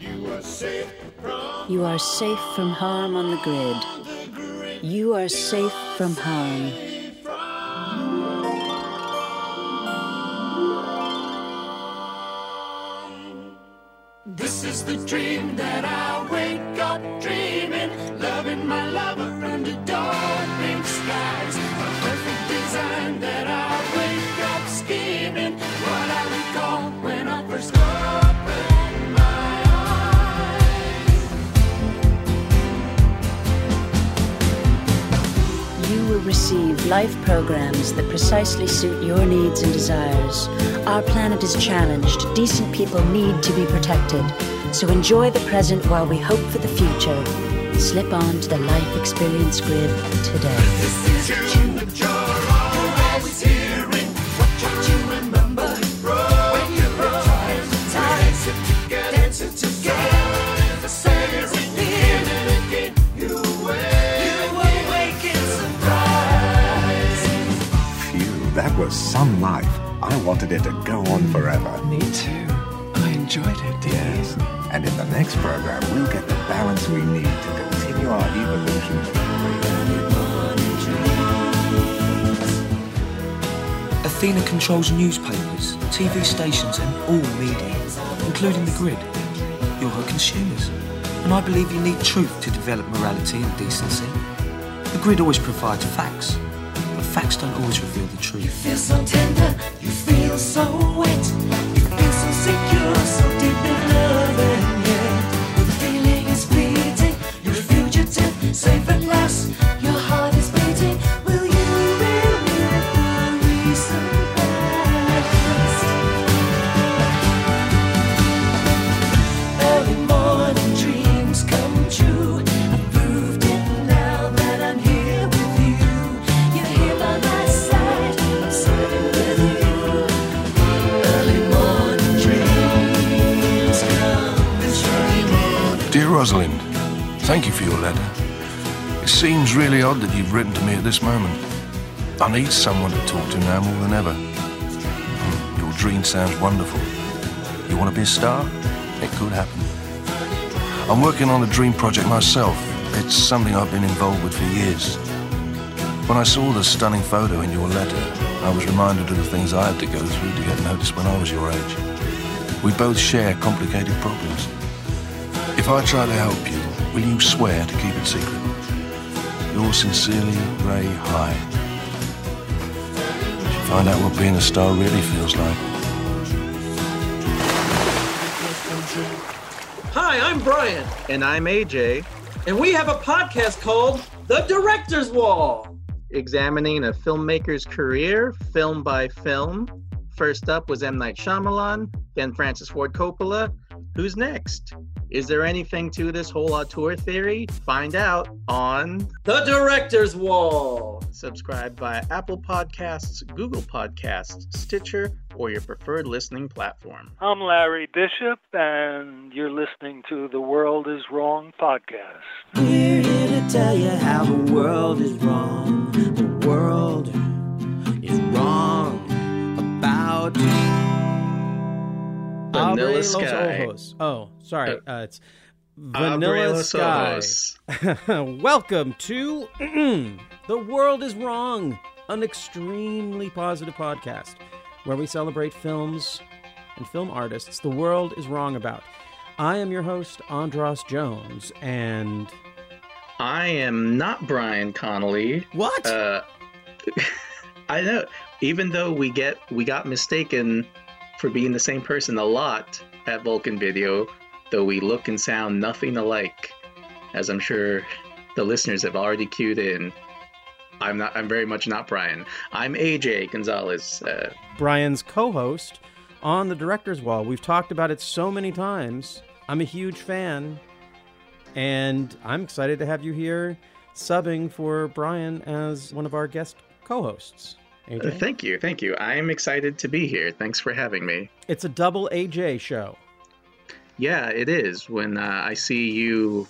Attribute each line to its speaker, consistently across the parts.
Speaker 1: You are safe from harm on the grid. You are safe from harm. Life programs that precisely suit your needs and desires. Our planet is challenged. Decent people need to be protected. So enjoy the present while we hope for the future. Slip on to the life experience grid today.
Speaker 2: Was some life. I wanted it to go on forever.
Speaker 3: Me too. I enjoyed it.
Speaker 2: Yes. And in the next program, we'll get the balance we need to continue our evolution.
Speaker 3: Athena controls newspapers, TV stations, and all media, including the grid. You're her consumers. And I believe you need truth to develop morality and decency. The grid always provides facts, facts don't always reveal the truth.
Speaker 4: feel so tender, you feel so wet, you feel so secure, so deep your
Speaker 5: letter. It seems really odd that you've written to me at this moment. I need someone to talk to now more than ever. Hmm, Your dream sounds wonderful. You want to be a star? It could happen. I'm working on a dream project myself. It's something I've been involved with for years. When I saw the stunning photo in your letter, I was reminded of the things I had to go through to get noticed when I was your age. We both share complicated problems. If I try to help you, will you swear to keep it secret? Yours sincerely, Ray High. You should find out what being a star really feels like.
Speaker 6: Hi, I'm Bryan,
Speaker 7: And I'm AJ,
Speaker 6: and we have a podcast called The Director's Wall.
Speaker 7: examining a filmmaker's career, film by film. First up was M. Night Shyamalan, then Francis Ford Coppola. Who's next? Is there anything to this whole auteur theory? Find out on
Speaker 6: The Director's Wall.
Speaker 7: subscribe via Apple Podcasts, Google Podcasts, Stitcher, or your preferred listening platform.
Speaker 8: I'm Larry Bishop, and you're listening to the World is Wrong podcast.
Speaker 9: We're here to tell you how the world is wrong. The world is wrong about
Speaker 7: Vanilla
Speaker 10: Abre Los Ojos. Oh, sorry. Uh, it's
Speaker 7: Abre
Speaker 10: Vanilla Sky.
Speaker 7: Ojos.
Speaker 10: Welcome to The World is Wrong, an extremely positive podcast where we celebrate films and film artists the world is wrong about. I am your host, Andras Jones, and
Speaker 7: I am not Bryan Connolly.
Speaker 10: what?
Speaker 7: Uh, I know. Even though we get we got mistaken for being the same person a lot at Vulcan Video, though we look and sound nothing alike, as I'm sure the listeners have already cued in. I'm not. I'm very much not Bryan. I'm AJ Gonzalez. Uh,
Speaker 10: Bryan's co host on The Director's Wall. We've talked about it so many times. I'm a huge fan, and I'm excited to have you here subbing for Bryan as one of our guest co hosts.
Speaker 7: uh, thank you, thank you. I'm excited to be here. Thanks for having me.
Speaker 10: It's a double AJ show.
Speaker 7: Yeah, it is. When uh, I see you,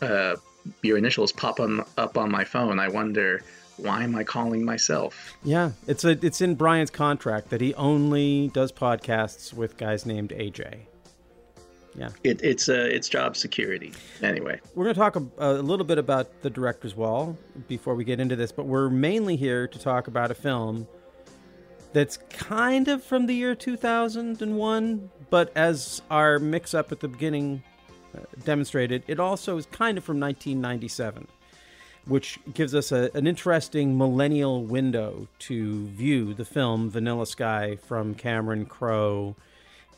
Speaker 7: uh, your initials pop on, up on my phone, I wonder why am I calling myself?
Speaker 10: Yeah, it's a it's in Bryan's contract that he only does podcasts with guys named AJ. Yeah.
Speaker 7: It, it's uh, it's job security. Anyway,
Speaker 10: We're going to talk a, a little bit about the director's wall before we get into this, but we're mainly here to talk about a film that's kind of from the year 2001, but as our mix up at the beginning uh, demonstrated, it also is kind of from 1997, which gives us a, an interesting millennial window to view the film Vanilla Sky from Cameron Crowe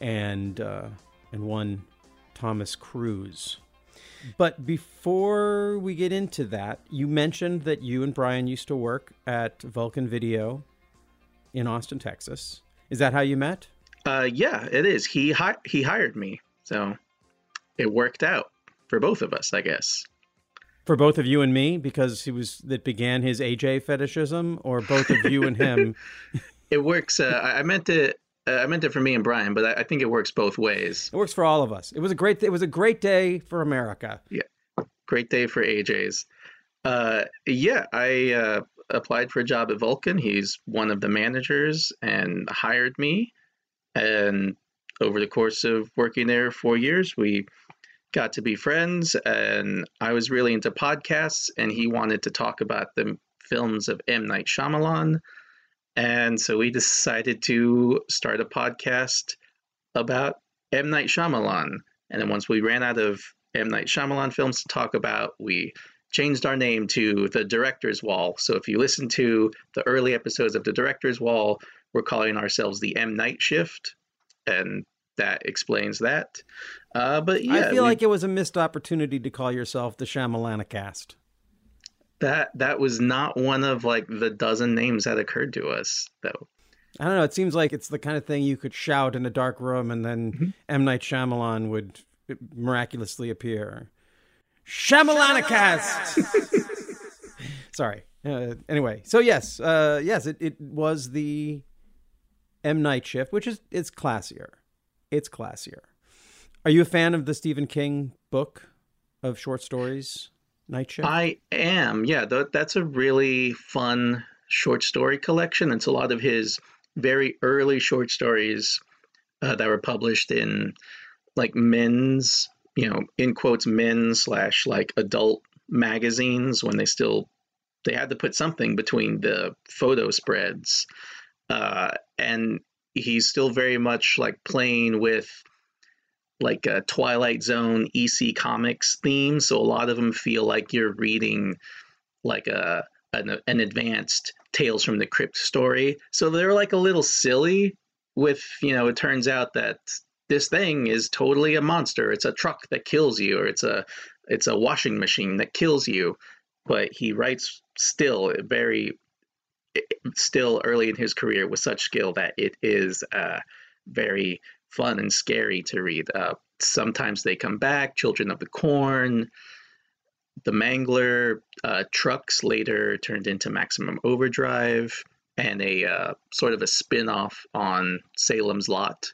Speaker 10: and uh, and one Thomas Cruise. But before we get into that, you mentioned that you and Bryan used to work at Vulcan Video in Austin, Texas. Is that how you met?
Speaker 7: uh, yeah, it is. He hi- he hired me, so it worked out for both of us, I guess.
Speaker 10: For both of you and me, because he was that began his AJ fetishism, or both of you and him.
Speaker 7: It works. Uh, I meant it. Uh, I meant it for me and Bryan, but I, I think it works both ways.
Speaker 10: It works for all of us. It was a great. It was a great day for America.
Speaker 7: Yeah, great day for AJ's. Uh, yeah, I uh, applied for a job at Vulcan. He's one of the managers and hired me. And over the course of working there four years, we got to be friends. And I was really into podcasts, and he wanted to talk about the films of M. Night Shyamalan. And so we decided to start a podcast about M. Night Shyamalan. And then once we ran out of M. Night Shyamalan films to talk about, we changed our name to The Director's Wall. So if you listen to the early episodes of The Director's Wall, we're calling ourselves the M. Night Shift. And that explains that. Uh, but yeah,
Speaker 10: I feel
Speaker 7: we-
Speaker 10: like it was a missed opportunity to call yourself the Shyamalana cast.
Speaker 7: That that was not one of like the dozen names that occurred to us, though.
Speaker 10: I don't know. It seems like it's the kind of thing you could shout in a dark room, and then M Night Shyamalan would miraculously appear. Shyamalana cast. Sorry. Uh, anyway, so yes, uh, yes, it, it was the M Night shift, which is it's classier. It's classier. Are you a fan of the Stephen King book of short stories, Night Shift?
Speaker 7: I am. Yeah, th- that's a really fun short story collection. It's a lot of his very early short stories uh, that were published in like men's, you know, in quotes, men slash like adult magazines when they still they had to put something between the photo spreads. Uh, and he's still very much like playing with like a Twilight Zone EC Comics theme. So a lot of them feel like you're reading like a an, an advanced Tales from the Crypt story. So they're like a little silly. With you know, it turns out that this thing is totally a monster. It's a truck that kills you, or it's a it's a washing machine that kills you. But he writes still very still early in his career with such skill that it is uh, very fun and scary to read. Uh, sometimes they come back. Children of the Corn, The Mangler, uh, Trucks later turned into Maximum Overdrive, and a uh, sort of a spin off on Salem's Lot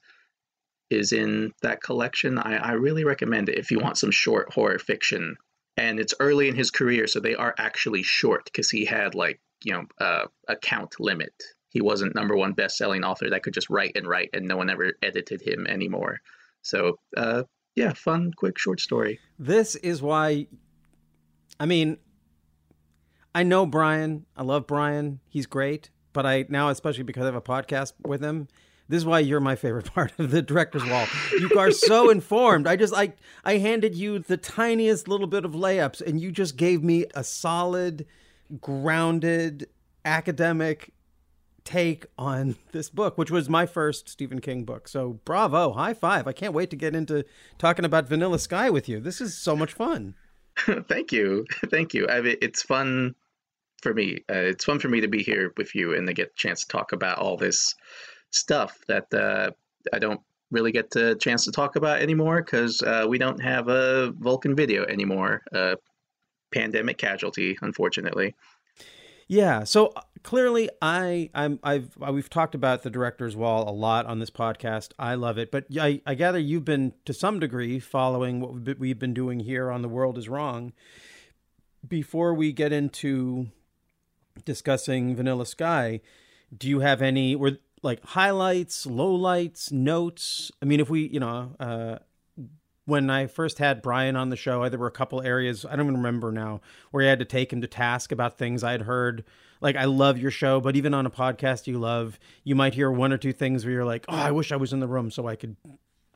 Speaker 7: is in that collection. I, I really recommend it if you want some short horror fiction. And it's early in his career, so they are actually short because he had like, you know, uh, a count limit. He wasn't number one best selling author that could just write and write, and no one ever edited him anymore. So, uh, yeah, fun, quick, short story.
Speaker 10: This is why. I mean, I know Bryan. I love Bryan. He's great. But I now, especially because I have a podcast with him, this is why you're my favorite part of the director's wall. You are so informed. I just I I handed you the tiniest little bit of layups, and you just gave me a solid, grounded, academic take on this book, which was my first Stephen King book. So bravo, high five. I can't wait to get into talking about Vanilla Sky with you. This is so much fun.
Speaker 7: Thank you, thank you. I mean, it's fun for me. Uh, it's fun for me to be here with you and to get a chance to talk about all this stuff that uh, I don't really get the chance to talk about anymore because uh, we don't have a Vulcan video anymore. Uh, pandemic casualty, unfortunately.
Speaker 10: Yeah. So uh, clearly, I I'm I've uh, we've talked about the director's wall a lot on this podcast. I love it, but I I gather you've been to some degree following what we've been- we've been doing here on the world is wrong. Before we get into discussing Vanilla Sky, do you have any were like highlights, lowlights, notes? I mean, if we you know. uh when I first had Bryan on the show, there were a couple areas I don't even remember now where I had to take him to task about things I'd heard. Like I love your show, but even on a podcast you love, you might hear one or two things where you're like, "Oh, I wish I was in the room so I could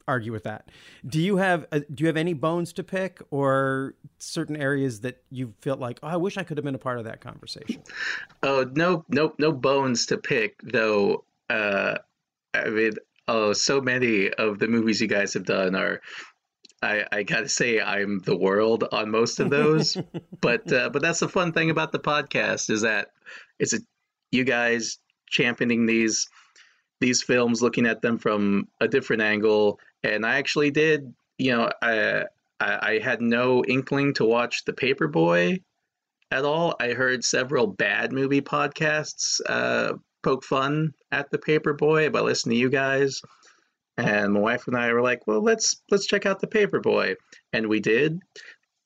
Speaker 10: argue with that." Do you have uh, do you have any bones to pick or certain areas that you felt like, "Oh, I wish I could have been a part of that conversation"?
Speaker 7: Oh no, no, no bones to pick though. Uh, I mean, oh, so many of the movies you guys have done are. I, I gotta say, I'm the world on most of those, but uh, but that's the fun thing about the podcast is that it's a, you guys championing these these films, looking at them from a different angle, and I actually did. You know, I I, I had no inkling to watch The Paperboy at all. I heard several bad movie podcasts uh, poke fun at the Paperboy, but listen to you guys. And my wife and I were like, "Well, let's let's check out the Paperboy," and we did.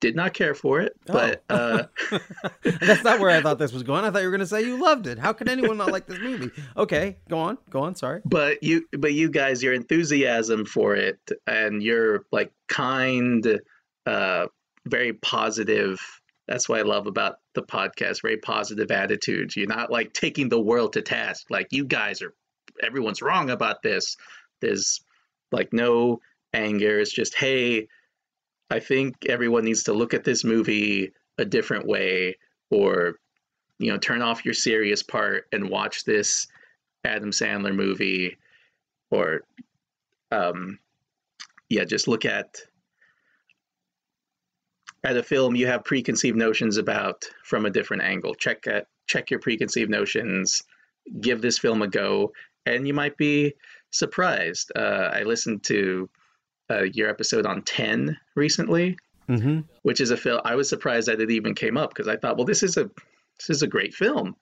Speaker 7: Did not care for it, but uh,
Speaker 10: That's not where I thought this was going. I thought you were going to say you loved it. How could anyone not like this movie? Okay, go on, go on. Sorry.
Speaker 7: but you but you guys, your enthusiasm for it and your like kind, uh, very positive. That's what I love about the podcast. Very positive attitudes. You're not like taking the world to task. Like you guys are, everyone's wrong about this. There's like no anger. It's just hey, I think everyone needs to look at this movie a different way, or you know, turn off your serious part and watch this Adam Sandler movie, or um, yeah, just look at at a film you have preconceived notions about from a different angle. Check at check your preconceived notions. Give this film a go, and you might be surprised. Uh, I listened to uh, your episode on Ten recently,
Speaker 10: Mm-hmm.
Speaker 7: which is a film I was surprised that it even came up because I thought, well, this is a this is a great film.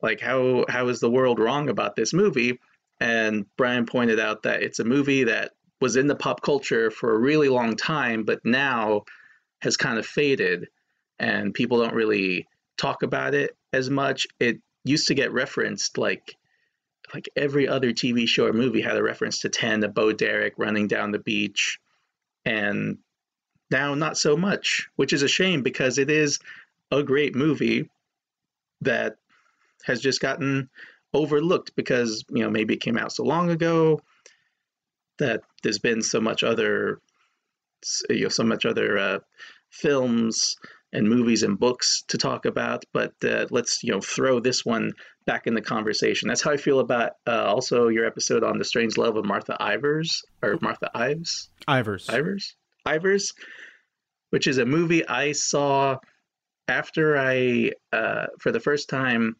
Speaker 7: Like how how is the world wrong about this movie? And Bryan pointed out that it's a movie that was in the pop culture for a really long time, but now has kind of faded, and people don't really talk about it as much. It used to get referenced like like every other TV show or movie had a reference to Ten, a Bo Derek running down the beach, and now not so much, which is a shame because it is a great movie that has just gotten overlooked because you know maybe it came out so long ago that there's been so much other you know so much other uh, films and movies and books to talk about but uh, let's you know throw this one back in the conversation that's how i feel about uh, also your episode on the strange love of martha ivers or martha ives
Speaker 10: Ivers.
Speaker 7: Ivers, Ivers, which is a movie I saw after I, uh, for the first time,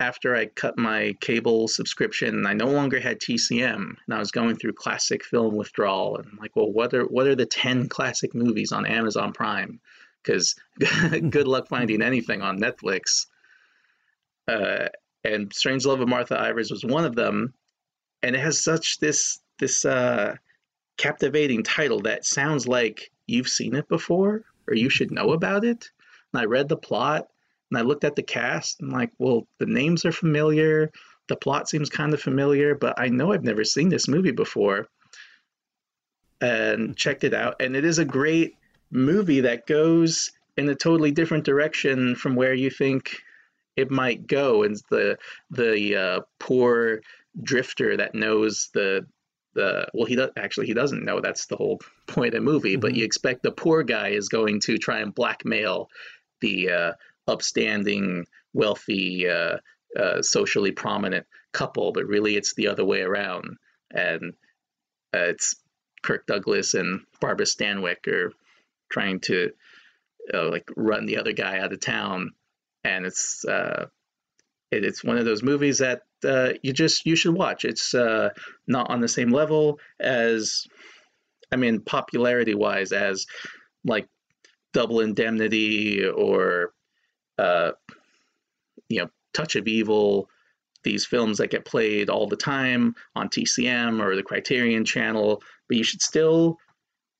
Speaker 7: after I cut my cable subscription. I no longer had TCM, and I was going through classic film withdrawal. And I'm like, well, what are what are the ten classic movies on Amazon Prime? Because good luck finding anything on Netflix. Uh, and Strange Love of Martha Ivers was one of them, and it has such this this uh, captivating title that sounds like you've seen it before or you should know about it. And I read the plot and I looked at the cast and like, well, the names are familiar, the plot seems kind of familiar, but I know I've never seen this movie before. And checked it out, and it is a great movie that goes in a totally different direction from where you think it might go. And the the uh, poor drifter that knows the the well he does actually he doesn't know that's the whole point of the movie but you expect the poor guy is going to try and blackmail the uh, upstanding wealthy uh, uh, socially prominent couple but really it's the other way around and uh, it's kirk douglas and barbara stanwyck are trying to uh, like run the other guy out of town and it's uh, it, it's one of those movies that uh, you just you should watch. It's uh, not on the same level as, I mean, popularity wise, as like Double Indemnity or, uh, you know, Touch of Evil. These films that get played all the time on TCM or the Criterion Channel, but you should still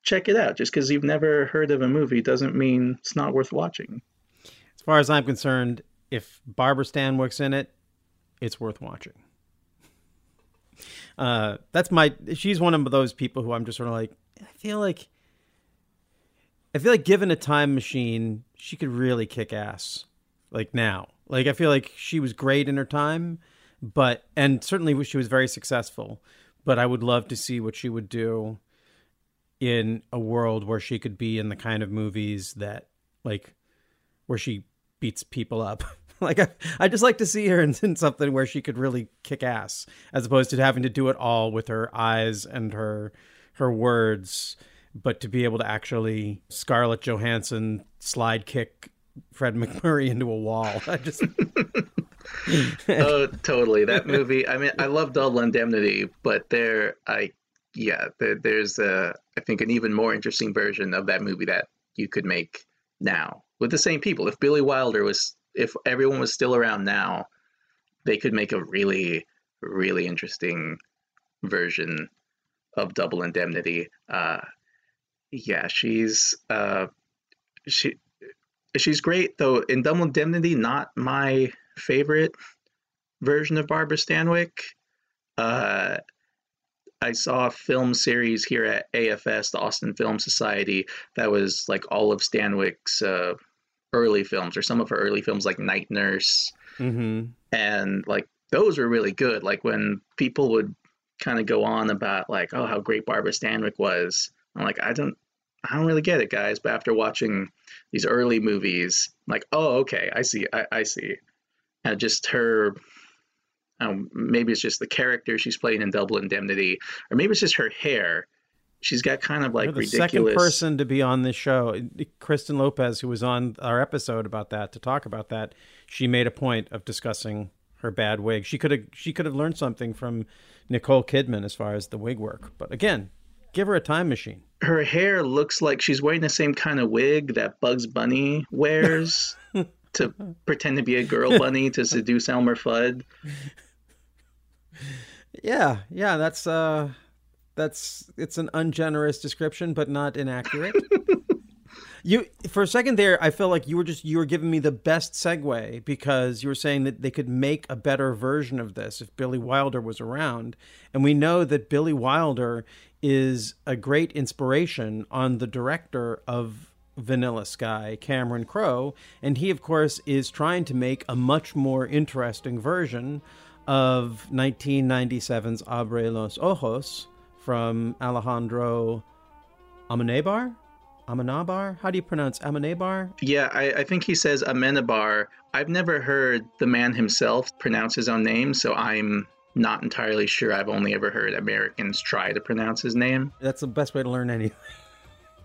Speaker 7: check it out. Just because you've never heard of a movie doesn't mean it's not worth watching.
Speaker 10: As far as I'm concerned, if Barbara Stanwyck's in it, it's worth watching. Uh, that's my. She's one of those people who I'm just sort of like, I feel like I feel like given a time machine, she could really kick ass. Like now. Like I feel like she was great in her time, but and certainly she was very successful. But I would love to see what she would do in a world where she could be in the kind of movies that like where she beats people up. like I, I just like to see her in, in something where she could really kick ass, as opposed to having to do it all with her eyes and her her words, but to be able to actually Scarlett Johansson slide kick Fred MacMurray into a wall. I just
Speaker 7: oh, totally. That movie. I mean, I love Double Indemnity, but there, I, yeah, there, there's a, I think, an even more interesting version of that movie that you could make now with the same people. If Billy Wilder was, if everyone was still around now, they could make a really, really interesting version of Double Indemnity. Uh, yeah, she's, uh, she, she's great though. In Double Indemnity, not my favorite version of Barbara Stanwyck. Uh, I saw a film series here at AFS, the Austin Film Society, that was like all of Stanwyck's uh, early films, or some of her early films, like Night Nurse,
Speaker 10: mm-hmm.
Speaker 7: and like those were really good. Like when people would kind of go on about like, oh, how great Barbara Stanwyck was. I'm like, I don't, I don't really get it, guys. But after watching these early movies, I'm like, oh, okay, I see, I, I see. And just her, um, maybe it's just the character she's playing in Double Indemnity, or maybe it's just her hair. She's got kind of like
Speaker 10: You're the
Speaker 7: ridiculous.
Speaker 10: second person to be on this show, Kristen Lopez, who was on our episode about that to talk about that. She made a point of discussing her bad wig. She could have she could have learned something from Nicole Kidman as far as the wig work. But again, give her a time machine.
Speaker 7: Her hair looks like she's wearing the same kind of wig that Bugs Bunny wears to pretend to be a girl bunny to seduce Elmer Fudd.
Speaker 10: Yeah, yeah, that's uh that's it's an ungenerous description but not inaccurate. you for a second there I felt like you were just you were giving me the best segue because you were saying that they could make a better version of this if Billy Wilder was around. And we know that Billy Wilder is a great inspiration on the director of Vanilla Sky, Cameron Crowe, and he of course is trying to make a much more interesting version of 1997's Abre los Ojos from Alejandro Amenabar? Amenabar? How do you pronounce Amenabar?
Speaker 7: Yeah, I, I think he says Amenabar. I've never heard the man himself pronounce his own name, so I'm not entirely sure. I've only ever heard Americans try to pronounce his name.
Speaker 10: That's the best way to learn anything.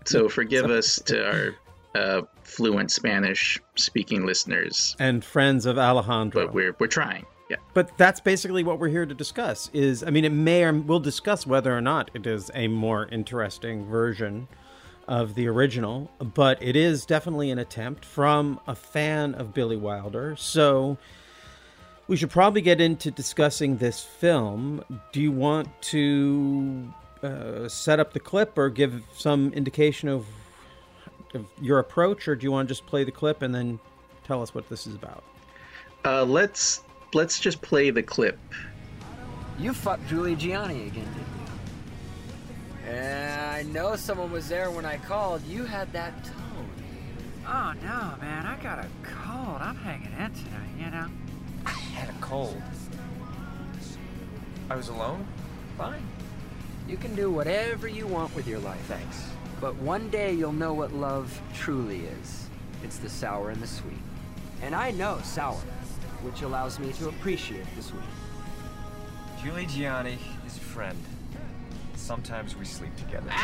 Speaker 7: So forgive us to our uh, fluent Spanish speaking listeners,
Speaker 10: And friends of Alejandro.
Speaker 7: but we're we're trying. Yeah.
Speaker 10: But that's basically what we're here to discuss. Is I mean, it may or we'll discuss whether or not it is a more interesting version of the original, but it is definitely an attempt from a fan of Billy Wilder. So we should probably get into discussing this film. Do you want to uh, set up the clip or give some indication of, of your approach, or do you want to just play the clip and then tell us what this is about?
Speaker 7: Uh, let's let's just play the clip.
Speaker 11: You fucked Julie Gianni again, didn't you? Yeah, I know someone was there when I called. You had that tone.
Speaker 12: Oh no, man, I got a cold. I'm hanging in tonight, you know?
Speaker 13: I had a cold. I was alone?
Speaker 11: Fine. You can do whatever you want with your life.
Speaker 13: Thanks.
Speaker 11: But one day you'll know what love truly is. It's the sour and the sweet. And I know sour, which allows me to appreciate this week.
Speaker 13: Julie Gianni is a friend. Sometimes we sleep together.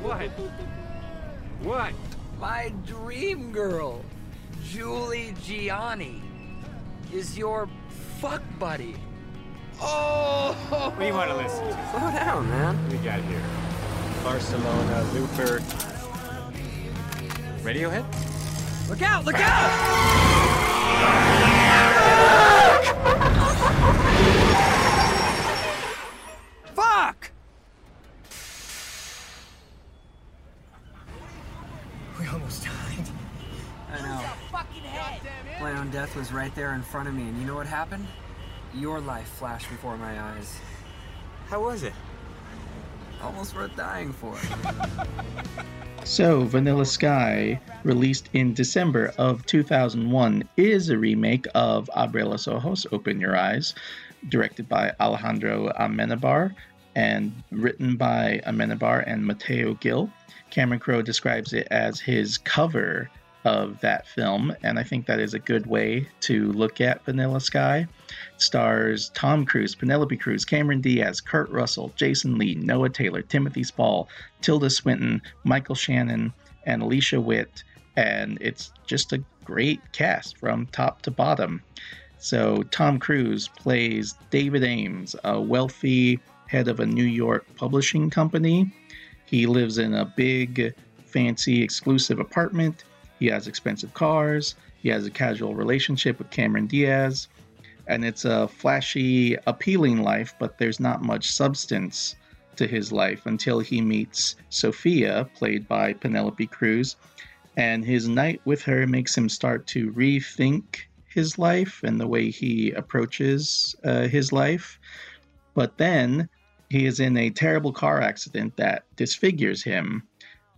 Speaker 11: What? What? My dream girl, Julie Gianni, is your fuck buddy. Oh!
Speaker 14: What do you want to listen to?
Speaker 11: Slow down, man.
Speaker 14: What do we got here? Barcelona, Looper. Radiohead?
Speaker 11: Look out! Look out! Fuck!
Speaker 12: We almost died.
Speaker 11: I know. My own death was right there in front of me, and you know what happened? Your life flashed before my eyes.
Speaker 14: How was it?
Speaker 11: Almost worth dying for.
Speaker 7: So, Vanilla Sky, released in December of 2001, is a remake of Abre los Ojos, Open Your Eyes, directed by Alejandro Amenabar and written by Amenabar and Mateo Gil. Cameron Crowe describes it as his cover of that film, and I think that is a good way to look at Vanilla Sky. Stars Tom Cruise, Penelope Cruz, Cameron Diaz, Kurt Russell, Jason Lee, Noah Taylor, Timothy Spall, Tilda Swinton, Michael Shannon, and Alicia Witt, and it's just a great cast from top to bottom. So Tom Cruise plays David Ames, a wealthy head of a New York publishing company. He lives in a big, fancy, exclusive apartment. He has expensive cars. He has a casual relationship with Cameron Diaz. And it's a flashy, appealing life, but there's not much substance to his life until he meets Sophia, played by Penelope Cruz. And his night with her makes him start to rethink his life and the way he approaches uh, his life. But then he is in a terrible car accident that disfigures him.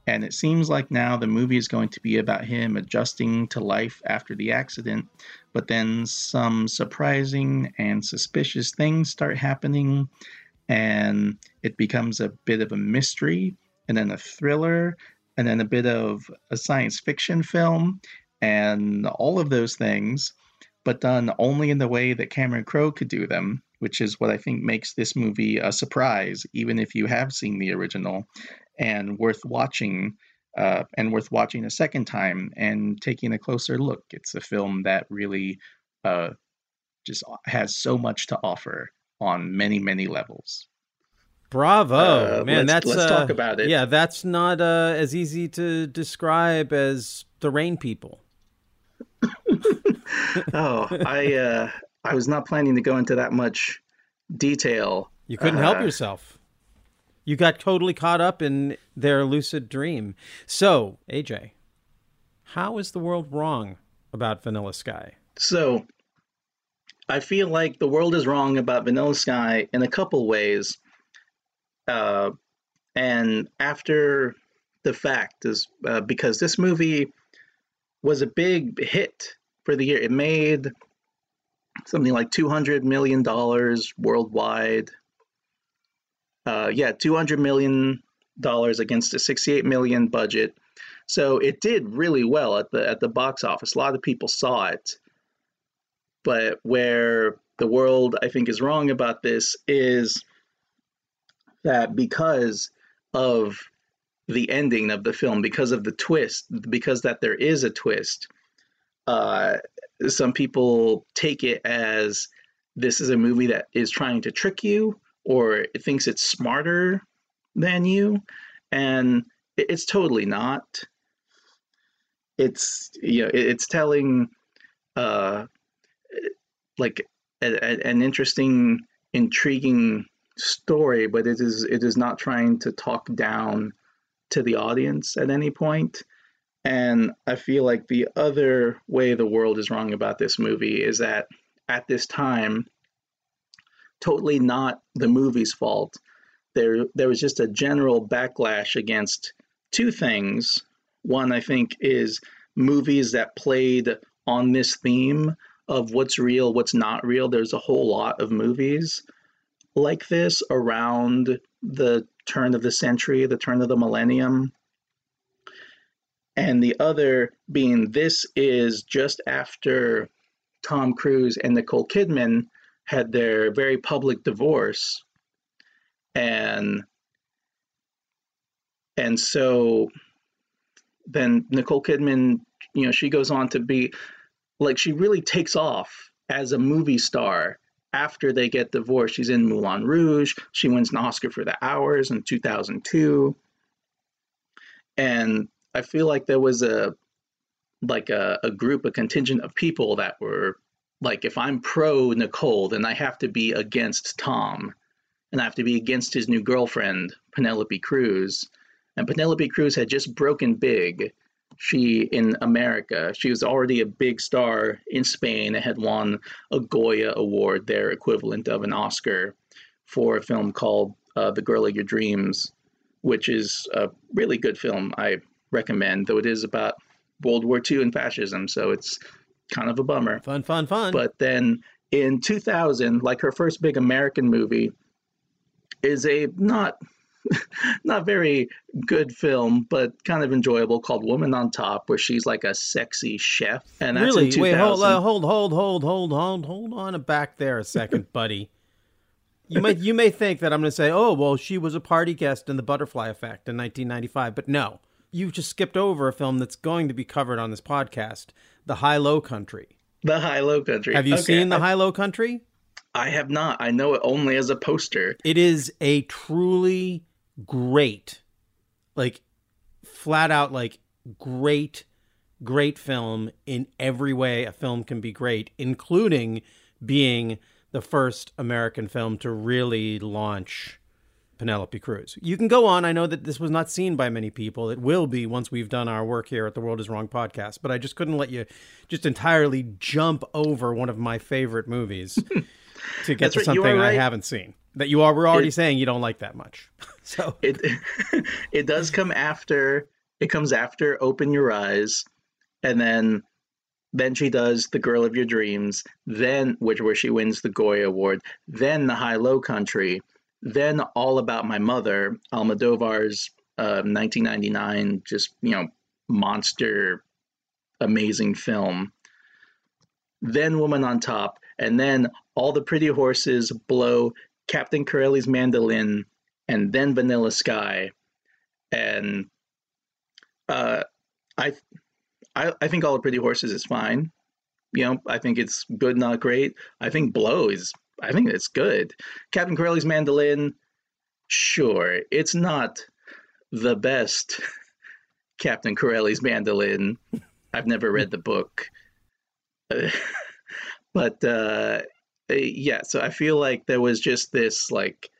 Speaker 7: And it seems like now the movie is going to be about him adjusting to life after the accident. But then some surprising and suspicious things start happening, and it becomes a bit of a mystery, and then a thriller, and then a bit of a science fiction film, and all of those things, but done only in the way that Cameron Crowe could do them, which is what I think makes this movie a surprise, even if you have seen the original, and worth watching. Uh, and worth watching a second time and taking a closer look. It's a film that really uh, just has so much to offer on many, many levels.
Speaker 10: Bravo,
Speaker 7: Uh,
Speaker 10: man!
Speaker 7: let's-
Speaker 10: that's
Speaker 7: let's
Speaker 10: uh,
Speaker 7: talk about it.
Speaker 10: Yeah, that's not uh, as easy to describe as the Rain People.
Speaker 7: oh, I uh, I was not planning to go into that much detail.
Speaker 10: You couldn't help
Speaker 7: Uh,
Speaker 10: yourself. You got totally caught up in their lucid dream. So, AJ, how is the world wrong about Vanilla Sky?
Speaker 7: So, I feel like the world is wrong about Vanilla Sky in a couple ways. Uh, and after the fact is uh, because this movie was a big hit for the year. It made something like two hundred million dollars worldwide. Uh, yeah, two hundred million dollars against a sixty-eight million budget. So it did really well at the at the box office. A lot of people saw it. But where the world I think is wrong about this is that because of the ending of the film, because of the twist, because that there is a twist, uh, some people take it as this is a movie that is trying to trick you or it thinks it's smarter than you, and it's totally not. It's you know it's telling uh, like a, a- an interesting, intriguing story, but it is it is not trying to talk down to the audience at any point. And I feel like the other way the world is wrong about this movie is that at this time, totally not the movie's fault. There there was just a general backlash against two things. One, I think, is movies that played on this theme of what's real, what's not real. There's a whole lot of movies like this around the turn of the century, the turn of the millennium. And the other being this is just after Tom Cruise and Nicole Kidman had their very public divorce. And and so then Nicole Kidman, you know, she goes on to be like she really takes off as a movie star after they get divorced. She's in Moulin Rouge. She wins an Oscar for The Hours in 2002. And I feel like there was a like a, a group, a contingent of people that were like, if I'm pro Nicole, then I have to be against Tom, and I have to be against his new girlfriend, Penelope Cruz. And Penelope Cruz had just broken big. She in America, she was already a big star in Spain and had won a Goya Award, their equivalent of an Oscar, for a film called uh, The Girl of Your Dreams, which is a really good film. I recommend, though it is about World War II and fascism, so it's kind of a bummer.
Speaker 10: Fun, fun, fun.
Speaker 7: But then in 2000, like her first big American movie, is a not not very good film, but kind of enjoyable called Woman on Top, where she's like a sexy chef. And that's
Speaker 10: really?
Speaker 7: in
Speaker 10: Wait, hold,
Speaker 7: 2000.
Speaker 10: uh, hold, hold, hold, hold, hold, hold on back there a second, buddy. You might you may think that I'm going to say, oh, well, she was a party guest in The Butterfly Effect in 1995, but no, you just skipped over a film that's going to be covered on this podcast, The Hi-Lo Country.
Speaker 7: The Hi-Lo Country.
Speaker 10: Have you
Speaker 7: Okay,
Speaker 10: seen The Hi-Lo Country?
Speaker 7: I have not. I know it only as a poster.
Speaker 10: It is a truly great, like flat out like great, great film in every way a film can be great, including being the first American film to really launch Penelope Cruz. You can go on. I know that this was not seen by many people. It will be once we've done our work here at the World is Wrong podcast, but I just couldn't let you just entirely jump over one of my favorite movies to get
Speaker 7: That's
Speaker 10: to something
Speaker 7: are
Speaker 10: I haven't seen that you are were already
Speaker 7: It-
Speaker 10: saying you don't like that much. So
Speaker 7: it it does come after it comes after Open Your Eyes, and then then she does The Girl of Your Dreams, then which where she wins the Goya Award, then The Hi-Lo Country, then All About My Mother, Almodovar's uh, 1999 just you know monster amazing film. Then Woman on Top, and then All the Pretty Horses blow Captain Corelli's mandolin, and then Vanilla Sky, and uh, I, I I think All the Pretty Horses is fine. You know, I think it's good, not great. I think Blow is. I think it's good. Captain Corelli's mandolin, sure, it's not the best Captain Corelli's mandolin. I've never read the book. but uh, yeah, so I feel like there was just this like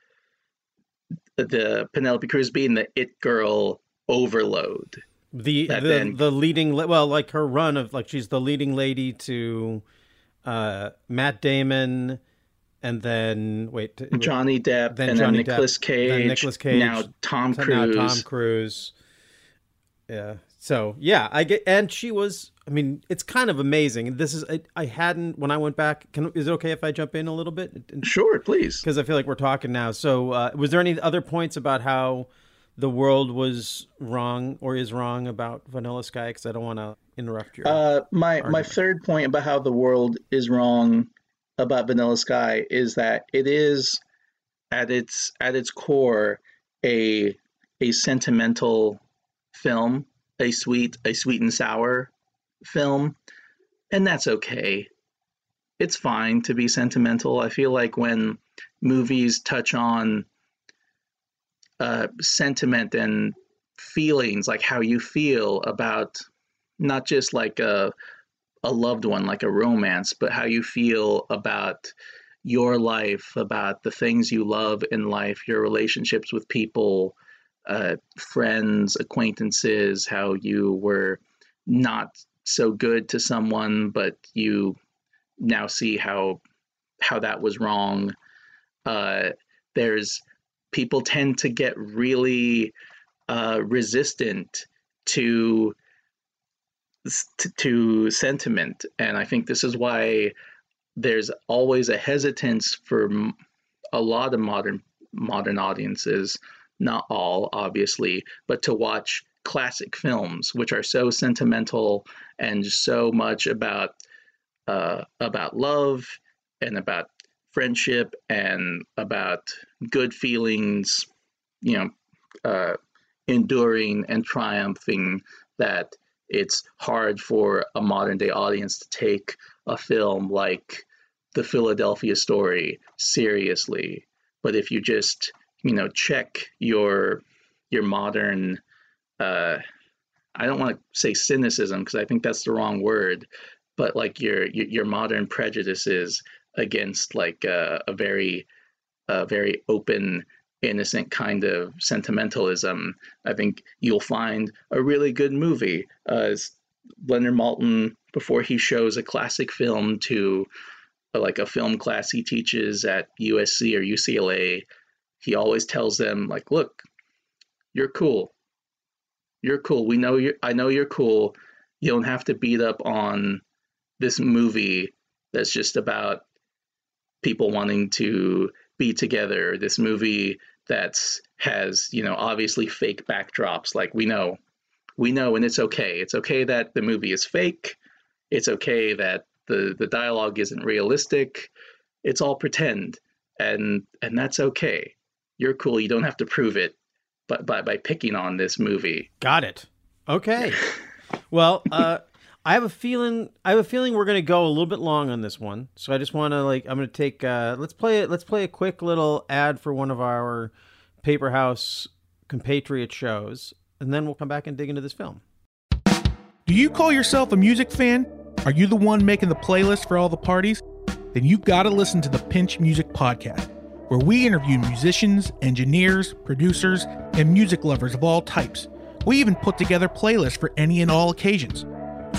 Speaker 7: the Penelope Cruz being the it girl overload.
Speaker 10: the the,
Speaker 7: then-
Speaker 10: the leading well like her run of like she's the leading lady to uh Matt Damon and then wait
Speaker 7: Johnny Depp
Speaker 10: then
Speaker 7: and
Speaker 10: Johnny
Speaker 7: then Nicolas
Speaker 10: Depp,
Speaker 7: Cage,
Speaker 10: then Nicolas Cage
Speaker 7: now Tom
Speaker 10: so
Speaker 7: Cruise.
Speaker 10: now Tom Cruise. Yeah. So yeah I get and she was I mean it's kind of amazing. This is I, I hadn't when I went back can is it okay if I jump in a little bit?
Speaker 7: Sure please.
Speaker 10: Because I feel like we're talking now. So uh, was there any other points about how the world was wrong or is wrong about Vanilla Sky? Because I don't want to interrupt your
Speaker 7: Uh, my my third point about how the world is wrong about Vanilla Sky is that it is at its at its core a a sentimental film, a sweet a sweet and sour film, and that's okay. It's fine to be sentimental. I feel like when movies touch on uh, sentiment and feelings, like how you feel about not just like a a loved one, like a romance, but how you feel about your life, about the things you love in life, your relationships with people, uh, friends, acquaintances, how you were not so good to someone, but you now see how how that was wrong. Uh, there's people tend to get really uh, resistant to to, sentiment. And i think this is why there's always a hesitance for a lot of modern modern audiences not all obviously but to watch classic films which are so sentimental and so much about uh, about love and about friendship and about good feelings you know uh, enduring and triumphing that it's hard for a modern day audience to take a film like the Philadelphia story seriously. But if you just, you know, check your your modern uh I don't want to say cynicism because I think that's the wrong word, but like your your, your modern prejudices against like uh, a very a very open innocent kind of sentimentalism, I think you'll find a really good movie. Uh, s- Leonard Maltin, before he shows a classic film to uh, like a film class he teaches at USC or UCLA, he always tells them like, "Look, you're cool. You're cool. We know you. I know you're cool. You don't have to beat up on this movie that's just about people wanting to be together. This movie that's has you know obviously fake backdrops. Like we know, we know, and it's okay. It's okay that the movie is fake. It's okay that the the dialogue isn't realistic. It's all pretend, and and that's okay. You're cool. You don't have to prove it, but by by picking on this movie.
Speaker 10: Got it. Okay. well, uh, I have a feeling. I have a feeling we're going to go a little bit long on this one. So I just want to like. I'm going to take. Uh, let's play it. Let's play a quick little ad for one of our Paper House compatriot shows, and then we'll come back and dig into this film.
Speaker 15: Do you call yourself a music fan? Are you the one making the playlist for all the parties? Then you've got to listen to the Pinch Music Podcast, where we interview musicians, engineers, producers, and music lovers of all types. We even put together playlists for any and all occasions.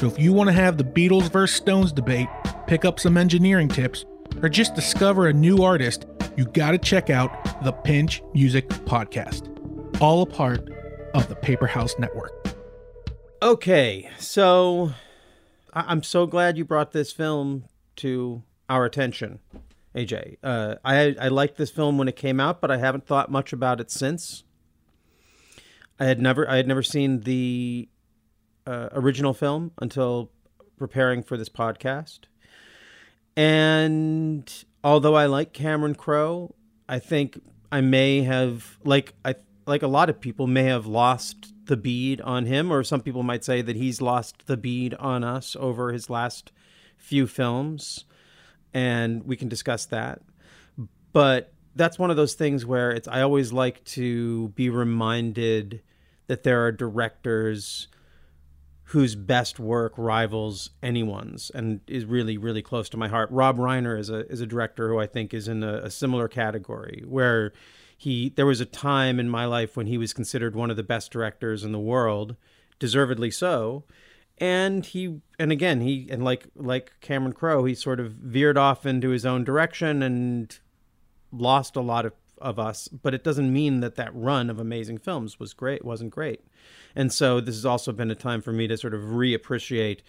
Speaker 15: So if you want to have the Beatles versus Stones debate, pick up some engineering tips, or just discover a new artist, you got to check out the Pinch Music Podcast, all a part of the Paper House Network.
Speaker 10: Okay, so I- I'm so glad you brought this film to our attention, AJ. Uh, I I liked this film when it came out, but I haven't thought much about it since. I had never I had never seen the uh, original film until preparing for this podcast, and although I like Cameron Crowe, I think I may have like I like a lot of people may have lost the bead on him, or some people might say that he's lost the bead on us over his last few films, and we can discuss that. But that's one of those things where it's I always like to be reminded that there are directors whose best work rivals anyone's and is really really close to my heart. Rob Reiner is a is a director who I think is in a, a similar category where he there was a time in my life when he was considered one of the best directors in the world, deservedly so. And he and again he and like like Cameron Crowe, he sort of veered off into his own direction and lost a lot of of us, but it doesn't mean that that run of amazing films was great wasn't great. And so this has also been a time for me to sort of reappreciate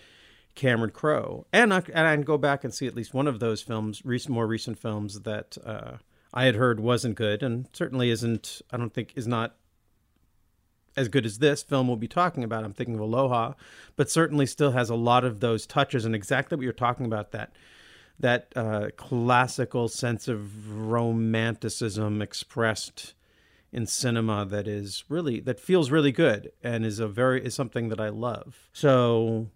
Speaker 10: Cameron Crowe, and I, and I go back and see at least one of those films, recent more recent films that uh, I had heard wasn't good, and certainly isn't. I don't think is not as good as this film we'll be talking about. I'm thinking of Aloha, but certainly still has a lot of those touches and exactly what you're talking about that that uh, classical sense of romanticism expressed in cinema that is really that feels really good and is a very is something that I love. So,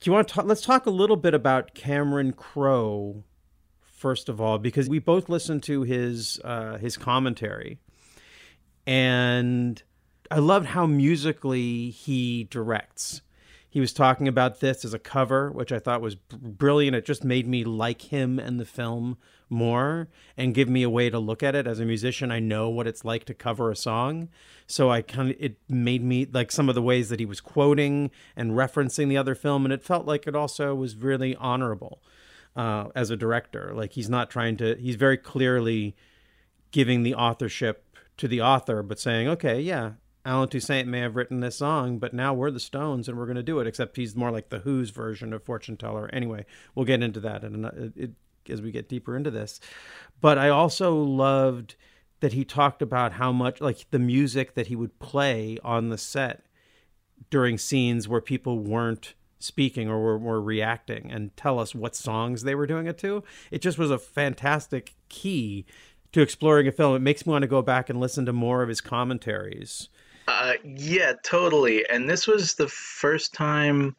Speaker 10: do you want to talk? Let's talk a little bit about Cameron Crowe first of all, because we both listened to his uh, his commentary, and I loved how musically he directs. He was talking about this as a cover, which I thought was brilliant. It just made me like him and the film more and give me a way to look at it as a musician. I know what it's like to cover a song. So I kind of, it made me like some of the ways that he was quoting and referencing the other film. And it felt like it also was really honorable uh, as a director. Like he's not trying to, he's very clearly giving the authorship to the author, but saying, okay, yeah, Allen Toussaint may have written this song, but now we're the Stones and we're going to do it. Except he's more like the Who's version of Fortune Teller. Anyway, we'll get into that and it, it, as we get deeper into this. But I also loved that he talked about how much like the music that he would play on the set during scenes where people weren't speaking or were, were reacting and tell us what songs they were doing it to. It just was a fantastic key to exploring a film. It makes me want to go back and listen to more of his commentaries.
Speaker 7: Uh, yeah, totally. And this was the first time.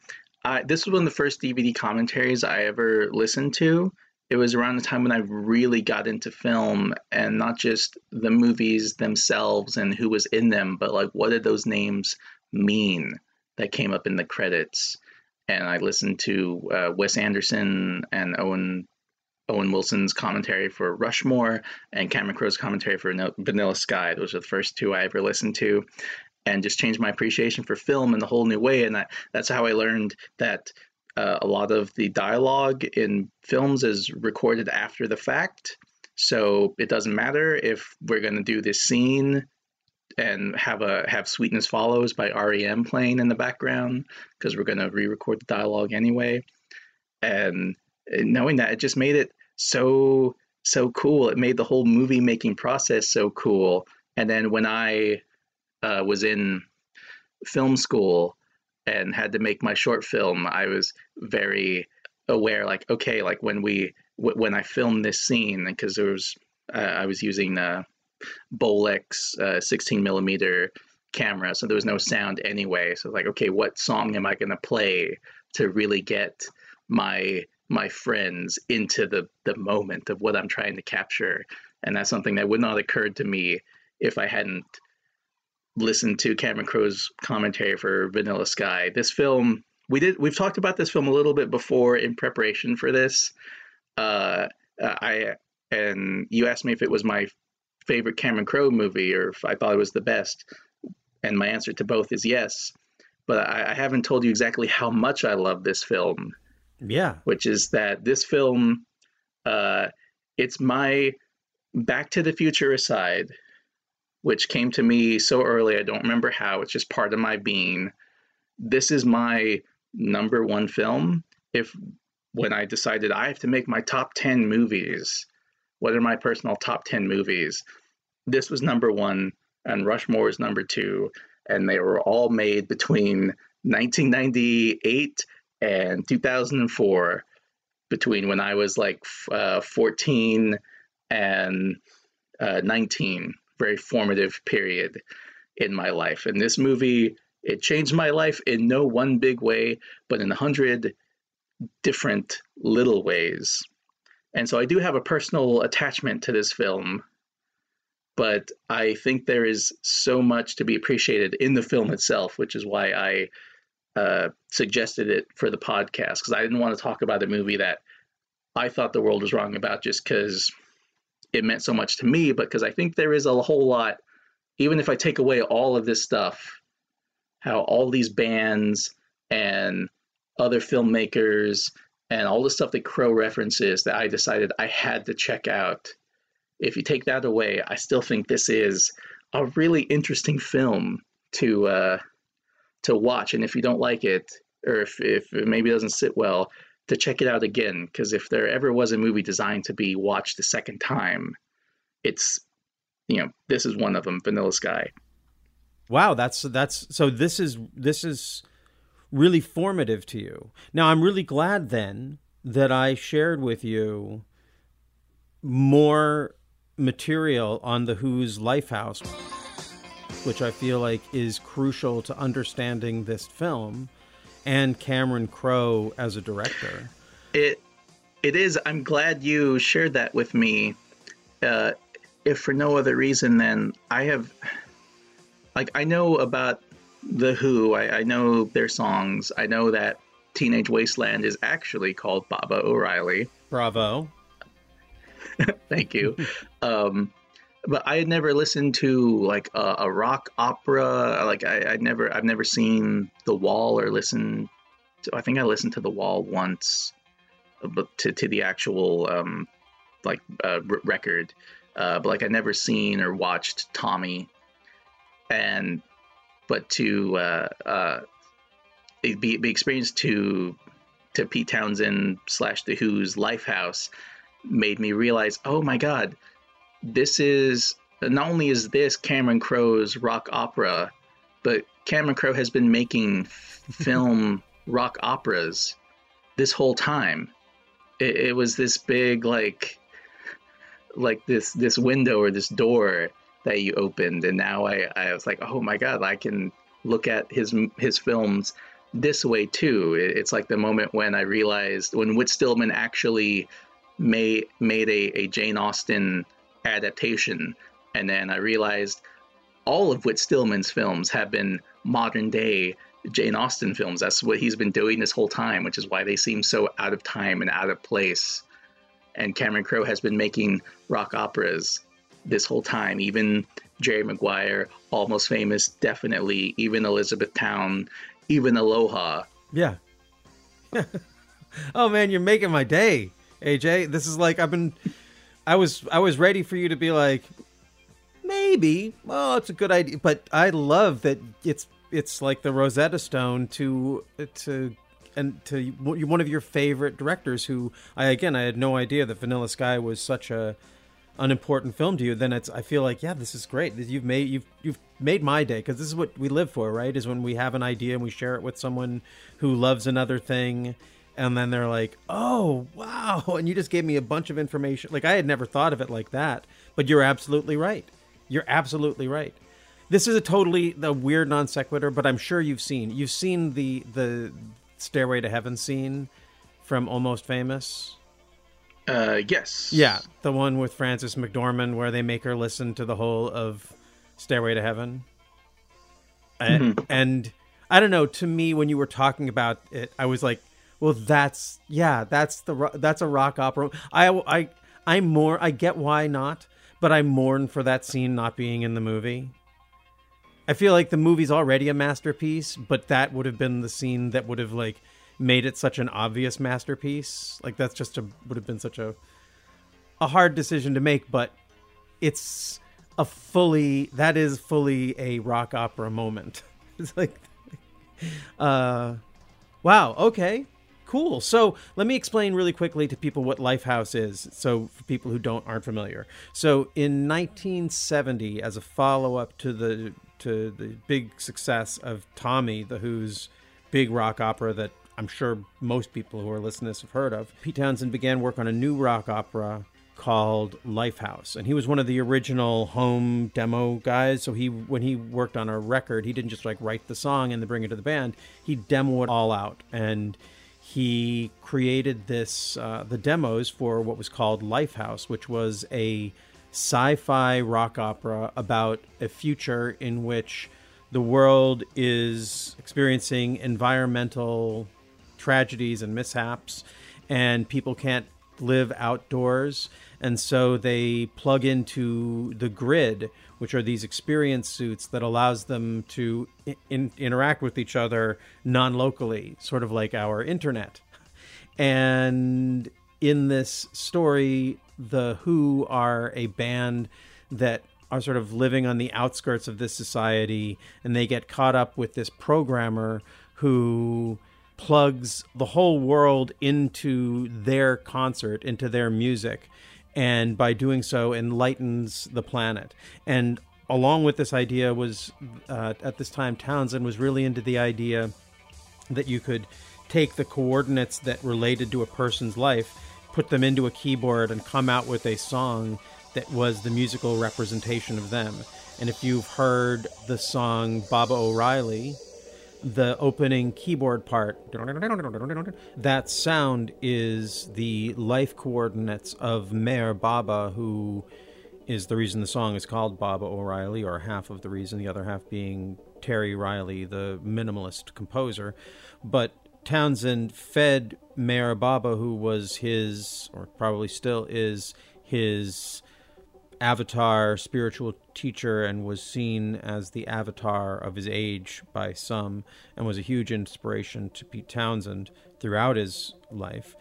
Speaker 7: This was one of the first DVD commentaries I ever listened to. It was around the time when I really got into film and not just the movies themselves and who was in them, but like what did those names mean that came up in the credits. And I listened to uh, Wes Anderson and Owen Owen Wilson's commentary for Rushmore and Cameron Crowe's commentary for Vanilla Sky. Those are the first two I ever listened to, and just changed my appreciation for film in a whole new way. And I, that's how I learned that uh, a lot of the dialogue in films is recorded after the fact. So it doesn't matter if we're going to do this scene and have a have Sweetness Follows by REM playing in the background because we're going to re-record the dialogue anyway. And knowing that it just made it so so cool. It made the whole movie making process so cool. And then when I uh, was in film school and had to make my short film, I was very aware, like, okay, like when we w- when I filmed this scene, because there was uh, I was using a Bolex uh, 16 millimeter camera, so there was no sound anyway. So like, okay, what song am I going to play to really get my my friends into the the moment of what I'm trying to capture? And that's something that would not have occurred to me if I hadn't listened to Cameron Crowe's commentary for Vanilla Sky. This film, we did we've talked about this film a little bit before in preparation for this. Uh, I and you asked me if it was my favorite Cameron Crowe movie or if I thought it was the best, and my answer to both is yes. But I, I haven't told you exactly how much I love this film.
Speaker 10: Yeah,
Speaker 7: which is that this film, uh, it's my Back to the Future aside, which came to me so early. I don't remember how. It's just part of my being. This is my number one film. If when I decided I have to make my top 10 movies, what are my personal top 10 movies? This was number one, and Rushmore is number two. And they were all made between 1998 and 2004, between when I was like uh, 14 and uh, 19 very formative period in my life. And this movie, it changed my life in no one big way, but in a hundred different little ways. And so I do have a personal attachment to this film, but I think there is so much to be appreciated in the film itself, which is why I uh, suggested it for the podcast, because I didn't want to talk about a movie that I thought the world was wrong about just because it meant so much to me, but because I think there is a whole lot, even if I take away all of this stuff, how all these bands and other filmmakers and all the stuff that Crowe references that I decided I had to check out. If you take that away, I still think this is a really interesting film to uh, to watch. And if you don't like it, or if, if it maybe doesn't sit well, to check it out again because if there ever was a movie designed to be watched a second time, it's you know this is one of them, Vanilla Sky.
Speaker 10: Wow, that's that's so. This is this is really formative to you. Now, I'm really glad then that I shared with you more material on the Who's Lifehouse, which I feel like is crucial to understanding this film and Cameron Crowe as a director.
Speaker 7: It it is. I'm glad you shared that with me. Uh, if for no other reason than I have, like, I know about the Who. I, I know their songs. I know that Teenage Wasteland is actually called Baba O'Riley.
Speaker 10: Bravo.
Speaker 7: Thank you. um, but I had never listened to like a, a rock opera. Like I, I never, I've never seen The Wall or listened. To, I think I listened to The Wall once, but to to the actual um, like uh, r- record. Uh, but like I'd never seen or watched Tommy, and but to uh, uh, be, be experienced to to Pete Townshend slash The Who's Lifehouse made me realize, oh my god, this is not only is this Cameron Crowe's rock opera, but Cameron Crowe has been making film rock operas this whole time. It, it, was this big like like this this window or this door that you opened, and now I I was like, oh my god, I can look at his his films this way too. It, it's like the moment when I realized when Whit Stillman actually made made a, a Jane Austen adaptation. And then I realized all of Whit Stillman's films have been modern day Jane Austen films. That's what he's been doing this whole time, which is why they seem so out of time and out of place. And Cameron Crowe has been making rock operas this whole time. Even Jerry Maguire, Almost Famous, definitely. Even Elizabethtown, even Aloha.
Speaker 10: Yeah. oh man, you're making my day, AJ. This is like I've been I was I was ready for you to be like, maybe. Well, it's a good idea, but I love that it's it's like the Rosetta Stone to to and to one of your favorite directors who I again I had no idea that Vanilla Sky was such a unimportant film to you. Then it's I feel like yeah this is great. You've made you've you've made my day because this is what we live for right? Is when we have an idea and we share it with someone who loves another thing and then they're like oh wow and you just gave me a bunch of information like I had never thought of it like that but you're absolutely right you're absolutely right this is a totally the weird non sequitur but I'm sure you've seen you've seen the the Stairway to Heaven scene from Almost Famous
Speaker 7: Uh, yes.
Speaker 10: yeah, the one with Frances McDormand where they make her listen to the whole of Stairway to Heaven. And,
Speaker 7: Mhm.
Speaker 10: and I don't know, to me when you were talking about it, I was like, well that's yeah, that's the that's a rock opera. I I I'm more I get why not, but I mourn for that scene not being in the movie. I feel like the movie's already a masterpiece, but that would have been the scene that would have like made it such an obvious masterpiece. Like that's just a would have been such a a hard decision to make, but it's a fully that is fully a rock opera moment. It's like uh wow, okay. Cool. So let me explain really quickly to people what Lifehouse is. So for people who don't aren't familiar. So in 1970, as a follow-up to the to the big success of Tommy, the Who's big rock opera that I'm sure most people who are listening to this have heard of, Pete Townshend began work on a new rock opera called Lifehouse, and he was one of the original home demo guys. So he, when he worked on a record, he didn't just like write the song and then bring it to the band. He demoed it all out, and he created this uh, the demos for what was called Lifehouse, which was a sci-fi rock opera about a future in which the world is experiencing environmental tragedies and mishaps and people can't live outdoors. And so they plug into the grid which are these experience suits that allows them to in- interact with each other non-locally sort of like our internet. And in this story the who are a band that are sort of living on the outskirts of this society and they get caught up with this programmer who plugs the whole world into their concert into their music and by doing so enlightens the planet and along with this idea was uh, at this time townshend was really into the idea that you could take the coordinates that related to a person's life put them into a keyboard and come out with a song that was the musical representation of them. And if you've heard the song Baba O'Riley, the opening keyboard part, that sound is the life coordinates of Meher Baba, who is the reason the song is called Baba O'Riley, or half of the reason, the other half being Terry Riley, the minimalist composer. But Townshend fed Meher Baba, who was his, or probably still is, his avatar spiritual teacher and was seen as the avatar of his age by some and was a huge inspiration to Pete Townshend throughout his life.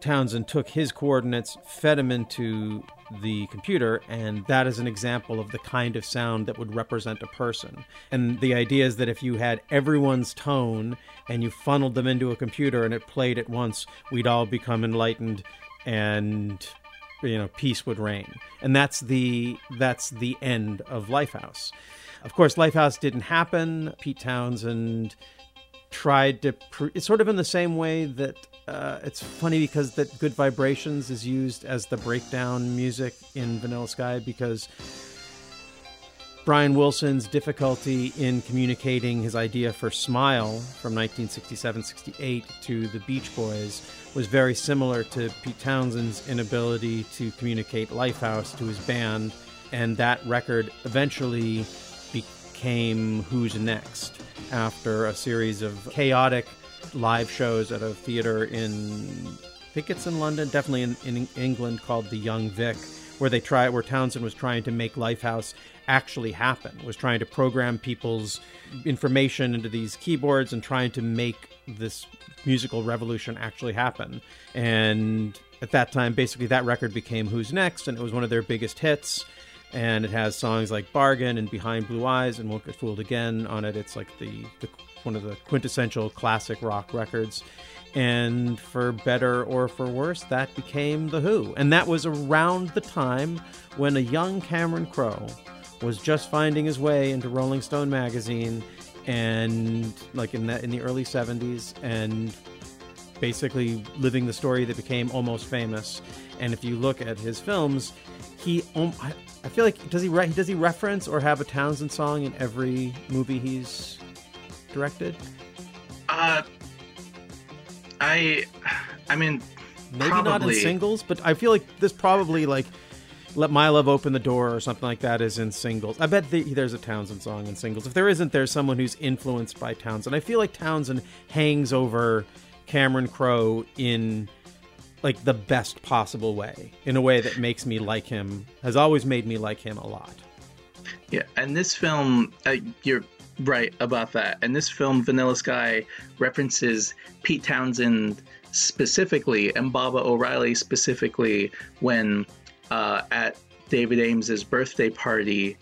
Speaker 10: Townshend took his coordinates, fed them into the computer, and that is an example of the kind of sound that would represent a person. And the idea is that if you had everyone's tone and you funneled them into a computer and it played at once, we'd all become enlightened and you know peace would reign. And that's the that's the end of Lifehouse. Of course, Lifehouse didn't happen. Pete Townshend tried to it's sort of in the same way that uh, it's funny because that good vibrations is used as the breakdown music in vanilla sky because brian wilson's difficulty in communicating his idea for smile from 1967-68 to the beach boys was very similar to pete townshend's inability to communicate lifehouse to his band and that record eventually became who's next after a series of chaotic live shows at a theater in I think it's in London, definitely in, in England called the Young Vic, where they try where Townshend was trying to make Lifehouse actually happen, was trying to program people's information into these keyboards and trying to make this musical revolution actually happen. And at that time, basically that record became Who's Next, and it was one of their biggest hits. And it has songs like Bargain and Behind Blue Eyes and Won't Get Fooled Again on it. It's like the, the one of the quintessential classic rock records. And for better or for worse, that became The Who. And that was around the time when a young Cameron Crowe was just finding his way into Rolling Stone magazine and like in the, in the early 70s and basically living the story that became almost famous. And if you look at his films, he um, I, I feel like does he re- does he reference or have a Townshend song in every movie he's directed?
Speaker 7: Uh, I, I mean,
Speaker 10: Maybe not in singles, but I feel like this probably like "Let My Love Open the Door" or something like that is in singles. I bet the, there's a Townshend song in singles. If there isn't, there's someone who's influenced by Townshend. I feel like Townshend hangs over Cameron Crowe in like the best possible way, in a way that makes me like him. Has always made me like him a lot.
Speaker 7: Yeah, and this film, uh, you're right about that. And this film, Vanilla Sky, references Pete Townshend specifically and Baba O'Riley specifically when uh, at David Aames's birthday party,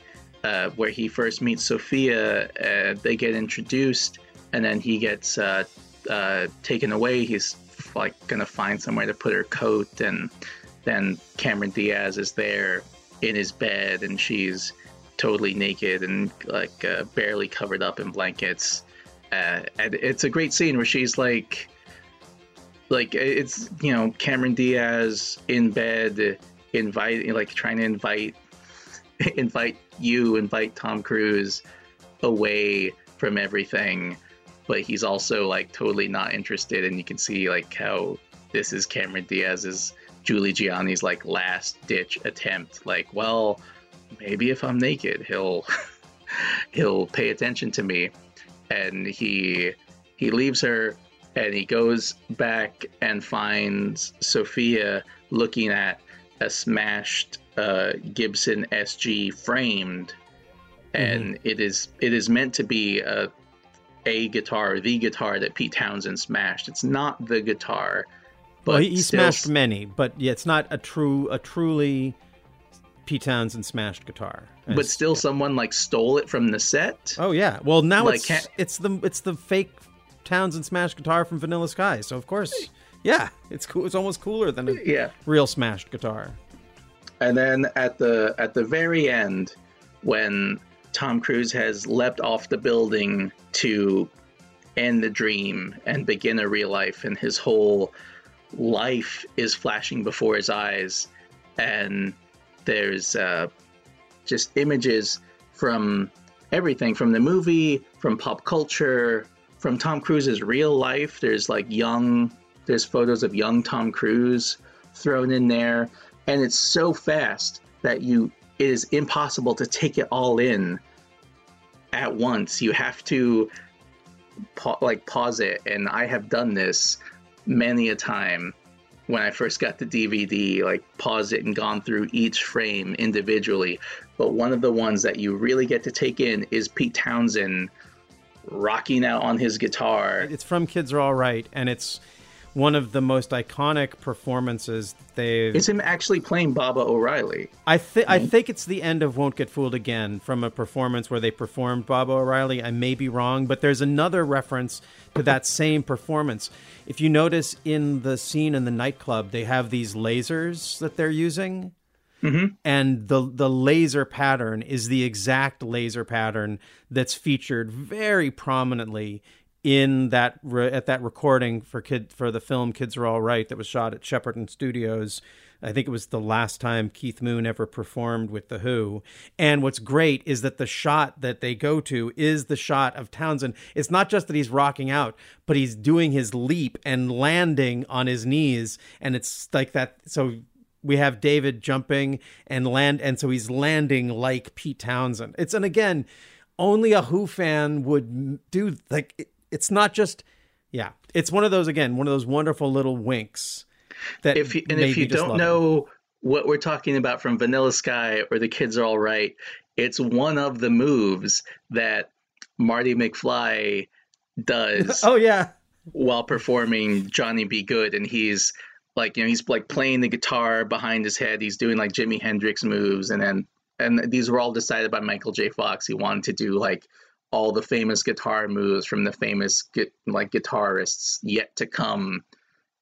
Speaker 7: uh, where he first meets Sophia, uh, they get introduced, and then he gets uh, uh, taken away. He's like gonna find somewhere to put her coat, and then Cameron Diaz is there in his bed, and she's totally naked and like uh, barely covered up in blankets. Uh, and it's a great scene where she's like, like it's you know Cameron Diaz in bed, invite like trying to invite invite you, invite Tom Cruise away from everything, but he's also like totally not interested, and you can see like how this is Cameron Diaz's Julie Gianni's like last ditch attempt. Like, well, maybe if I'm naked, he'll he'll pay attention to me, and he he leaves her and he goes back and finds Sophia looking at a smashed uh, Gibson SG framed, and it is it is meant to be a a guitar, the guitar that Pete Townshend smashed. It's not the guitar, but
Speaker 10: well, he, he
Speaker 7: still
Speaker 10: smashed many, but yeah, it's not a true a truly Pete Townshend smashed guitar.
Speaker 7: But still someone like stole it from the set.
Speaker 10: Oh yeah. Well, now
Speaker 7: Like,
Speaker 10: it's
Speaker 7: can't-
Speaker 10: it's the it's the fake Townshend smashed guitar from Vanilla Sky. So of course, yeah, it's cool. It's almost cooler than a
Speaker 7: Yeah.
Speaker 10: real smashed guitar.
Speaker 7: And then at the at the very end, when Tom Cruise has leapt off the building to end the dream and begin a real life, and his whole life is flashing before his eyes, and there's uh, just images from everything from the movie, from pop culture, from Tom Cruise's real life. There's like young, there's photos of young Tom Cruise thrown in there, and it's so fast that you it is impossible to take it all in at once. You have to pa- like pause it, and I have done this many a time when I first got the DVD, like pause it and gone through each frame individually. But one of the ones that you really get to take in is Pete Townshend rocking out on his guitar.
Speaker 10: It's from Kids Are All Right, and it's one of the most iconic performances they've.
Speaker 7: It's him actually playing Baba O'Riley.
Speaker 10: I think I hmm? think it's the end of Won't Get Fooled Again from a performance where they performed Baba O'Riley. I may be wrong, but there's another reference to that same performance. If you notice in the scene in the nightclub, they have these lasers that they're using. Mm-hmm. And the the laser pattern is the exact laser pattern that's featured very prominently in that re- at that recording for kid for the film Kids Are All Right that was shot at Shepperton Studios. I think it was the last time Keith Moon ever performed with The Who. And what's great is that the shot that they go to is the shot of Townshend. It's not just that he's rocking out, but he's doing his leap and landing on his knees. And it's like that. So we have David jumping and land, and so he's landing like Pete Townshend. It's and again, only a Who fan would do like. It, it's not just, yeah. It's one of those again, one of those wonderful little winks that
Speaker 7: if you, and if you don't
Speaker 10: love it.
Speaker 7: know what we're talking about from Vanilla Sky or The Kids Are All Right, it's one of the moves that Marty McFly does
Speaker 10: oh yeah,
Speaker 7: while performing Johnny B. Goode, and he's like you know he's like playing the guitar behind his head. He's doing like Jimi Hendrix moves, and then and these were all decided by Michael J. Fox. He wanted to do like all the famous guitar moves from the famous like guitarists yet to come,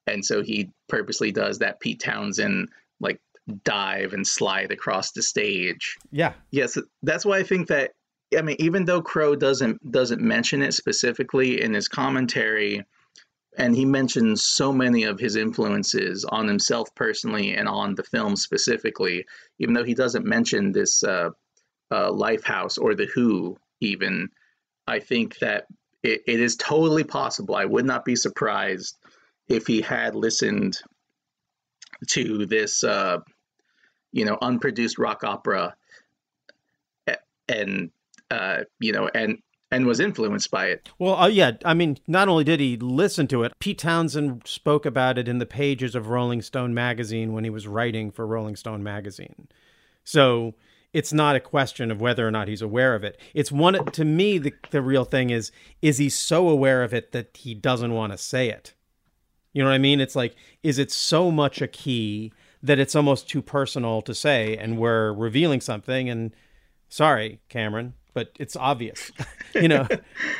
Speaker 7: and so he purposely does that Pete Townshend like dive and slide across the stage.
Speaker 10: Yeah.
Speaker 7: Yes, that's why I think that I mean even though Crowe doesn't doesn't mention it specifically in his commentary and he mentions so many of his influences on himself personally and on the film specifically even though he doesn't mention this uh, uh, Lifehouse or the Who even I think that it, it is totally possible I would not be surprised if he had listened to this uh, you know unproduced rock opera and uh, you know and and was influenced by it
Speaker 10: Well, uh, yeah, I mean, not only did he listen to it, Pete Townshend spoke about it in the pages of Rolling Stone magazine when he was writing for Rolling Stone magazine. So it's not a question of whether or not he's aware of it. It's one to me the the real thing is is he so aware of it that he doesn't want to say it. You know what I mean? It's like is it so much a key that it's almost too personal to say and we're revealing something and sorry, Cameron, but it's obvious. you know.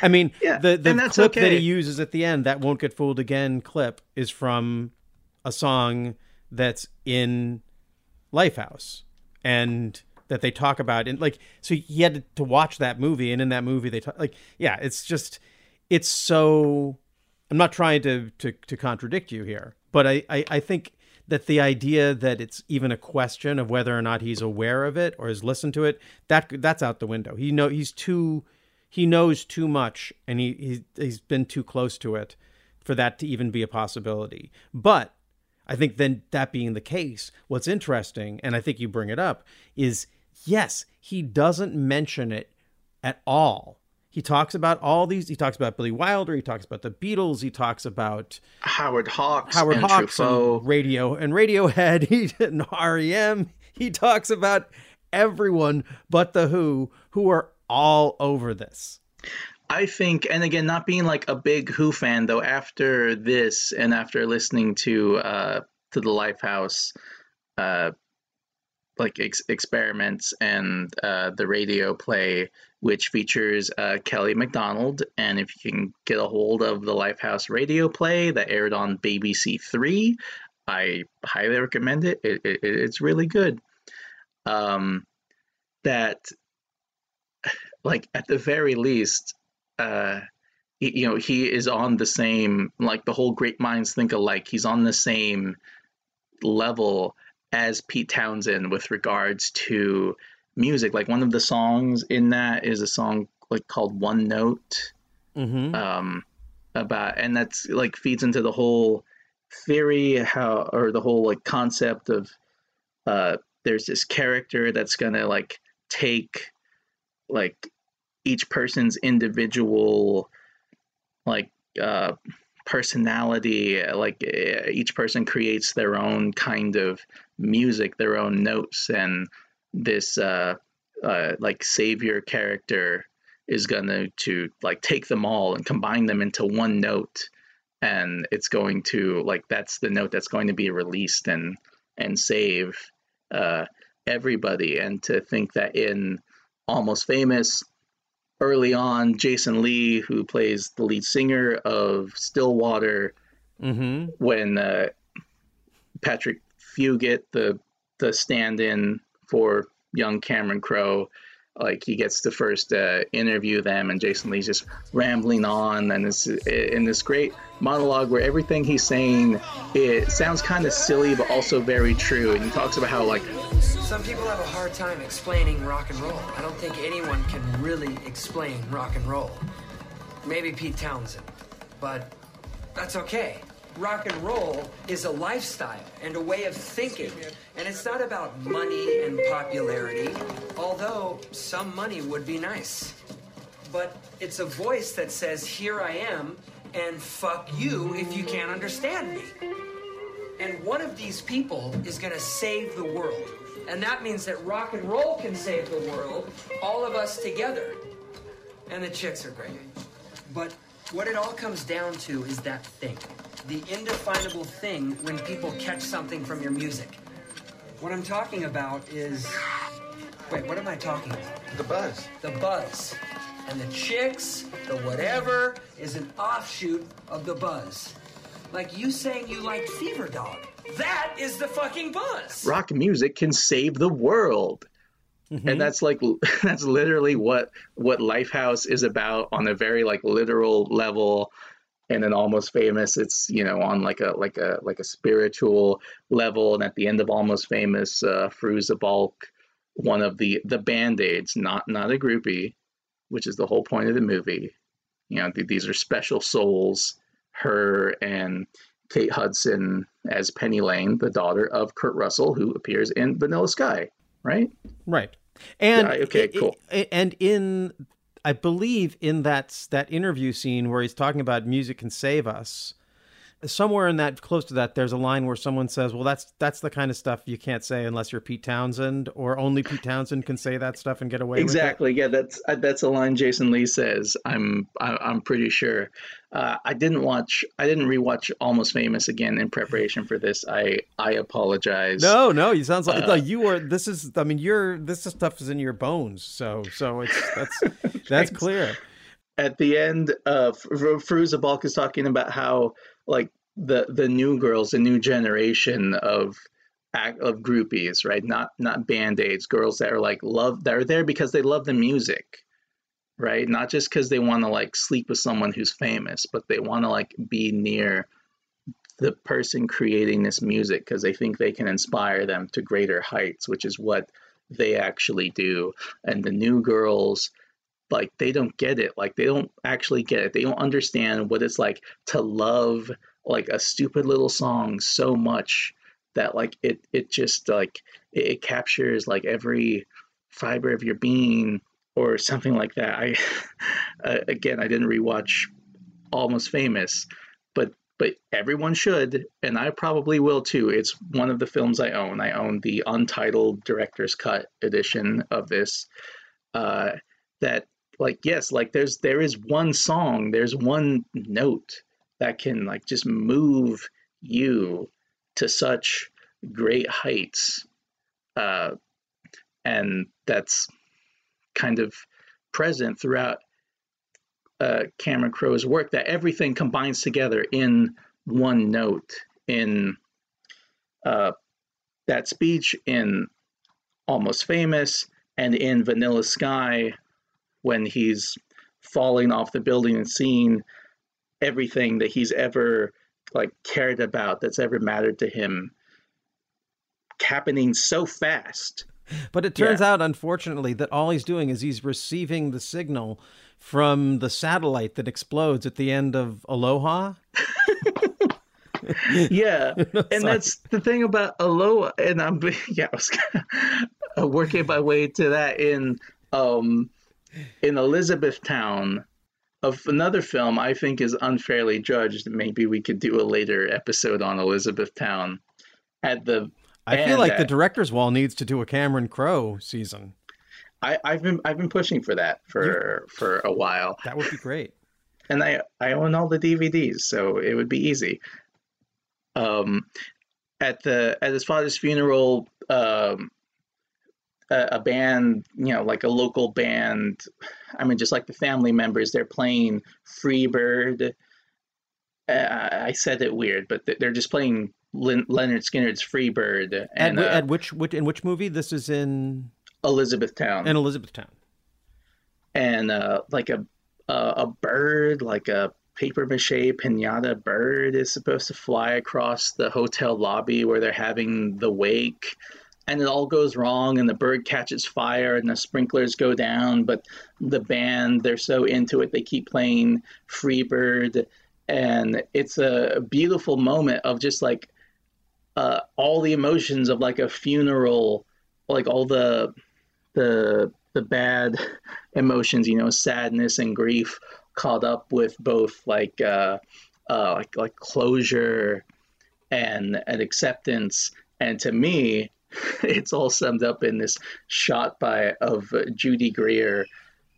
Speaker 10: I mean,
Speaker 7: Yeah,
Speaker 10: the the clip that he uses at the end, that won't get fooled again clip is from a song that's in Lifehouse and that they talk about and like so he had to watch that movie and in that movie they talk like yeah it's just it's so i'm not trying to to, to contradict you here but I, I i think that the idea that it's even a question of whether or not he's aware of it or has listened to it that that's out the window. He know he's too he knows too much and he, he he's been too close to it for that to even be a possibility. But I think then that being the case, what's interesting, and I think you bring it up, is yes, he doesn't mention it at all. He talks about all these. He talks about Billy Wilder. He talks about the Beatles. He talks about
Speaker 7: Howard Hawks
Speaker 10: Howard
Speaker 7: and
Speaker 10: Hawks
Speaker 7: Truffaut.
Speaker 10: and radio and Radiohead. He and REM. He talks about everyone but the Who, who are all over this.
Speaker 7: I think, and again, not being like a big Who fan though. After this, and after listening to uh, to the Lifehouse, uh, like ex- experiments and uh, the radio play, which features uh, Kelly Macdonald. and if you can get a hold of the Lifehouse radio play that aired on BBC Three, I highly recommend it. it, it it's really good. Um, that like at the very least uh you know he is on the same like the whole great minds think alike he's on the same level as Pete Townshend with regards to music like one of the songs in that is a song like called One Note
Speaker 10: Mm-hmm.
Speaker 7: um about and that's like feeds into the whole theory how or the whole like concept of uh there's this character that's gonna like take like each person's individual like uh personality like eh, each person creates their own kind of music their own notes and this uh uh like savior character is gonna to like take them all and combine them into one note and it's going to like that's the note that's going to be released and and save uh everybody. And to think that in almost famous early on jason lee who plays the lead singer of stillwater
Speaker 10: Mm-hmm.
Speaker 7: when uh, patrick fugit the the stand-in for young cameron crowe like he gets to first uh, interview them and jason lee's just rambling on and it's in this great monologue where everything he's saying it sounds kind of silly but also very true and he talks about how like
Speaker 11: Some people have a hard time explaining rock and roll. I don't think anyone can really explain rock and roll. Maybe Pete Townshend, but that's okay. Rock and roll is a lifestyle and a way of thinking. And it's not about money and popularity, although some money would be nice. But it's a voice that says, Here I am, and fuck you if you can't understand me. And one of these people is gonna save the world. And that means that rock and roll can save the world, all of us together. And the chicks are great. But What it all comes down to is that thing. The indefinable thing when people catch something from your music. What I'm talking about is. Wait, what am I talking about?
Speaker 16: The buzz.
Speaker 11: The buzz. And the chicks, the whatever, is an offshoot of the buzz. Like you saying you liked Fever Dog. That is the fucking buzz.
Speaker 7: rock music can save the world and that's like that's literally what what lifehouse is about on a very like literal level and then almost famous it's you know on like a like a like a spiritual level and at the end of almost famous uh Fairuza Balk one of the the band-aids not not a groupie which is the whole point of the movie you know th- these are special souls her and Kate Hudson as Penny Lane, the daughter of Kurt Russell, who appears in Vanilla Sky, right?
Speaker 10: Right. And
Speaker 7: Yeah, okay, cool.
Speaker 10: i- and in I believe in that that interview scene where he's talking about music can save us. Somewhere in that close to that there's a line where someone says, "Well, that's that's the kind of stuff you can't say unless you're Pete Townshend or only Pete Townshend can say that stuff and get away with it."
Speaker 7: Exactly. Yeah, that's uh, that's a line Jason Lee says. I'm I'm pretty sure. Uh, I didn't watch. I didn't rewatch Almost Famous again in preparation for this. I I apologize.
Speaker 10: No, no, you sounds like
Speaker 7: Uh,
Speaker 10: like you are. This is. I mean, you're. This stuff is in your bones. So, so it's that's that's clear.
Speaker 7: at the end uh F- Balk is talking about how like the the new girls the new generation of of groupies right? Not not band-aids girls that are like love that are there because they love the music right? Not just because they want to like sleep with someone who's famous but they want to like be near the person creating this music because they think they can inspire them to greater heights which is what they actually do. And the new girls like they don't get it. Like they don't actually get it. They don't understand what it's like to love like a stupid little song so much that like it it just like it, it captures like every fiber of your being or something like that. I uh, again i didn't rewatch almost famous but but everyone should and i probably will too. It's one of the films i own. I own the untitled director's cut edition of this uh that like yes like there's there is one song there's one note that can like just move you to such great heights uh and that's kind of present throughout uh Cameron Crowe's work that everything combines together in one note in uh that speech in almost famous and in vanilla sky when he's falling off the building and seeing everything that he's ever like cared about that's ever mattered to him happening so fast
Speaker 10: But it turns out, unfortunately, that all he's doing is he's receiving the signal from the satellite that explodes at the end of Aloha.
Speaker 7: yeah and that's the thing about aloha and i'm yeah i was uh, working my way to that in um in elizabethtown of another film i think is unfairly judged maybe we could do a later episode on elizabethtown at the
Speaker 10: I feel like the director's wall needs to do a Cameron Crowe season.
Speaker 7: I, I've been I've been pushing for that for for a while.
Speaker 10: That would be great.
Speaker 7: And I I own all the DVDs, so it would be easy. Um, at the at his father's funeral, um, a, a band, you know, like a local band. I mean, just like the family members, they're playing Freebird. Uh, I said it weird, but they're just playing Lin- Lynyrd Skynyrd's Freebird
Speaker 10: At,
Speaker 7: and
Speaker 10: whi-
Speaker 7: uh,
Speaker 10: at which, which in which movie? This is in
Speaker 7: Elizabethtown.
Speaker 10: in Elizabethtown.
Speaker 7: and uh, like a, a a bird, like a paper mache pinata bird, is supposed to fly across the hotel lobby where they're having the wake, and it all goes wrong, and the bird catches fire, and the sprinklers go down, but the band they're so into it they keep playing Freebird, and it's a beautiful moment of just like uh, all the emotions of like a funeral, like all the the the bad emotions, you know, sadness and grief caught up with both like uh, uh, like like closure and and acceptance. And to me, it's all summed up in this shot by of Judy Greer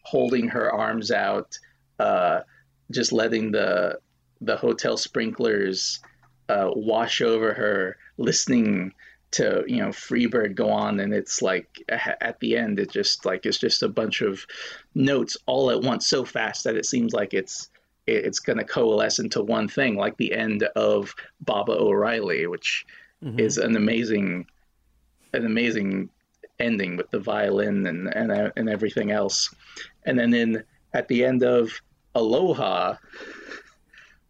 Speaker 7: holding her arms out, uh, just letting the the hotel sprinklers uh, wash over her, listening to you know Freebird go on, and it's like at the end, it just like it's just a bunch of notes all at once, so fast that it seems like it's it's going to coalesce into one thing, like the end of Baba O'Riley, which
Speaker 10: Mhm.
Speaker 7: is an amazing an amazing ending with the violin and and and everything else. And then in at the end of Aloha,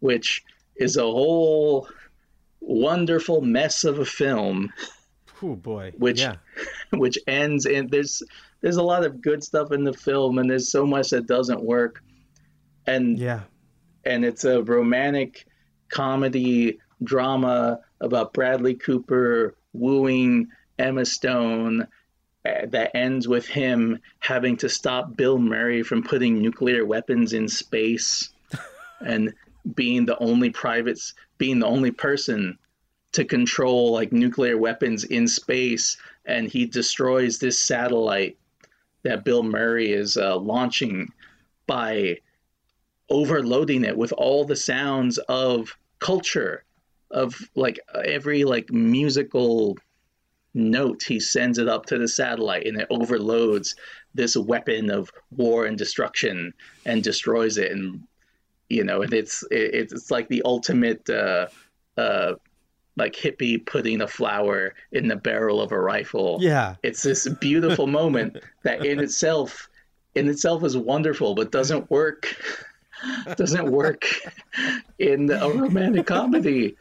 Speaker 7: which is a whole wonderful mess of a film,
Speaker 10: Oh boy.
Speaker 7: which
Speaker 10: yeah.
Speaker 7: which ends in there's there's a lot of good stuff in the film and there's so much that doesn't work. And
Speaker 10: yeah.
Speaker 7: and it's a romantic comedy drama about Bradley Cooper wooing Emma Stone uh, that ends with him having to stop Bill Murray from putting nuclear weapons in space and being the only privates being the only person to control like nuclear weapons in space and he destroys this satellite that Bill Murray is uh, launching by overloading it with all the sounds of culture of like every like musical note he sends it up to the satellite and it overloads this weapon of war and destruction and destroys it. And you know and it's it, it's like the ultimate uh uh like hippie putting a flower in the barrel of a rifle.
Speaker 10: Yeah.
Speaker 7: it's this beautiful moment that in itself in itself is wonderful but doesn't work doesn't work in a romantic comedy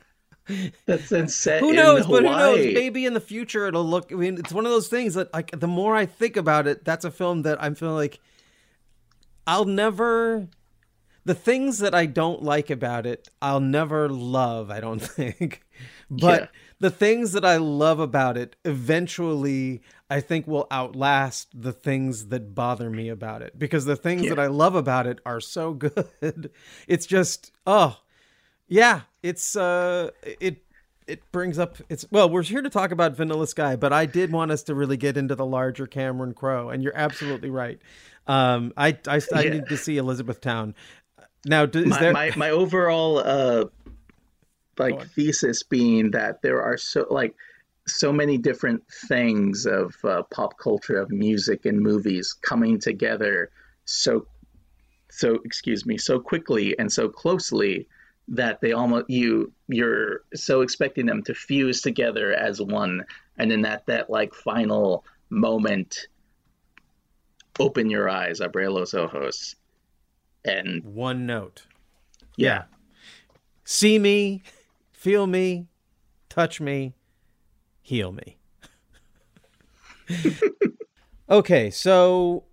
Speaker 7: that's set
Speaker 10: Who knows? But who knows? Maybe in the future it'll look. I mean, it's one of those things that, like, the more I think about it, that's a film that I'm feeling like I'll never. The things that I don't like about it, I'll never love. I don't think, but
Speaker 7: Yeah.
Speaker 10: the things that I love about it, eventually, I think will outlast the things that bother me about it. Because the things that I love about it are so good. It's just, oh, yeah, it's uh it it brings up it's well, we're here to talk about Vanilla Sky, but I did want us to really get into the larger Cameron Crowe, and you're absolutely right. Um I I, I
Speaker 7: Yeah.
Speaker 10: need to see Elizabethtown. Now, do, is
Speaker 7: my,
Speaker 10: there
Speaker 7: my my overall uh like thesis being that there are so like so many different things of uh, pop culture of music and movies coming together so so excuse me so quickly and so closely that they almost you you're so expecting them to fuse together as one and then that that like final moment open your eyes abre los ojos and
Speaker 10: one note.
Speaker 7: Yeah.
Speaker 10: See me, feel me, touch me, heal me. okay, so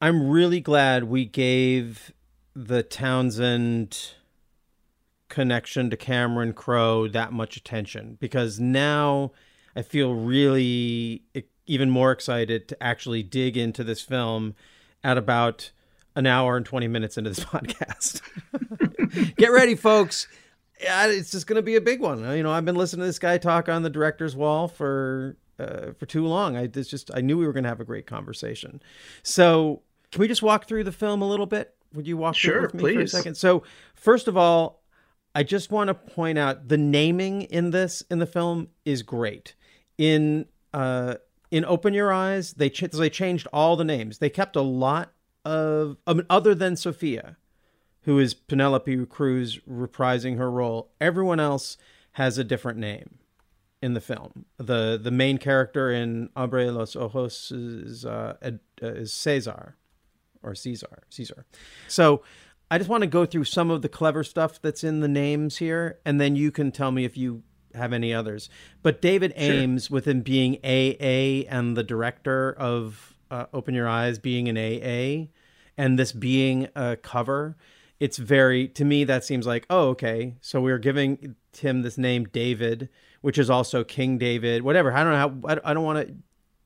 Speaker 10: I'm really glad we gave the Townshend connection to Cameron Crowe that much attention because now I feel really even more excited to actually dig into this film at about an hour and 20 minutes into this podcast. Get ready, folks. It's just going to be a big one. You know, I've been listening to this guy talk on the director's wall for uh, for too long. I just I knew we were going to have a great conversation. So, can we just walk through the film a little bit? Would you walk through
Speaker 7: Sure,
Speaker 10: it with me for a second? So, first of all, I just want to point out the naming in this in the film is great. In uh in Open Your Eyes, they ch- they changed all the names. They kept a lot of I mean, other than Sophia, who is Penelope Cruz reprising her role. Everyone else has a different name in the film. the The main character in Abre los Ojos is uh, uh, is Cesar, or Caesar. Caesar. So I just want to go through some of the clever stuff that's in the names here, and then you can tell me if you have any others. But David
Speaker 7: Sure.
Speaker 10: Aames, with him being AA and the director of uh, Open Your Eyes being an AA, and this being a cover, it's very to me that seems like oh okay, so we're giving him this name David, which is also King David, whatever. I don't know how I I don't want to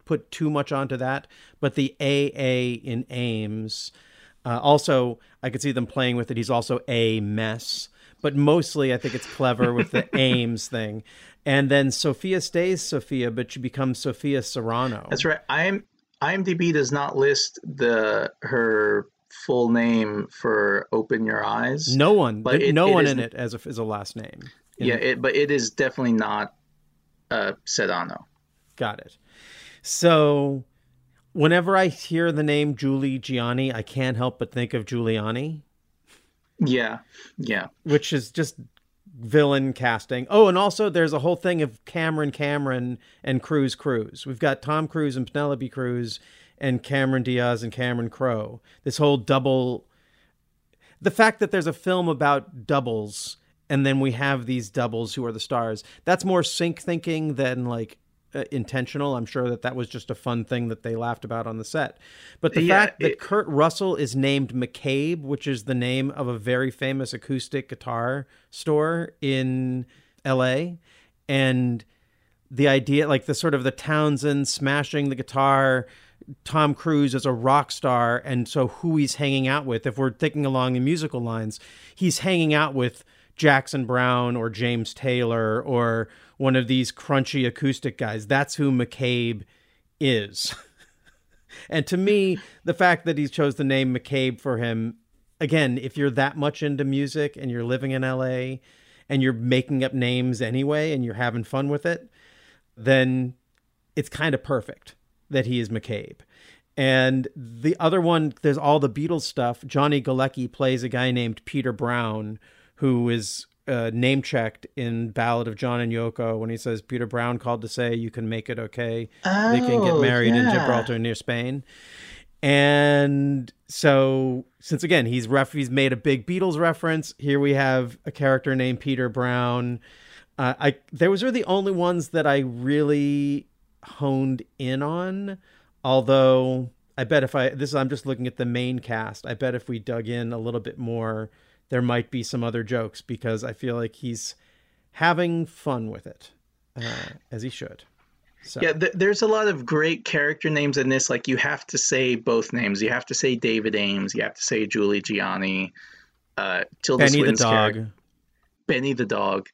Speaker 10: put too much onto that, but the AA in Aames. Uh, also, I could see them playing with it. He's also a mess, but mostly I think it's clever with the Aames thing. And then Sophia stays Sophia, but she becomes Sophia Serrano.
Speaker 7: That's right. I'm IMDb does not list the her full name for Open Your Eyes.
Speaker 10: No one,
Speaker 7: But it-
Speaker 10: no
Speaker 7: it
Speaker 10: one
Speaker 7: is-
Speaker 10: in it as a, as a last name.
Speaker 7: Yeah, it, but it is definitely not uh, Sedano.
Speaker 10: Got it. So, whenever I hear the name Julie Gianni, I can't help but think of Giuliani,
Speaker 7: Yeah, yeah.
Speaker 10: which is just villain casting. Oh, and also there's a whole thing of Cameron Cameron and Cruz Cruz. We've got Tom Cruise and Penelope Cruz and Cameron Diaz and Cameron Crowe. This whole double the fact that there's a film about doubles and then we have these doubles who are the stars that's more sync thinking than like uh, intentional i'm sure that that was just a fun thing that they laughed about on the set but the
Speaker 7: Yeah,
Speaker 10: fact that
Speaker 7: it-
Speaker 10: kurt russell is named mccabe which is the name of a very famous acoustic guitar store in la and the idea like the sort of the townshend smashing the guitar Tom Cruise as a rock star, and so who he's hanging out with. If we're thinking along the musical lines, he's hanging out with Jackson Browne or James Taylor or one of these crunchy acoustic guys. That's who McCabe is. and to me, the fact that he chose the name McCabe for him, again, if you're that much into music and you're living in LA and you're making up names anyway and you're having fun with it, then it's kind of perfect that he is McCabe. And the other one, there's all the Beatles stuff. Johnny Galecki plays a guy named Peter Brown, who is uh, name checked in Ballad of John and Yoko when he says Peter Brown called to say you can make it okay. they can get
Speaker 7: Oh,
Speaker 10: married in. Gibraltar near Spain. And so, since again he's ref, he's made a big Beatles reference. Here we have a character named Peter Brown. Uh, I those are the only ones that I really honed in on. Although I bet if I this is I'm just looking at the main cast. I bet if we dug in a little bit more, there might be some other jokes because I feel like he's having fun with it, uh, as he should. So
Speaker 7: Yeah, th- there's a lot of great character names in this. Like you have to say both names. You have to say David Aames. You have to say Julie Gianni. Uh, Tilda
Speaker 10: Benny the
Speaker 7: Swinton's
Speaker 10: dog.
Speaker 7: character- Benny the dog,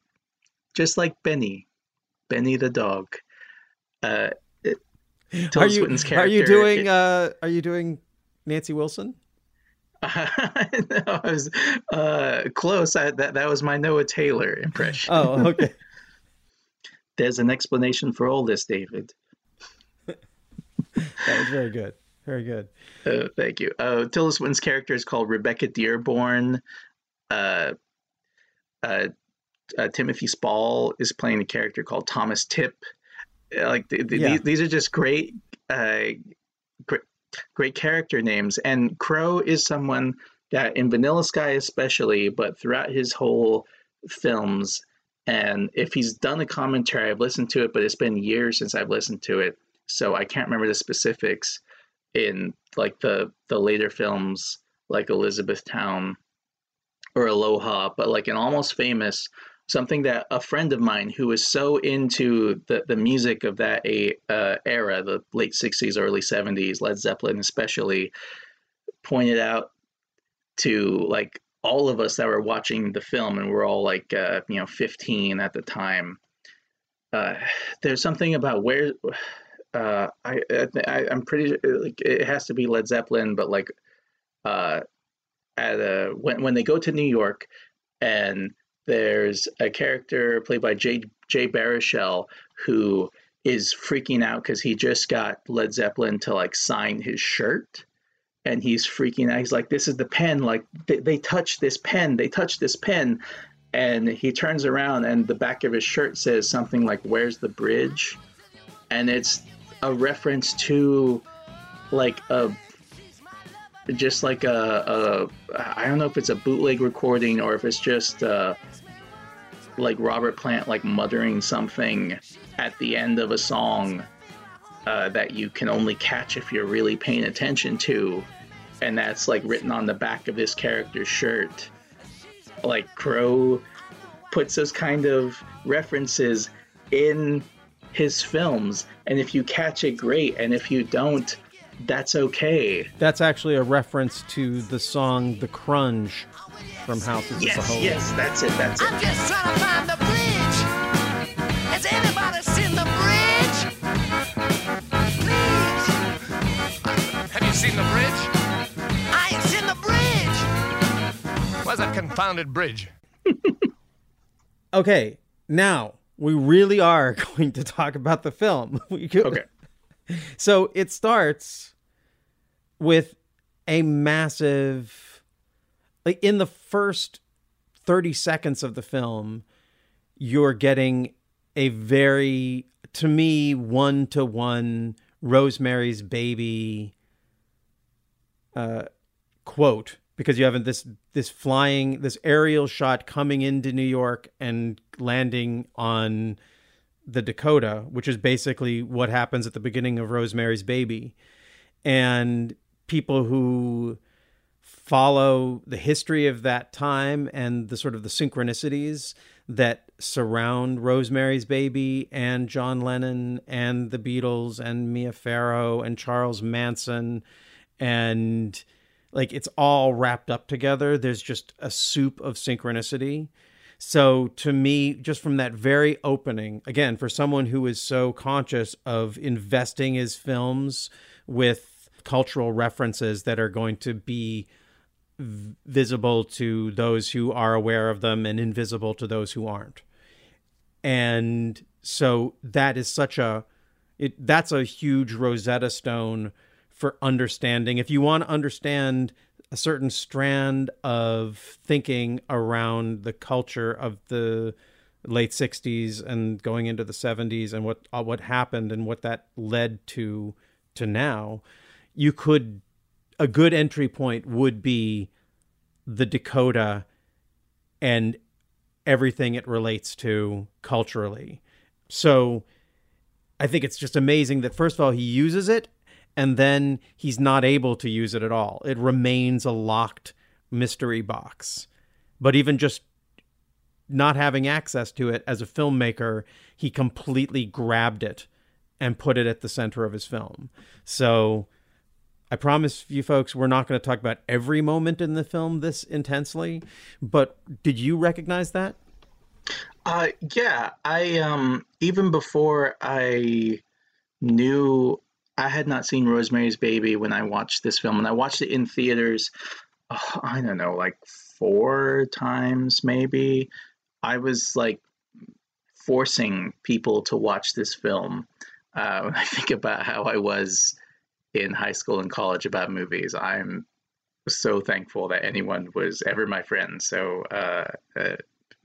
Speaker 7: just like Benny, Benny the dog. Uh, it- Tilda
Speaker 10: are you
Speaker 7: Swinton's
Speaker 10: are you
Speaker 7: character-
Speaker 10: doing uh are you doing Nancy Wilson?
Speaker 7: no, I was uh, close. I, that that was my Noah Taylor impression.
Speaker 10: Oh, okay.
Speaker 7: There's an explanation for all this, David.
Speaker 10: That was very good. Very good.
Speaker 7: Uh, thank you. Uh, Tilda Swinton's character is called Rebecca Dearborn. Uh, uh, uh, Timothy Spall is playing a character called Thomas Tipp. Uh, Like th- th-
Speaker 10: Yeah.
Speaker 7: these, these are just great, uh, great, great character names. And Crowe is someone that in Vanilla Sky especially, but throughout his whole films, and if he's done a commentary, I've listened to it, but it's been years since I've listened to it, so I can't remember the specifics in like the the later films like Elizabethtown or Aloha, but like an almost famous something that a friend of mine who was so into the, the music of that a, uh, era, the late 60s, early 70s, Led Zeppelin especially, pointed out to like all of us that were watching the film and we're all like uh, you know 15 at the time uh, there's something about where uh, I, I, I'm pretty like it has to be Led Zeppelin, but like uh, at a when when they go to New York, and there's a character played by Jay Jay Baruchel who is freaking out because he just got Led Zeppelin to like sign his shirt. And he's freaking out. He's like, "This is the pen. Like they, they touched this pen. They touched this pen." And he turns around, and the back of his shirt says something like, "Where's the bridge?" and it's a reference to like a just like a, a I don't know if it's a bootleg recording or if it's just uh, like Robert Plant like muttering something at the end of a song uh, that you can only catch if you're really paying attention to, and that's like written on the back of this character's shirt. Like Crowe puts those kind of references in his films, and if you catch it, great, and if you don't, that's okay.
Speaker 10: That's actually a reference to the song "The Crunge" from Houses of the
Speaker 7: Yes,
Speaker 10: Holy.
Speaker 7: yes, that's it, that's it.
Speaker 4: I'm just trying to find the bridge. Has anybody seen the bridge? Please.
Speaker 16: Have you seen the bridge?
Speaker 4: I ain't seen the bridge.
Speaker 16: Where's that confounded bridge?
Speaker 10: Okay, now we really are going to talk about the film. okay. So it starts with a massive, like in the first 30 seconds of the film, you're getting a very, to me, one to one Rosemary's Baby uh, quote because you have this this flying this aerial shot coming into New York and landing on the Dakota, which is basically what happens at the beginning of Rosemary's Baby, and people who follow the history of that time and the sort of the synchronicities that surround Rosemary's Baby and John Lennon and the Beatles and Mia Farrow and Charles Manson and like it's all wrapped up together. There's just a soup of synchronicity. So to me, just from that very opening, again, for someone who is so conscious of investing his films with cultural references that are going to be visible to those who are aware of them and invisible to those who aren't. And so that is such a it that's a huge Rosetta Stone for understanding. If you want to understand a certain strand of thinking around the culture of the late 60s and going into the 70s and what uh, what happened and what that led to to now you could a good entry point would be the Dakota and everything it relates to culturally so I think it's just amazing that first of all he uses it and then he's not able to use it at all. It remains a locked mystery box. But even just not having access to it as a filmmaker, he completely grabbed it and put it at the center of his film. So I promise you folks, we're not going to talk about every moment in the film this intensely, but did you recognize that?
Speaker 7: Uh, yeah, I um even before I knew I had not seen Rosemary's Baby when I watched this film, and I watched it in theaters. Oh, I don't know, like four times maybe. I was like forcing people to watch this film. Uh, when I think about how I was in high school and college about movies, I'm so thankful that anyone was ever my friend. So, uh, uh,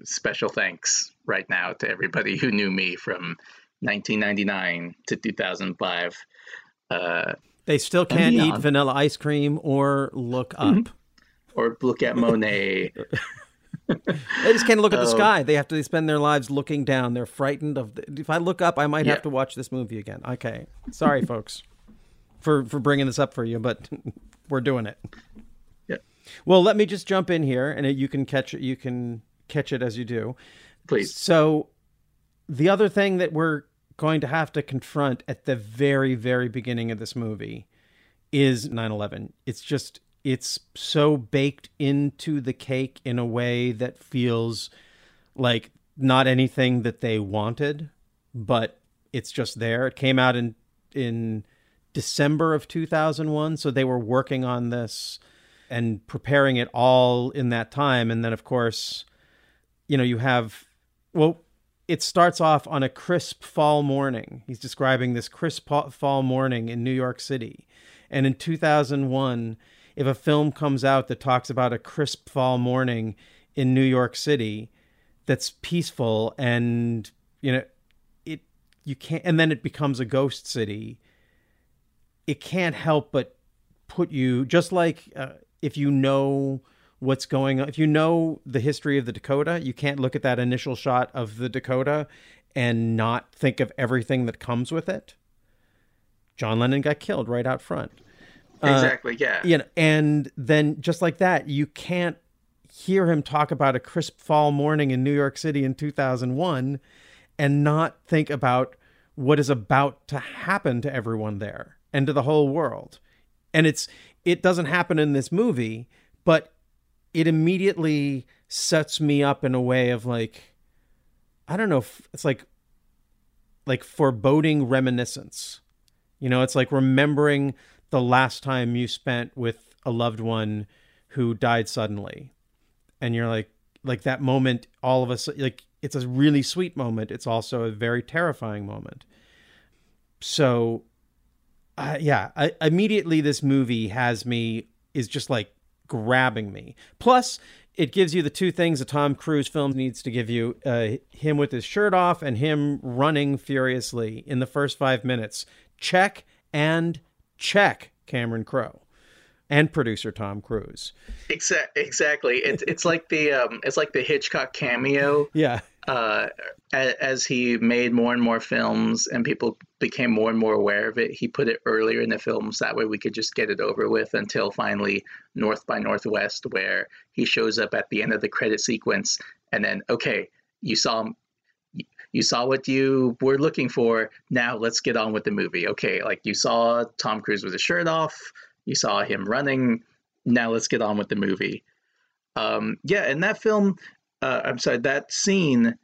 Speaker 7: special thanks right now to everybody who knew me from 1999 to 2005. Uh,
Speaker 10: they still can't eat vanilla ice cream or look up.
Speaker 7: Mm-hmm. Or look at Monet.
Speaker 10: they just can't look at the
Speaker 7: Oh.
Speaker 10: sky. They have to they spend their lives looking down. They're frightened of. The, if I look up, I might
Speaker 7: Yeah.
Speaker 10: have to watch this movie again. Okay, sorry, folks, for for bringing this up for you, but we're doing it.
Speaker 7: Yeah.
Speaker 10: Well, let me just jump in here, and you can catch it. You can catch it as you do.
Speaker 7: Please.
Speaker 10: So, the other thing that we're going to have to confront at the very, very beginning of this movie is 9/11. It's just it's so baked into the cake in a way that feels like not anything that they wanted, but it's just there. It came out in in December of 2001, so they were working on this and preparing it all in that time and then of course, you know, you have well it starts off on a crisp fall morning. He's describing this crisp fall morning in New York City. And in 2001, if a film comes out that talks about a crisp fall morning in New York City that's peaceful and, you know, it you can't and then it becomes a ghost city, it can't help but put you just like uh, if you know what's going on if you know the history of the Dakota you can't look at that initial shot of the Dakota and not think of everything that comes with it. John Lennon got killed right out front. Uh,
Speaker 7: Exactly, yeah.
Speaker 10: you know and then just like that you can't hear him talk about a crisp fall morning in New York City in 2001 and not think about what is about to happen to everyone there and to the whole world. And it's it doesn't happen in this movie, but it immediately sets me up in a way of like I don't know, if it's like like foreboding reminiscence. You know, it's like remembering the last time you spent with a loved one who died suddenly and you're like like that moment all of us like it's a really sweet moment it's also a very terrifying moment so uh, yeah I, immediately this movie has me is just like grabbing me plus it gives you the two things a tom cruise film needs to give you uh, him with his shirt off and him running furiously in the first five minutes check and check cameron crowe and producer tom cruise
Speaker 7: Exa- exactly. It's it's like the um, it's like the Hitchcock cameo.
Speaker 10: yeah
Speaker 7: Uh, as he made more and more films and people became more and more aware of it, he put it earlier in the films. That way we could just get it over with until finally North by Northwest, where he shows up at the end of the credit sequence, and then okay, you saw you saw what you were looking for. Now let's get on with the movie. Okay, like you saw Tom Cruise with his shirt off, you saw him running. Now let's get on with the movie. Um, yeah, and that film, uh, I'm sorry, that scene,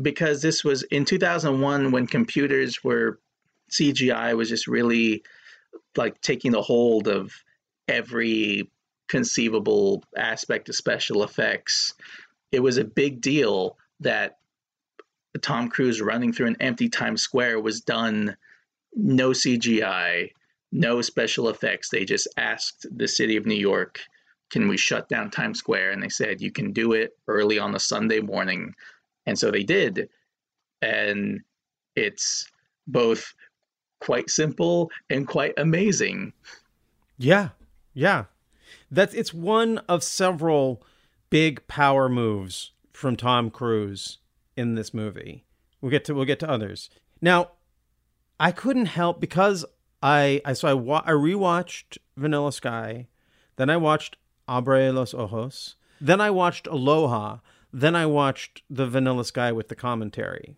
Speaker 7: because this was in 2001 when computers were CGI was just really like taking a hold of every conceivable aspect of special effects. It was a big deal that Tom Cruise running through an empty Times Square was done no CGI, no special effects. They just asked the city of New York, can we shut down Times Square? And they said, you can do it early on the Sunday morning. And so they did. And it's both quite simple and quite amazing.
Speaker 10: Yeah, yeah. That's it's one of several big power moves from Tom Cruise in this movie. We'll get to we'll get to others. Now, I couldn't help because I I so I wa- I rewatched Vanilla Sky, then I watched Abre los Ojos, then I watched Aloha, then I watched the Vanilla Sky with the commentary.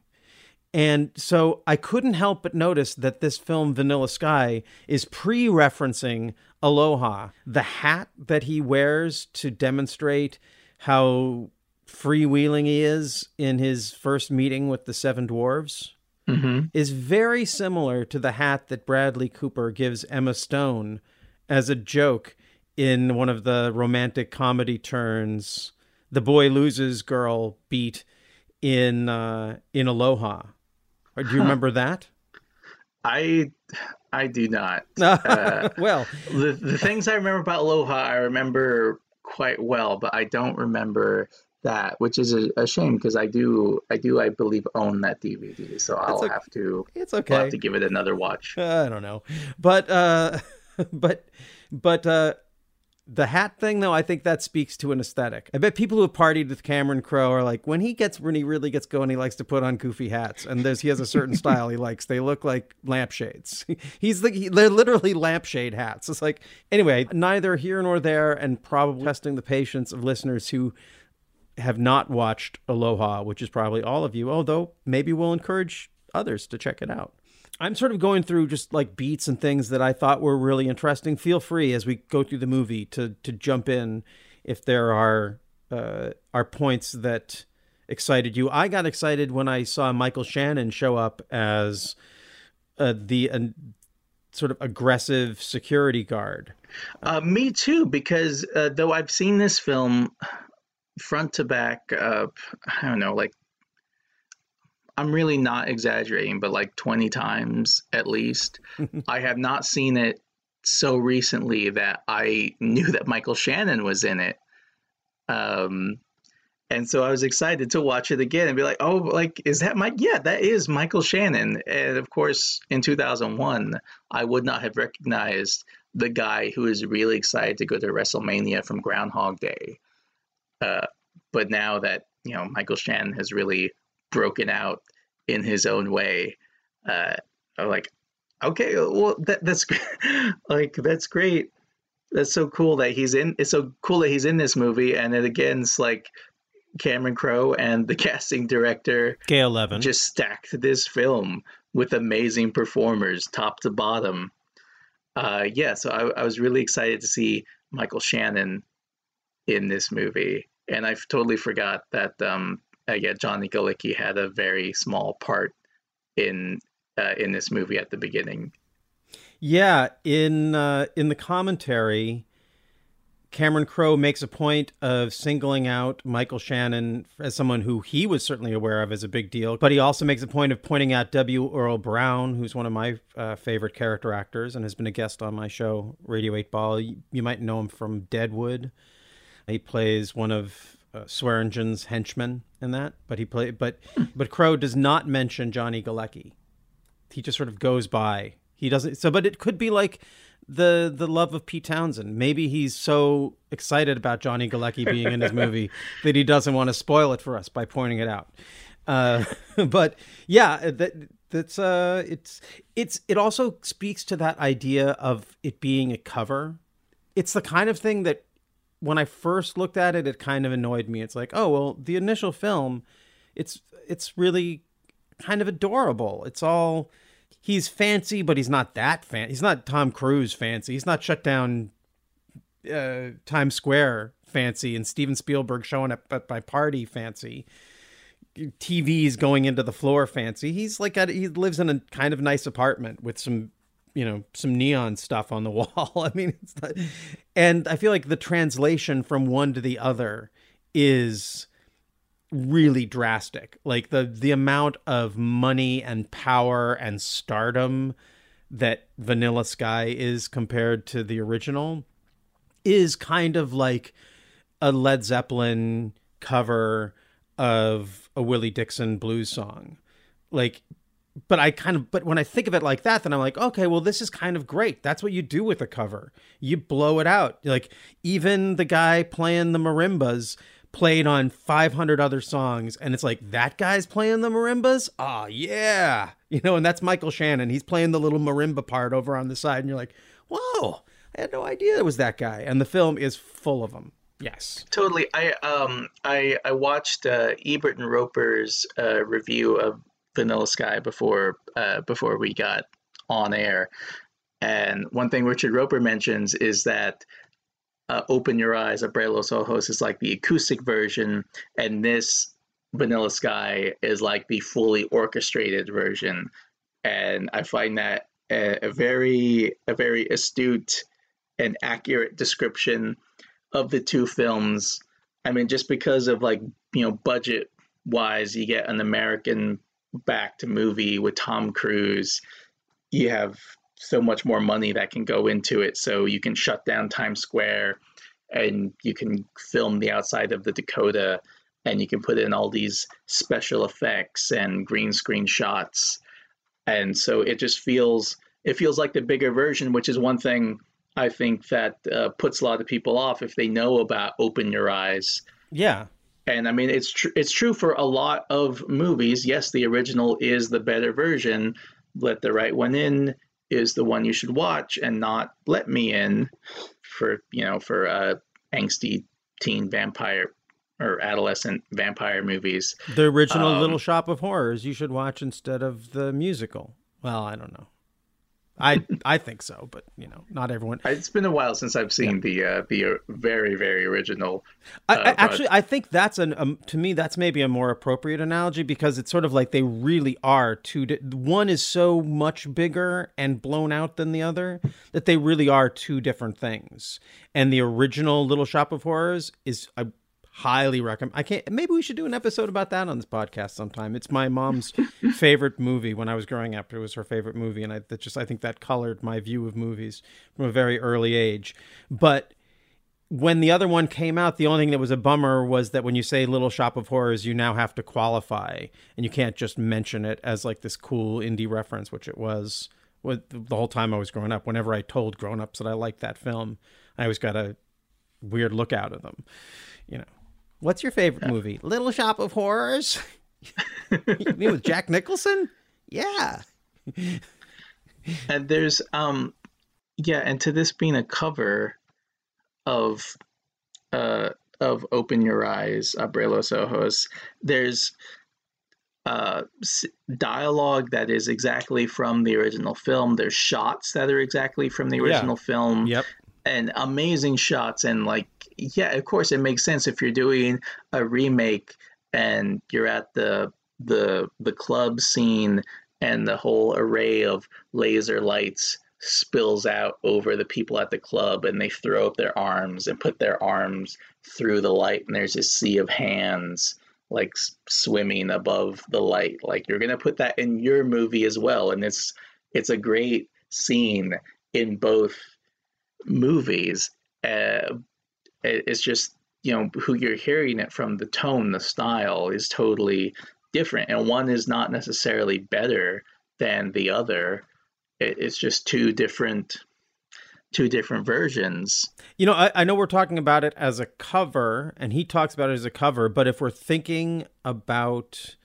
Speaker 10: And so I couldn't help but notice that this film, Vanilla Sky, is pre referencing Aloha. The hat that he wears to demonstrate how freewheeling he is in his first meeting with the Seven Dwarves
Speaker 7: Mm-hmm.
Speaker 10: is very similar to the hat that Bradley Cooper gives Emma Stone as a joke in one of the romantic comedy turns, the boy loses girl beat in uh, in Aloha. Or Do you
Speaker 7: Huh.
Speaker 10: remember that?
Speaker 7: I I do not. Uh,
Speaker 10: well,
Speaker 7: the the things I remember about Aloha, I remember quite well, but I don't remember that, which is a, a shame because I do I do I believe own that DVD, so I'll
Speaker 10: okay.
Speaker 7: have to
Speaker 10: It's
Speaker 7: I'll
Speaker 10: okay.
Speaker 7: have to give it another watch.
Speaker 10: I don't know, but uh, but but uh, the hat thing though, I think that speaks to an aesthetic. I bet people who have partied with Cameron Crowe are like, when he gets when he really gets going, he likes to put on goofy hats, and there's he has a certain style he likes. They look like lampshades. He's the he, they're literally lampshade hats. It's like anyway, neither here nor there, and probably testing the patience of listeners who have not watched Aloha, which is probably all of you, although maybe we'll encourage others to check it out. I'm sort of going through just like beats and things that I thought were really interesting. Feel free as we go through the movie to to jump in if there are uh, are points that excited you. I got excited when I saw Michael Shannon show up as uh, the uh, sort of aggressive security guard.
Speaker 7: Uh, me too, because uh, though I've seen this film front to back, I don't know, like I'm really not exaggerating, but like 20 times at least. I have not seen it so recently that I knew that Michael Shannon was in it. Um, and so I was excited to watch it again and be like, oh, like, is that Mike? Yeah, that is Michael Shannon. And of course, in 2001, I would not have recognized the guy who is really excited to go to WrestleMania from Groundhog Day. Uh, but now that, you know, Michael Shannon has really broken out in his own way, uh, I'm like, okay, well, that, that's like, that's great. That's so cool that he's in. It's so cool that he's in this movie, and it again, it's like Cameron Crowe and the casting director
Speaker 10: Gail Levin
Speaker 7: just stacked this film with amazing performers, top to bottom. Uh, yeah, so I, I was really excited to see Michael Shannon in this movie, and I've totally forgot that um, uh, yeah, Johnny Galecki had a very small part in uh, in this movie at the beginning.
Speaker 10: Yeah, in uh, in the commentary, Cameron Crowe makes a point of singling out Michael Shannon as someone who he was certainly aware of as a big deal, but he also makes a point of pointing out W. Earl Brown, who's one of my uh, favorite character actors and has been a guest on my show, Radio 8 Ball. You, you might know him from Deadwood. He plays one of uh, Swearengen's henchmen in that, but he play but but Crowe does not mention Johnny Galecki. He just sort of goes by. He doesn't. So, but it could be like the the love of Pete Townshend. Maybe he's so excited about Johnny Galecki being in his movie that he doesn't want to spoil it for us by pointing it out. Uh, but yeah, that that's uh, it's it's it also speaks to that idea of it being a cover. It's the kind of thing that when I first looked at it, it kind of annoyed me. It's like, oh well, the initial film, it's it's really kind of adorable. It's all he's fancy, but he's not that fan. He's not Tom Cruise fancy. He's not shut down uh, Times Square fancy and Steven Spielberg showing up at my party fancy. TVs going into the floor fancy. He's like he lives in a kind of nice apartment with some you know some neon stuff on the wall. I mean, it's not, and I feel like the translation from one to the other is really drastic. Like the the amount of money and power and stardom that Vanilla Sky is compared to the original is kind of like a Led Zeppelin cover of a Willie Dixon blues song. Like but I kind of but when I think of it like that then I'm like, okay, well this is kind of great. That's what you do with a cover. You blow it out. Like even the guy playing the marimbas played on 500 other songs and it's like that guy's playing the marimbas oh yeah you know and that's michael shannon he's playing the little marimba part over on the side and you're like whoa i had no idea it was that guy and the film is full of them yes
Speaker 7: Totally. I um I I watched uh, Ebert and Roeper's uh, review of Vanilla Sky before uh, before we got on air, and one thing Richard Roeper mentions is that uh, "Open Your Eyes" of Los Ojos is like the acoustic version, and this Vanilla Sky is like the fully orchestrated version, and I find that a, a very a very astute and accurate description of the two films. I mean, just because of like you know budget wise, you get an American backed movie with Tom Cruise. You have so much more money that can go into it, so you can shut down Times Square, and you can film the outside of the Dakota, and you can put in all these special effects and green screen shots, and so it just feels it feels like the bigger version, which is one thing I think that uh, puts a lot of people off if they know about Open Your Eyes.
Speaker 10: yeah
Speaker 7: And I mean, it's tr- it's true for a lot of movies. Yes, the original is the better version. Let the right one in is the one you should watch, and not Let Me In for you know for uh, angsty teen vampire or adolescent vampire movies.
Speaker 10: the original
Speaker 7: Um,
Speaker 10: little shop of horrors you should watch instead of the musical well i don't know i i think so but you know not everyone
Speaker 7: It's been a while since I've seen the uh, the uh, very very original.
Speaker 10: I,
Speaker 7: uh,
Speaker 10: I, actually, I think that's an um, to me that's maybe a more appropriate analogy because it's sort of like they really are two. Di- one is so much bigger and blown out than the other that they really are two different things. And the original Little Shop of Horrors is I highly recommend. I can't. Maybe we should do an episode about that on this podcast sometime. It's my mom's favorite movie when I was growing up. It was her favorite movie, and I that just I think that colored my view of movies from a very early age. But when the other one came out, the only thing that was a bummer was that when you say Little Shop of Horrors, you now have to qualify, and you can't just mention it as like this cool indie reference, which it was. With the whole time I was growing up, whenever I told grown-ups that I liked that film, I always got a weird look out of them. You know, what's your favorite movie? Little Shop of Horrors. you mean with Jack Nicholson? Yeah.
Speaker 7: and there's um yeah and to this being a cover of uh of open your eyes abre los ojos there's uh dialogue that is exactly from the original film there's shots that are exactly from the
Speaker 10: Yeah.
Speaker 7: original film
Speaker 10: Yep.
Speaker 7: And amazing shots and like yeah of course it makes sense if you're doing a remake and you're at the the the club scene and the whole array of laser lights spills out over the people at the club and they throw up their arms and put their arms through the light and there's a sea of hands like swimming above the light. Like you're going to put that in your movie as well and it's it's a great scene in both movies uh, it's just you know who you're hearing it from the tone the style is totally different and one is not necessarily better than the other. It's just two different two different versions.
Speaker 10: You know, I, I know we're talking about it as a cover, and he talks about it as a cover, but if we're thinking about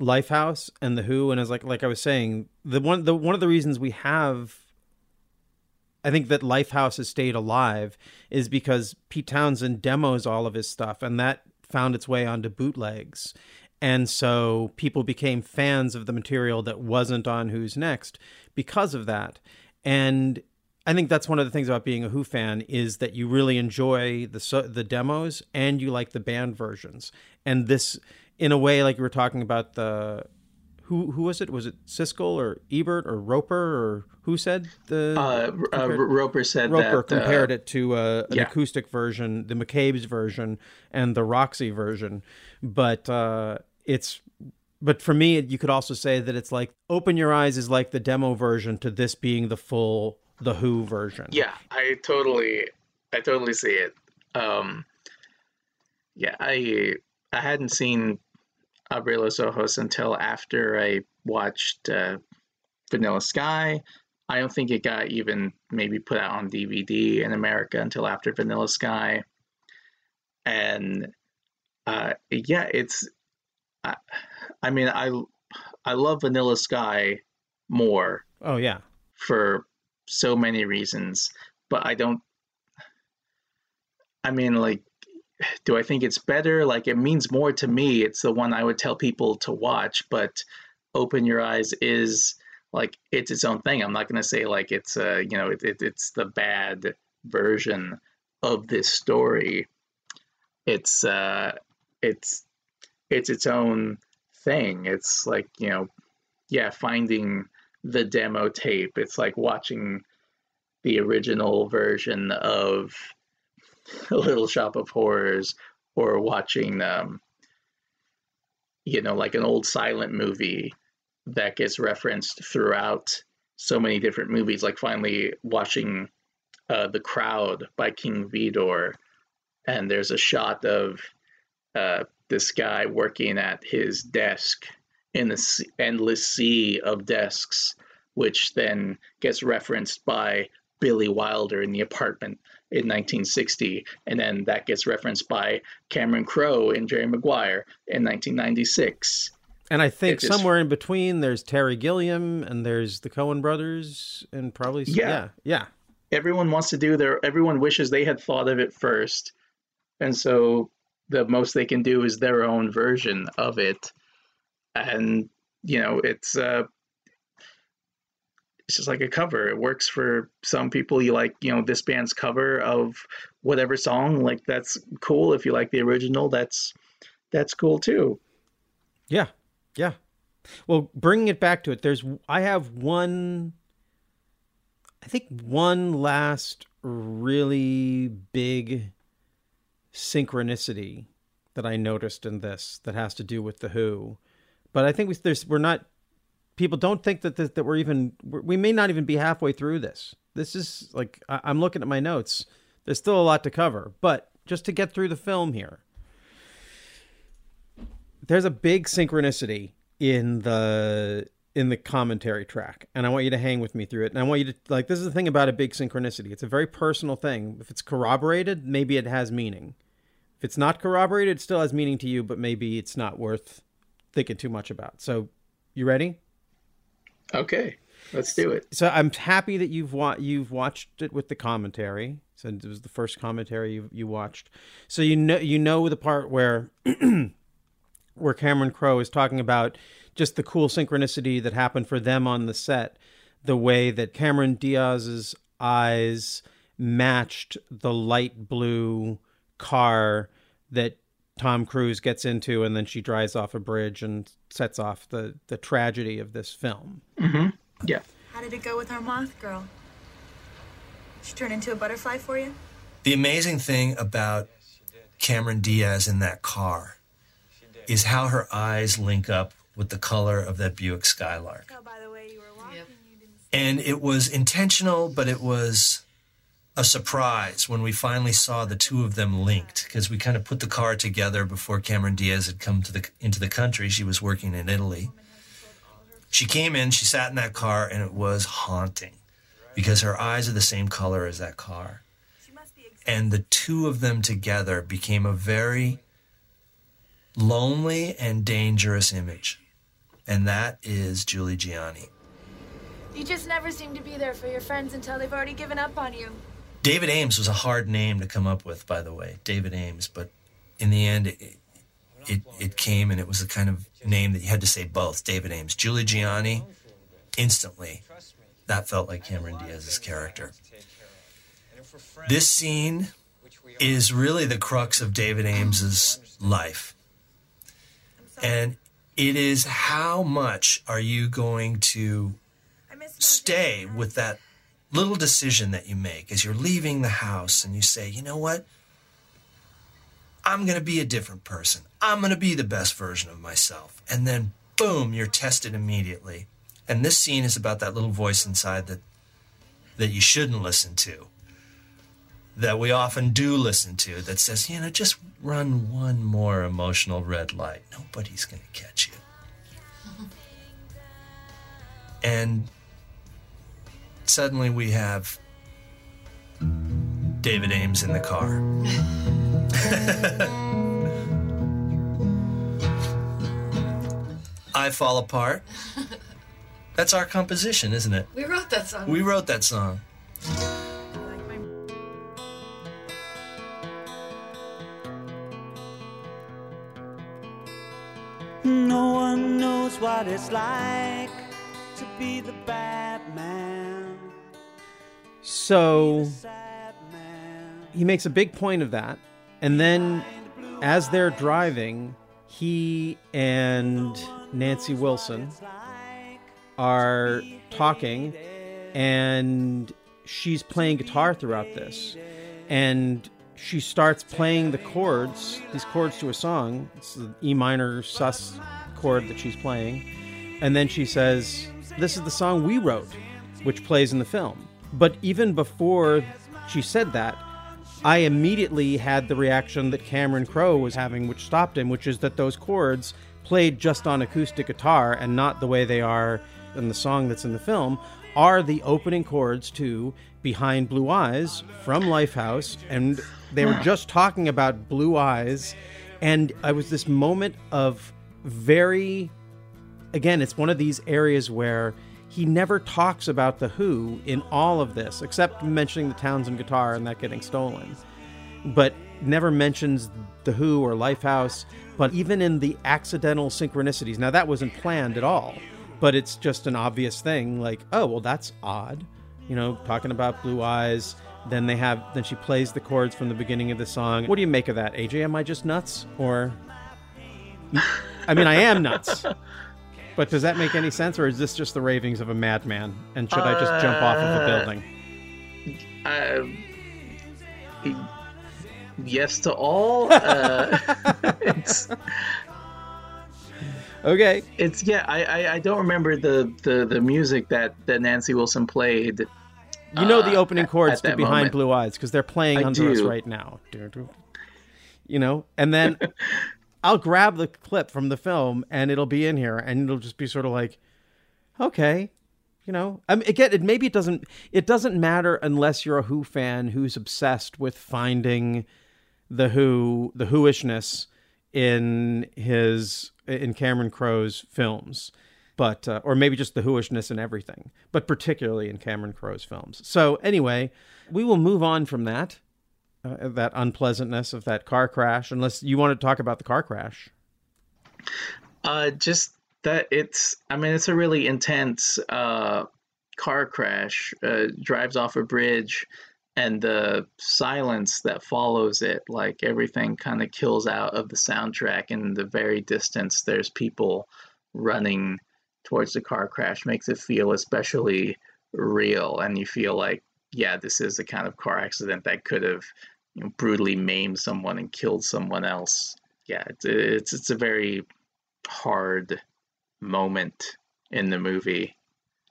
Speaker 10: Lifehouse and the Who, and as like like I was saying, the one the one of the reasons we have I think that Lifehouse has stayed alive is because Pete Townshend demos all of his stuff, and that found its way onto bootlegs. And so people became fans of the material that wasn't on Who's Next because of that. And I think that's one of the things about being a Who fan is that you really enjoy the the demos and you like the band versions. And this, in a way, like you were talking about the who who was it? Was it Siskel or Ebert or Roeper or who said the?
Speaker 7: Uh, uh, Roeper said
Speaker 10: Roeper
Speaker 7: that, uh,
Speaker 10: compared it to uh, an
Speaker 7: yeah.
Speaker 10: acoustic version, the McCabe's version, and the Roxy version. But uh, it's but for me, you could also say that it's like Open Your Eyes is like the demo version to this being the full the Who version.
Speaker 7: Yeah, I totally, I totally see it. Um, yeah, I I hadn't seen Abre los Ojos until after I watched uh, Vanilla Sky. I don't think it got even maybe put out on DVD in America until after Vanilla Sky. And uh, yeah, it's. I, I mean, I I love Vanilla Sky more
Speaker 10: Oh yeah.
Speaker 7: for so many reasons, but I don't. I mean, like, do I think it's better? Like, it means more to me. It's the one I would tell people to watch, but Open Your Eyes is like it's its own thing. I'm not gonna say like it's a you know it, it, it's the bad version of this story. It's uh it's it's its own thing. It's like you know yeah finding the demo tape. It's like watching the original version of A little Shop of Horrors or watching um you know like an old silent movie that gets referenced throughout so many different movies like finally watching uh, The Crowd by King Vidor and there's a shot of uh, this guy working at his desk in the endless sea of desks, which then gets referenced by Billy Wilder in the apartment in 1960, and then that gets referenced by Cameron Crowe in Jerry Maguire in 1996.
Speaker 10: And I think
Speaker 7: just-
Speaker 10: somewhere in between there's Terry Gilliam and there's the Coen brothers and probably
Speaker 7: Yeah.
Speaker 10: yeah yeah
Speaker 7: Everyone wants to do their. Everyone wishes they had thought of it first, and so the most they can do is their own version of it, and you know it's uh it's just like a cover. It works for some people. You like, you know, this band's cover of whatever song, like that's cool. If you like the original, that's that's cool too.
Speaker 10: Yeah, yeah. Well, bringing it back to it, there's I have one. I think one last really big synchronicity that I noticed in this that has to do with the Who, but I think we, there's we're not. People don't think that this, that we're even we may not even be halfway through this. This is like I, I'm looking at my notes. There's still a lot to cover, but just to get through the film here there's a big synchronicity in the in the commentary track and i want you to hang with me through it. And i want you to like this is the thing about a big synchronicity. It's a very personal thing. If it's corroborated maybe it has meaning. If it's not corroborated it still has meaning to you but maybe it's not worth thinking too much about. So you ready
Speaker 7: Okay, let's do it.
Speaker 10: so i'm happy that you've wa- you've watched it with the commentary so it was the first commentary you, you watched so you know you know the part where where Cameron Crowe is talking about just the cool synchronicity that happened for them on the set, the way that Cameron Diaz's eyes matched the light blue car that Tom Cruise gets into, and then she drives off a bridge and sets off the the tragedy of this film.
Speaker 7: Mm-hmm. Yeah.
Speaker 16: How did it go with our moth girl? She turned into a butterfly for you?
Speaker 17: The amazing thing about Cameron Diaz in that car is how her eyes link up with the color of that Buick Skylark. Oh, by the way, you were watching. Yep. And it was intentional, but it was a surprise when we finally saw the two of them linked because we kind of put the car together before Cameron Diaz had come to the into the country. She was working in Italy. She came in, she sat in that car, and it was haunting because her eyes are the same color as that car. And the two of them together became a very lonely and dangerous image. And that is Julie Gianni.
Speaker 16: You just never seem to be there for your friends until they've already given up on you.
Speaker 17: David Aames was a hard name to come up with, by the way, David Aames. But in the end, it, it, it came and it was the kind of name that you had to say both David Aames. Julie Gianni, instantly, that felt like Cameron Diaz's character. This scene is really the crux of David Aames's life. And it is how much are you going to stay with that little decision that you make as you're leaving the house and you say, you know what? I'm going to be a different person. I'm going to be the best version of myself. And then, boom, you're tested immediately. And this scene is about that little voice inside that, that you shouldn't listen to, that we often do listen to, that says, you know, just run one more emotional red light. Nobody's going to catch you. And suddenly we have David Aames in the car. I Fall Apart. That's our composition, isn't it?
Speaker 18: We wrote that song.
Speaker 17: We wrote that song.
Speaker 9: No one knows what it's like to be the bad man.
Speaker 10: So he makes a big point of that. And then as they're driving, he and Nancy Wilson are talking and she's playing guitar throughout this. And she starts playing the chords, these chords to a song. It's the E minor sus chord that she's playing. And then she says, This is the song we wrote, which plays in the film. But even before she said that, I immediately had the reaction that Cameron Crowe was having, which stopped him, which is that those chords played just on acoustic guitar and not the way they are in the song that's in the film, are the opening chords to Behind Blue Eyes from Lifehouse. And they were just talking about Blue Eyes. And I was this moment of very, again, it's one of these areas where he never talks about the Who in all of this, except mentioning the Townshend guitar and that getting stolen. But never mentions the Who or Lifehouse. But even in the accidental synchronicities, now that wasn't planned at all, but it's just an obvious thing. Like, oh well, that's odd. You know, talking about Blue Eyes. Then they have. Then she plays the chords from the beginning of the song. What do you make of that, AJ? Am I just nuts, or? I mean, I am nuts. But does that make any sense, or is this just the ravings of a madman? And should I just jump off of a
Speaker 7: Uh,
Speaker 10: building?
Speaker 7: Uh, yes to all. Uh, it's,
Speaker 10: okay.
Speaker 7: It's yeah. I, I I don't remember the the the music that that Nancy Wilson played.
Speaker 10: You know the
Speaker 7: uh,
Speaker 10: opening chords to Behind
Speaker 7: moment.
Speaker 10: Blue Eyes because they're playing
Speaker 7: I
Speaker 10: under us right now. You know, and then I'll grab the clip from the film and it'll be in here, and it'll just be sort of like, okay, you know. I mean, again, it maybe it doesn't it doesn't matter unless you're a Who fan who's obsessed with finding the Who the Whoishness in his in Cameron Crowe's films but uh, or maybe just the whoishness in everything, but particularly in Cameron Crowe's films. So anyway, we will move on from that, uh, that unpleasantness of that car crash, unless you want to talk about the car crash.
Speaker 7: Uh, just that it's. I mean, it's a really intense uh, car crash. Uh, drives off a bridge, and the silence that follows it, like everything, kind of kills out of the soundtrack. In the very distance, there's people running towards the car crash. Makes it feel especially real, and you feel like, yeah, this is the kind of car accident that could have you know, brutally maimed someone and killed someone else. Yeah, it's it's, it's a very hard moment in the movie,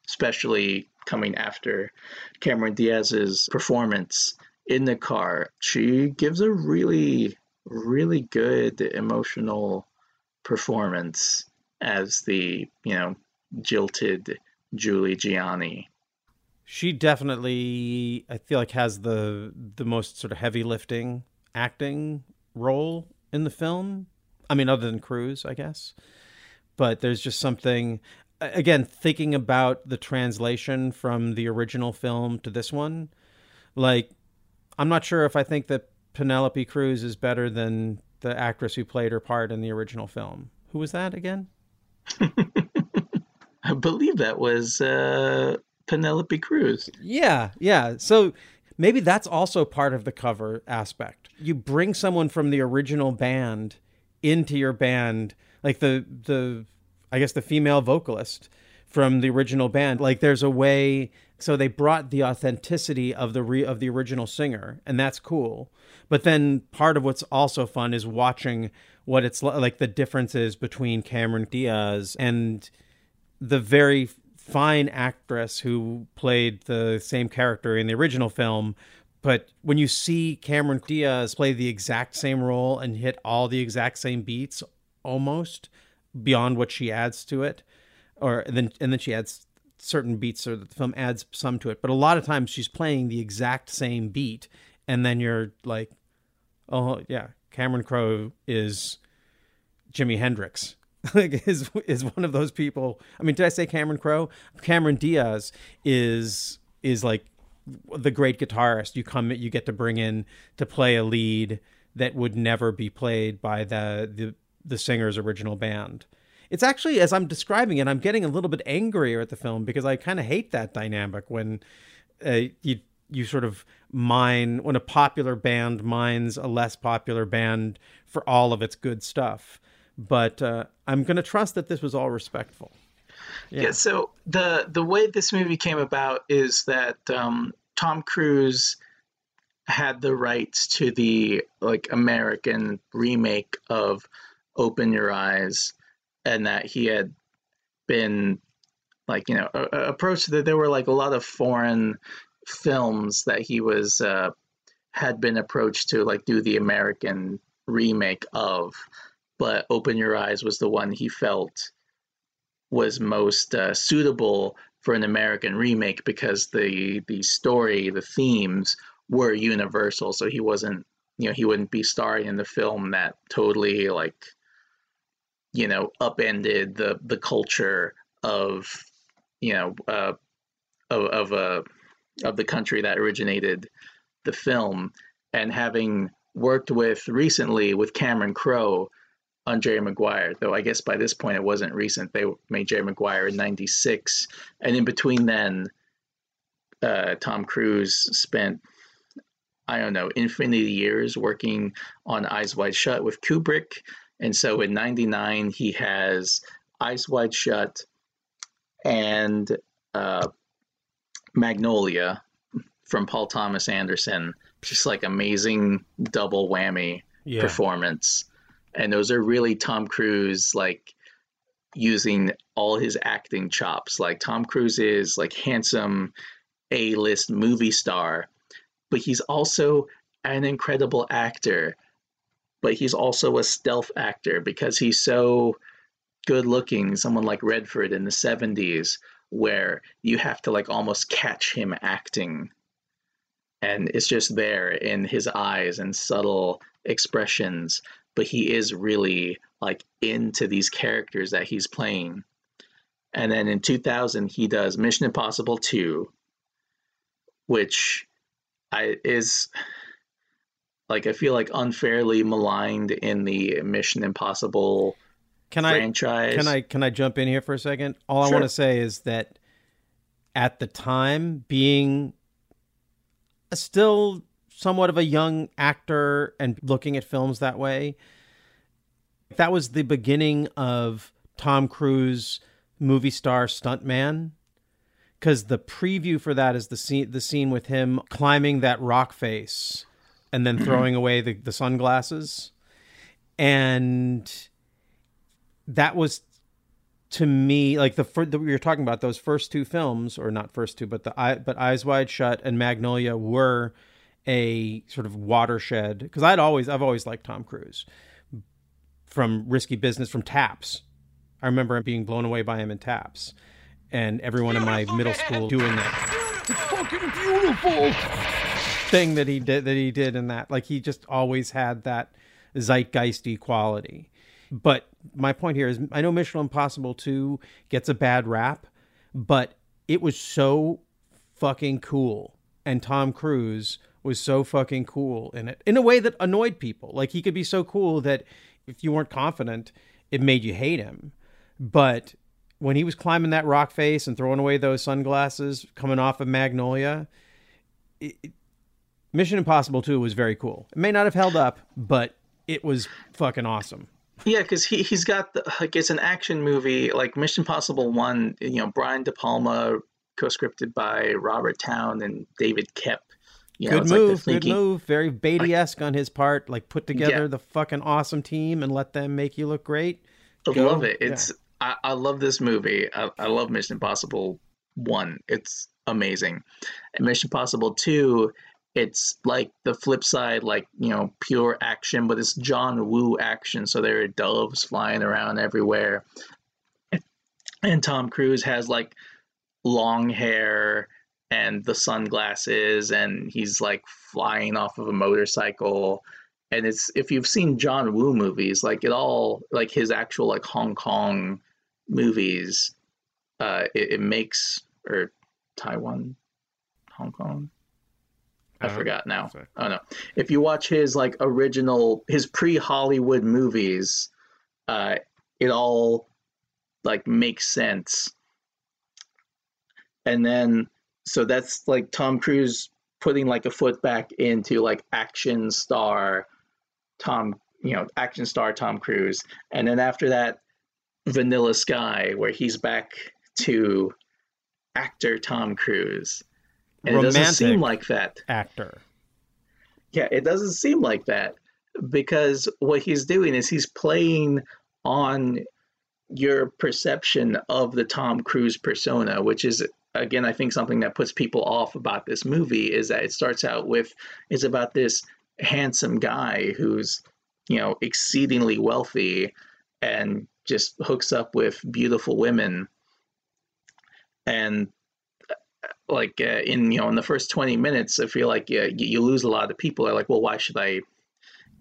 Speaker 7: especially coming after Cameron Diaz's performance in the car. She gives a really, really good emotional performance as the, you know, jilted Julie Gianni.
Speaker 10: She definitely, I feel like, has the the most sort of heavy lifting acting role in the film. I mean, other than Cruz, I guess. But there's just something, again, thinking about the translation from the original film to this one. Like, I'm not sure if I think that Penelope Cruz is better than the actress who played her part in the original film. Who was that again?
Speaker 7: I believe that was uh, Penelope Cruz.
Speaker 10: Yeah, yeah. So maybe that's also part of the cover aspect. You bring someone from the original band into your band, like the the I guess the female vocalist from the original band. Like there's a way so they brought the authenticity of the re, of the original singer and that's cool. But then part of what's also fun is watching what it's li- like the differences between Cameron Diaz and the very fine actress who played the same character in the original film. But when you see Cameron Diaz play the exact same role and hit all the exact same beats, almost beyond what she adds to it, or and then and then she adds certain beats or the film adds some to it. But a lot of times she's playing the exact same beat, and then you're like, oh yeah, Cameron Crowe is Jimi Hendrix. like is is one of those people. I mean, did I say Cameron Crowe? Cameron Diaz is is like the great guitarist you come you get to bring in to play a lead that would never be played by the the the singer's original band. It's actually as I'm describing it, I'm getting a little bit angrier at the film because I kind of hate that dynamic when uh, you you sort of mine when a popular band mines a less popular band for all of its good stuff. But uh, I'm going to trust that this was all respectful.
Speaker 7: Yeah. So the the way this movie came about is that um, Tom Cruise had the rights to the like American remake of Open Your Eyes, and that he had been like you know approached that there were like a lot of foreign films that he was uh, had been approached to like do the American remake of, but Open Your Eyes was the one he felt was most uh, suitable for an American remake because the the story, the themes were universal. So he wasn't, you know, he wouldn't be starring in the film that totally like, you know, upended the the culture of, you know, uh, of of uh, of the country that originated the film, and having worked with recently with Cameron Crowe on Jerry Maguire, though I guess by this point it wasn't recent. They made Jerry Maguire in '96, and in between then, uh, Tom Cruise spent I don't know infinity years working on Eyes Wide Shut with Kubrick, and so in '99 he has Eyes Wide Shut and uh, Magnolia from Paul Thomas Anderson, just like amazing double whammy
Speaker 10: Yeah.
Speaker 7: performance and those are really Tom Cruise like using all his acting chops. Like Tom Cruise is like handsome A-list movie star, but he's also an incredible actor. But he's also a stealth actor because he's so good looking. Someone like Redford in the 70s where you have to like almost catch him acting and it's just there in his eyes and subtle expressions but he is really like into these characters that he's playing. And then in 2000 he does mission impossible 2 which i is like i feel like unfairly maligned in the mission impossible
Speaker 10: Can
Speaker 7: franchise.
Speaker 10: I can I can I jump in here for a second? All I want to say is that at the time, being still somewhat of a young actor and looking at films that way, that was the beginning of Tom Cruise movie star stuntman. because the preview for that is the scene the scene with him climbing that rock face and then throwing away the, the sunglasses and that was to me like the first that we were talking about those first two films or not first two but the eye but eyes wide shut and magnolia were a sort of watershed because i'd always i've always liked tom cruise from risky business from taps. I remember him being blown away by him in taps and everyone in my middle school doing that
Speaker 4: It's fucking beautiful.
Speaker 10: thing that he did that he did in that. Like he just always had that zeitgeisty quality. But my point here is i know mission impossible 2 gets a bad rap but it was so fucking cool and tom cruise was so fucking cool in it in a way that annoyed people like he could be so cool that if you weren't confident it made you hate him but when he was climbing that rock face and throwing away those sunglasses coming off of magnolia it, Mission Impossible 2 was very cool. It may not have held up, but it was fucking awesome.
Speaker 7: Yeah, because he he's got the, like it's an action movie like Mission Possible One. You know, Brian De Palma co-scripted by Robert Towne and David Koepp. You know,
Speaker 10: good
Speaker 7: it's like
Speaker 10: move, good move. Very Beatty esque on his part. Like put together
Speaker 7: Yeah.
Speaker 10: the fucking awesome team and let them make you look great.
Speaker 7: I
Speaker 10: Go.
Speaker 7: love it.
Speaker 10: Yeah.
Speaker 7: It's I, I love this movie. I, I love Mission Impossible One. It's amazing. And Mission Impossible Two, it's like the flip side, like you know, pure action, but it's John Woo action. So there are doves flying around everywhere, and Tom Cruise has like long hair and the sunglasses, and he's like flying off of a motorcycle and it's if you've seen John Woo movies, like it all like his actual like Hong Kong movies, uh, it, it makes or Taiwan, Hong Kong. I
Speaker 10: Uh,
Speaker 7: forgot now. Oh no! If you watch his like original, his pre-Hollywood movies, uh, it all like makes sense. And then, so that's like Tom Cruise putting like a foot back into like action star Tom, you know, action star Tom Cruise. And then after that, Vanilla Sky, where he's back to actor Tom Cruise. And it doesn't seem
Speaker 10: Romantic
Speaker 7: like that.
Speaker 10: Actor.
Speaker 7: Yeah, it doesn't seem like that because what he's doing is he's playing on your perception of the Tom Cruise persona, which is again I think something that puts people off about this movie is that it starts out with it's about this handsome guy who's you know exceedingly wealthy and just hooks up with beautiful women. And like uh, in you know in the first 20 minutes i feel like yeah, you, you lose a lot of people. Are like well why should i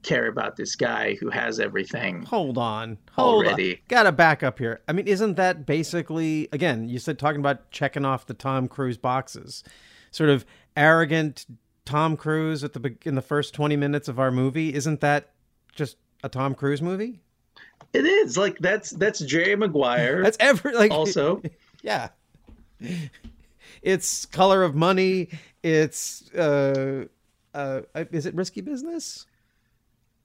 Speaker 7: care about this guy who has everything
Speaker 10: Hold on. Hold
Speaker 7: Already.
Speaker 10: on. Gotta back up here. I mean, isn't that basically again, you said talking about checking off the Tom Cruise boxes. Sort of arrogant Tom Cruise at the in the first 20 minutes of our movie. Isn't that just a Tom Cruise movie?
Speaker 7: it is like that's that's jerry maguire
Speaker 10: That's every like
Speaker 7: also
Speaker 10: yeah. It's color of money. It's uh uh is it risky business?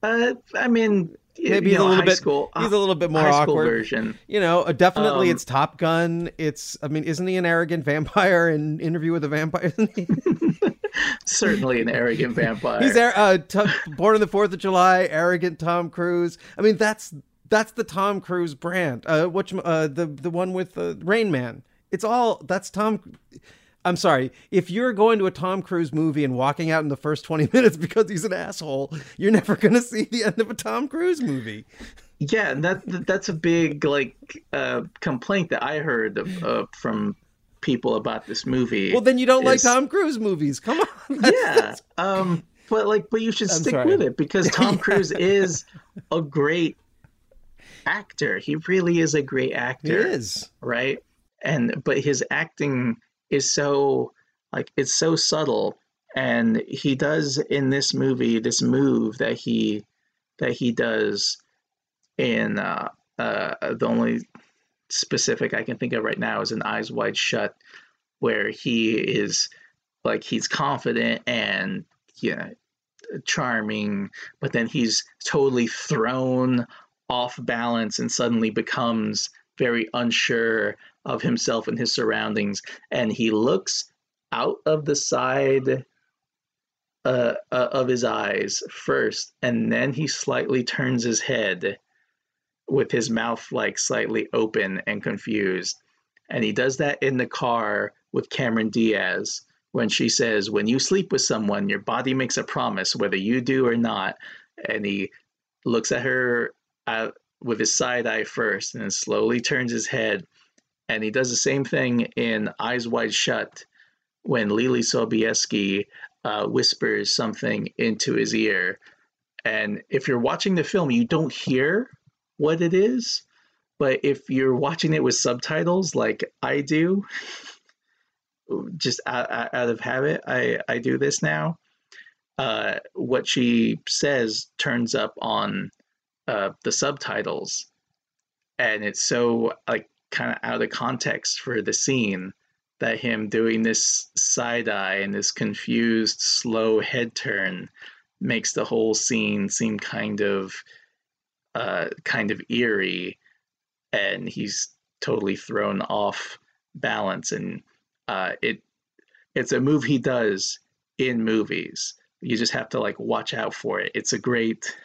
Speaker 7: Uh, i mean
Speaker 10: Maybe
Speaker 7: you
Speaker 10: he's
Speaker 7: know,
Speaker 10: a little bit
Speaker 7: school,
Speaker 10: he's a little bit more awkward
Speaker 7: version
Speaker 10: You know, uh, definitely
Speaker 7: Um,
Speaker 10: it's Top Gun. It's I mean, isn't he an arrogant vampire in Interview with a Vampire?
Speaker 7: Certainly an arrogant vampire
Speaker 10: He's there, uh, t- born on the Fourth of July, arrogant Tom Cruise. I mean, that's that's the Tom Cruise brand. Uh, which uh, the the one with uh, Rain Man. It's all that's Tom. I'm sorry. If you're going to a Tom Cruise movie and walking out in the first 20 minutes because he's an asshole, you're never going to see the end of a Tom Cruise movie.
Speaker 7: Yeah, and that that- that's a big like uh, complaint that I heard of, uh, from people about this movie.
Speaker 10: Well, then you don't like Tom Cruise movies. Come on.
Speaker 7: yeah, um, but like, but you should
Speaker 10: I'm
Speaker 7: stick
Speaker 10: sorry.
Speaker 7: with it because Tom Cruise is a great actor. He really is a great actor.
Speaker 10: He is.
Speaker 7: right, and but his acting is so like it's so subtle, and he does in this movie this move that he that he does in uh, uh, the only specific I can think of right now is an Eyes Wide Shut, where he is like he's confident and yeah, charming, but then he's totally thrown off balance and suddenly becomes very unsure of himself and his surroundings, and he looks out of the side uh, uh, of his eyes first, and then he slightly turns his head with his mouth like slightly open and confused. And he does that in the car with Cameron Diaz when she says, When you sleep with someone, your body makes a promise, whether you do or not. And he looks at her uh, with his side eye first and then slowly turns his head. And he does the same thing in Eyes Wide Shut when Leelee Sobieski uh, whispers something into his ear. And if you're watching the film, you don't hear what it is. But if you're watching it with subtitles, like I do, just out, out of habit, I, I do this now. Uh, what she says turns up on uh, the subtitles, and it's so like kind of out of context for the scene that him doing this side eye and this confused, slow head turn makes the whole scene seem kind of uh, kind of eerie, and he's totally thrown off balance. And uh, it it's a move he does in movies. You just have to like watch out for it. It's a great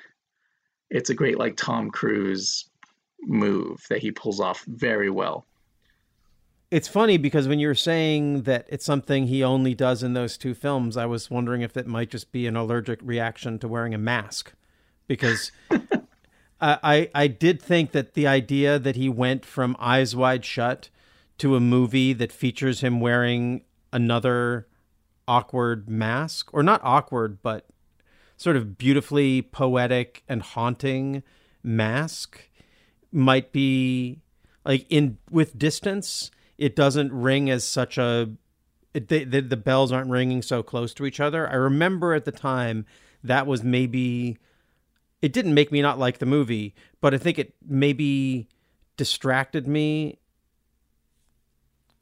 Speaker 7: it's a great like Tom Cruise move that he pulls off very well.
Speaker 10: It's funny because when you're saying that it's something he only does in those two films, I was wondering if it might just be an allergic reaction to wearing a mask. Because I I did think that the idea that he went from Eyes Wide Shut to a movie that features him wearing another awkward mask, or not awkward, but sort of beautifully poetic and haunting mask, might be like in with distance. It doesn't ring as such a. It, the, the, bells aren't ringing so close to each other. I remember at the time that was maybe it didn't make me not like the movie, but I think it maybe distracted me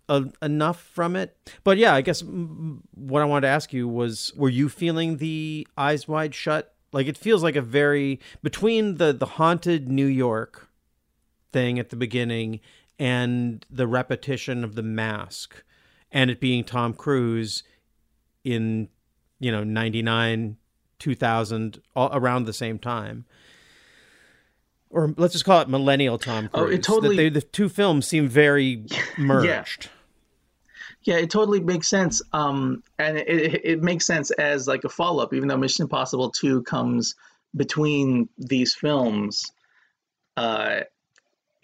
Speaker 10: a, enough from it. But yeah, I guess what I wanted to ask you was were you feeling the eyes wide shut? Like it feels like a very between the the haunted New York thing at the beginning and the repetition of the mask and it being Tom Cruise in you know 99 2000 all around the same time or let's just call it millennial Tom Cruise.
Speaker 7: Oh, it totally.
Speaker 10: They, the two films seem very merged.
Speaker 7: Yeah, it totally makes sense. Um, and it, it, it makes sense as like a follow up, even though Mission Impossible 2 comes between these films. Uh,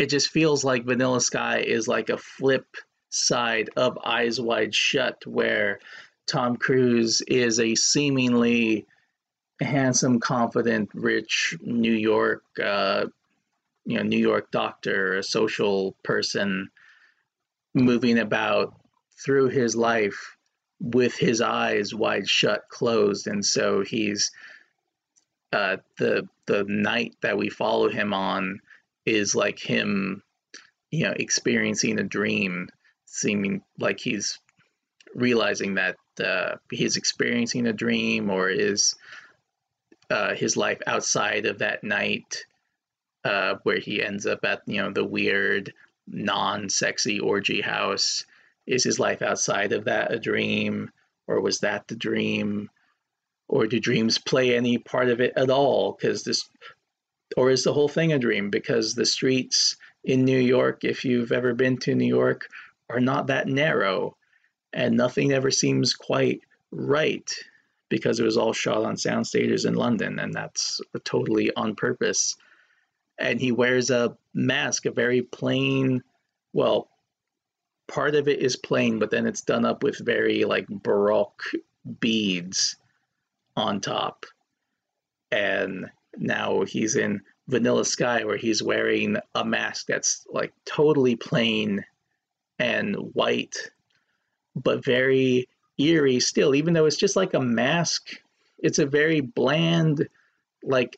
Speaker 7: it just feels like Vanilla Sky is like a flip side of Eyes Wide Shut, where Tom Cruise is a seemingly handsome, confident, rich New York, uh, you know, New York doctor, a social person moving about through his life with his eyes wide shut, closed, and so he's uh, the the night that we follow him on is like him, you know, experiencing a dream, seeming like he's realizing that uh, he's experiencing a dream or is uh, his life outside of that night, uh, where he ends up at you know the weird non-sexy orgy house. Is his life outside of that a dream or was that the dream? Or do dreams play any part of it at all? Because this or is the whole thing a dream because the streets in New York if you've ever been to New York are not that narrow and nothing ever seems quite right because it was all shot on sound stages in London and that's totally on purpose and he wears a mask a very plain well part of it is plain, but then it's done up with very like baroque beads on top. And now he's in Vanilla Sky where he's wearing a mask that's like totally plain and white, but very eerie still, even though it's just like a mask. It's a very bland, like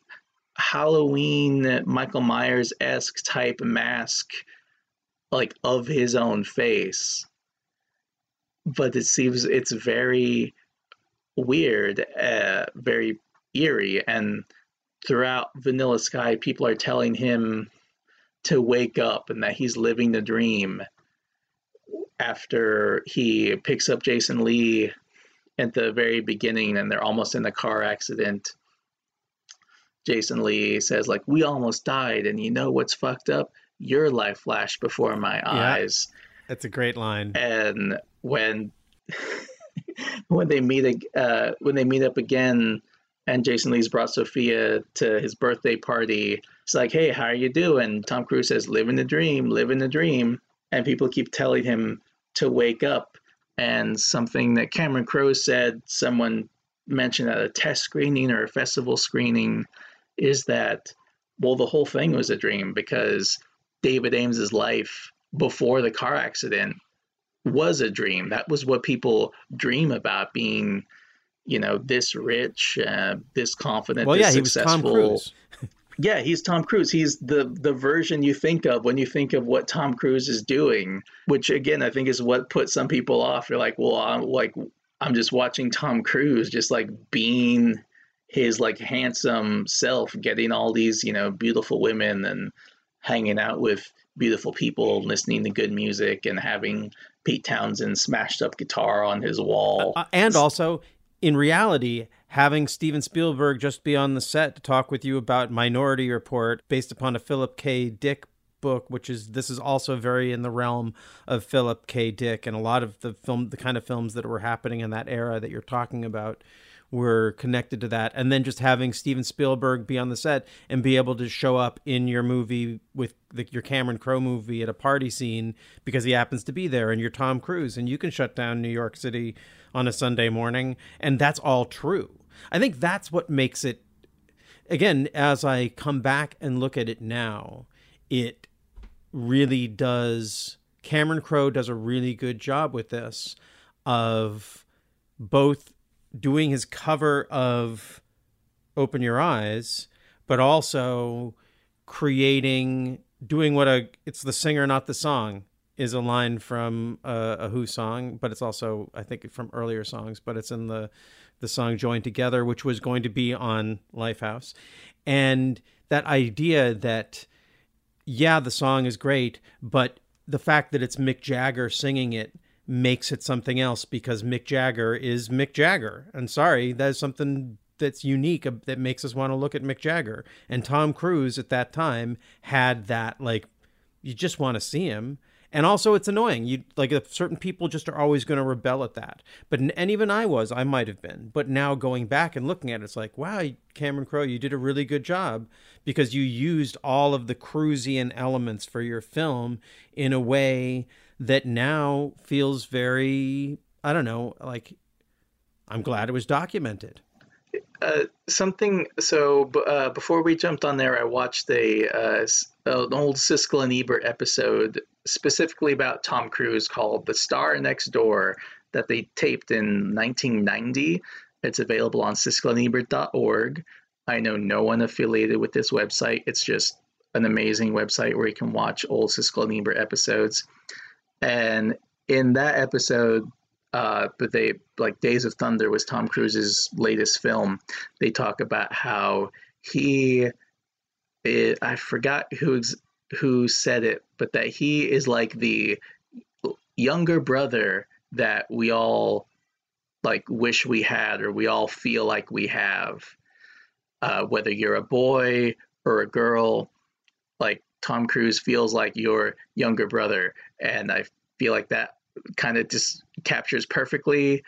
Speaker 7: Halloween Michael Myers esque type mask like of his own face but it seems it's very weird uh, very eerie and throughout vanilla sky people are telling him to wake up and that he's living the dream after he picks up Jason Lee at the very beginning and they're almost in a car accident. Jason Lee says like we almost died and you know what's fucked up? Your life flashed before my eyes.
Speaker 10: That's a great line.
Speaker 7: And when when they meet uh, when they meet up again and Jason Lee's brought Sophia to his birthday party. It's like, hey, how are you doing? Tom Cruise says, living the dream, living the dream. And people keep telling him to wake up. And something that Cameron Crowe said, someone mentioned at a test screening or a festival screening, is that, well, the whole thing was a dream because David Aames's life before the car accident was a dream. That was what people dream about being you know, this rich, uh, this confident,
Speaker 10: Well,
Speaker 7: this
Speaker 10: yeah, he was Tom
Speaker 7: successful.
Speaker 10: Cruise.
Speaker 7: yeah, he's Tom Cruise. He's the the version you think of when you think of what Tom Cruise is doing, which again I think is what put some people off. You're like, well, I'm like I'm just watching Tom Cruise just like being his like handsome self, getting all these you know beautiful women and hanging out with beautiful people, listening to good music, and having Pete Townshend smashed up guitar on his wall.
Speaker 10: Uh, and also, in reality, having Steven Spielberg just be on the set to talk with you about Minority Report based upon a Philip K. Dick book, which is this is also very in the realm of Philip K. Dick, and a lot of the film, the kind of films that were happening in that era that you're talking about were connected to that and then just having Steven Spielberg be on the set and be able to show up in your movie with the, your Cameron Crowe movie at a party scene because he happens to be there and you're Tom Cruise and you can shut down New York City on a Sunday morning and that's all true. I think that's what makes it again as I come back and look at it now it really does Cameron Crowe does a really good job with this of both doing his cover of Open Your Eyes, but also creating doing what a it's the singer not the song is a line from a, a Who song, but it's also I think from earlier songs, but it's in the the song Joined Together, which was going to be on Lifehouse, and that idea that yeah, the song is great, but the fact that it's Mick Jagger singing it makes it something else because Mick Jagger is Mick Jagger. And sorry, that's something that's unique uh, that makes us want to look at Mick Jagger. And Tom Cruise at that time had that like you just want to see him. And also it's annoying. You like certain people just are always going to rebel at that. But and even I was, I might have been. But now going back and looking at it, it's like, wow, Cameron Crowe, you did a really good job because you used all of the Cruisian elements for your film in a way that now feels very I don't know, like I'm glad it was documented.
Speaker 7: Uh, something. So uh, before we jumped on there, I watched a uh, an old Siskel and Ebert episode specifically about Tom Cruise called "The Star Next Door" that they taped in 1990. It's available on SiskelandEbert.org. I know no one affiliated with this website. It's just an amazing website where you can watch old Siskel and Ebert episodes. And in that episode, uh, but they like Days of Thunder was Tom Cruise's latest film. They talk about how he, it, I forgot who's who said it, but that he is like the younger brother that we all like wish we had or we all feel like we have. Uh, whether you're a boy or a girl, like Tom Cruise feels like your younger brother, and I feel like that kind of just captures perfectly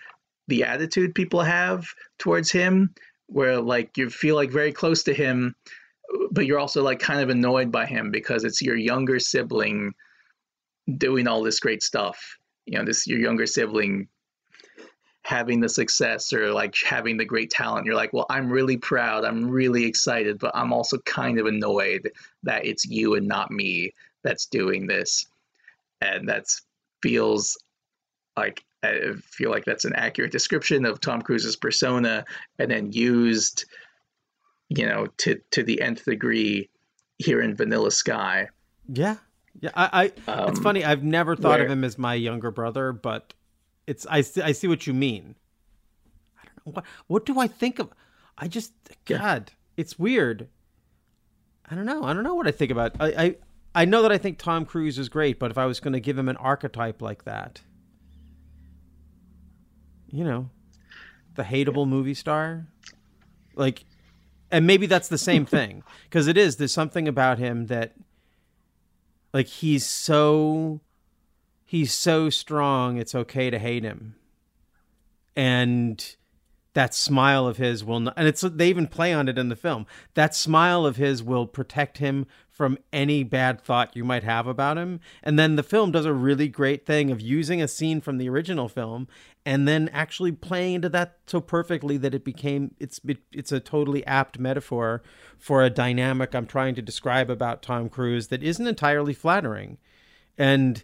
Speaker 7: the attitude people have towards him where like you feel like very close to him but you're also like kind of annoyed by him because it's your younger sibling doing all this great stuff. You know this your younger sibling having the success or like having the great talent. You're like well i'm really proud. I'm really excited but i'm also kind of annoyed that it's you and not me that's doing this. And that's feels like I feel like that's an accurate description of Tom Cruise's persona, and then used, you know, to to the nth degree here in Vanilla Sky.
Speaker 10: Yeah, yeah. I, I it's
Speaker 7: Um,
Speaker 10: funny. I've never thought of him as my younger brother, but it's I see, I see what you mean. I don't know what what do I think of. I just God, it's weird. I don't know. I don't know what I think about. I I, I know that I think Tom Cruise is great, but if I was going to give him an archetype like that, you know, the hateable movie star, like, and maybe that's the same thing because it is. There's something about him that, like, he's so, he's so strong. It's okay to hate him, and that smile of his will not, and it's they even play on it in the film. That smile of his will protect him from any bad thought you might have about him. And then the film does a really great thing of using a scene from the original film and then actually playing into that so perfectly that it became it's it, it's a totally apt metaphor for a dynamic I'm trying to describe about Tom Cruise that isn't entirely flattering. And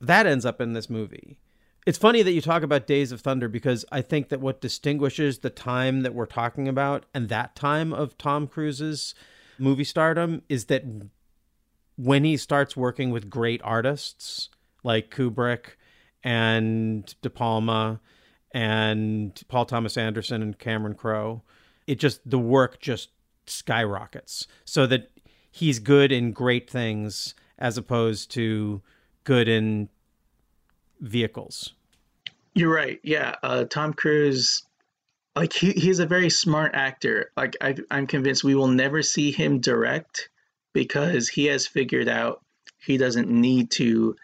Speaker 10: that ends up in this movie. It's funny that you talk about Days of Thunder because I think that what distinguishes the time that we're talking about and that time of Tom Cruise's movie stardom is that when he starts working with great artists like Kubrick and De Palma and Paul Thomas Anderson and Cameron Crowe, it just the work just skyrockets so that he's good in great things as opposed to good in vehicles.
Speaker 7: You're right. Yeah, uh, Tom Cruise, like he, he's a very smart actor. Like I, I'm convinced we will never see him direct because he has figured out he doesn't need to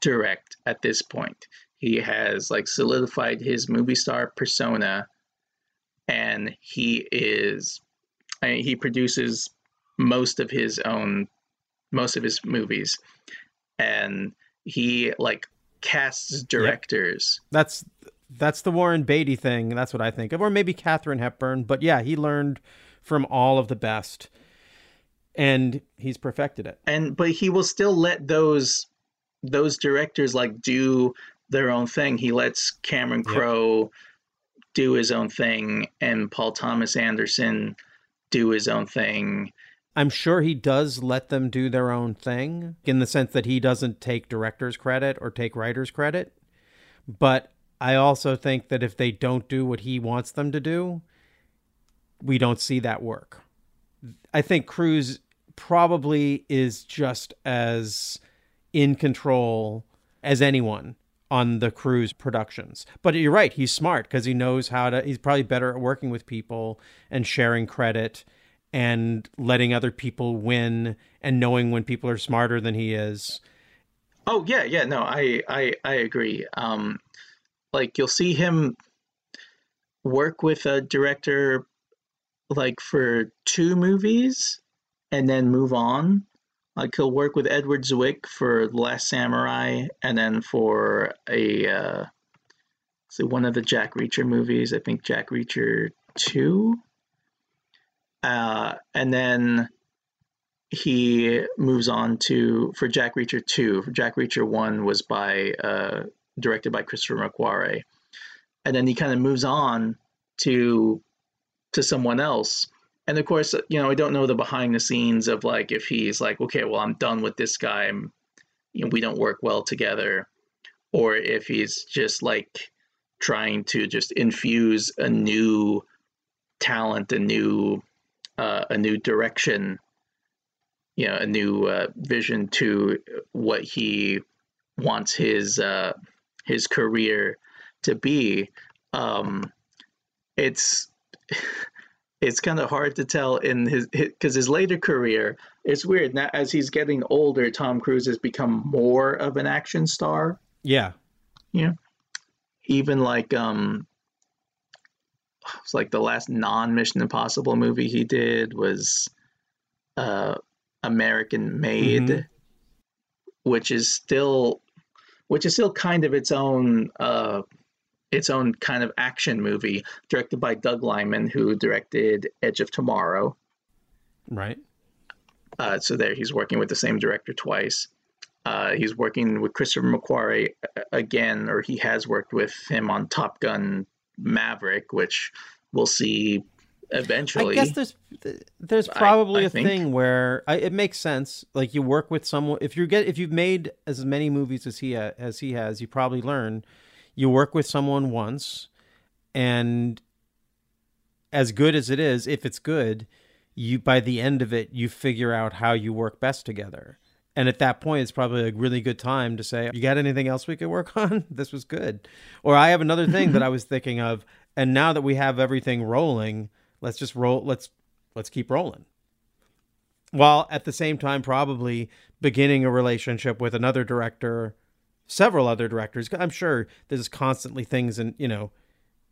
Speaker 7: direct at this point. He has like solidified his movie star persona, and he is, I mean, he produces most of his own, most of his movies, and he like casts directors.
Speaker 10: That's that's the Warren Beatty thing. That's what I think of, or maybe Katharine Hepburn. But yeah, he learned from all of the best, and he's perfected it.
Speaker 7: and but he will still let those those directors like do their own thing. He lets Cameron Crowe do his own thing and Paul Thomas Anderson do his own thing.
Speaker 10: I'm sure he does let them do their own thing in the sense that he doesn't take director's credit or take writer's credit. But I also think that if they don't do what he wants them to do, we don't see that work. I think Cruise probably is just as in control as anyone on the Cruise productions. But you're right, he's smart because he knows how to he's probably better at working with people and sharing credit and letting other people win and knowing when people are smarter than he is.
Speaker 7: Oh yeah, yeah, no, I I I agree. Um like you'll see him work with a director like for two movies and then move on. Like he'll work with Edward Zwick for The Last Samurai and then for a uh so one of the Jack Reacher movies, I think Jack Reacher 2. Uh and then he moves on to for Jack Reacher 2. For Jack Reacher 1 was by uh directed by Christopher McQuarrie. And then he kind of moves on to to someone else. And of course, you know, I don't know the behind the scenes of like if he's like, okay, well, I'm done with this guy. I'm, you know, we don't work well together, or if he's just like trying to just infuse a new talent, a new, uh, a new direction, you know, a new uh, vision to what he wants his uh, his career to be. Um, it's it's kind of hard to tell in his because his, later career it's weird now as he's getting older tom cruise has become more of an action star
Speaker 10: Yeah.
Speaker 7: yeah even like um it's like the last non-mission impossible movie he did was uh american made
Speaker 10: Mhm.
Speaker 7: which is still which is still kind of its own uh its own kind of action movie directed by Doug Liman, who directed Edge of Tomorrow.
Speaker 10: Right.
Speaker 7: Uh, so there, he's working with the same director twice. Uh, he's working with Christopher McQuarrie uh, again, or he has worked with him on Top Gun Maverick, which we'll see eventually.
Speaker 10: I guess there's there's probably
Speaker 7: I
Speaker 10: a
Speaker 7: think.
Speaker 10: thing where I, it makes sense. Like you work with someone if you get if you've made as many movies as he ha- as he has, you probably learn. You work with someone once, and as good as it is, if it's good, you by the end of it you figure out how you work best together. And at that point, it's probably a really good time to say, "You got anything else we could work on? this was good." Or I have another thing that I was thinking of, and now that we have everything rolling, let's just roll. Let's let's keep rolling. While at the same time, probably beginning a relationship with another director, several other directors. I'm sure there's constantly things in you know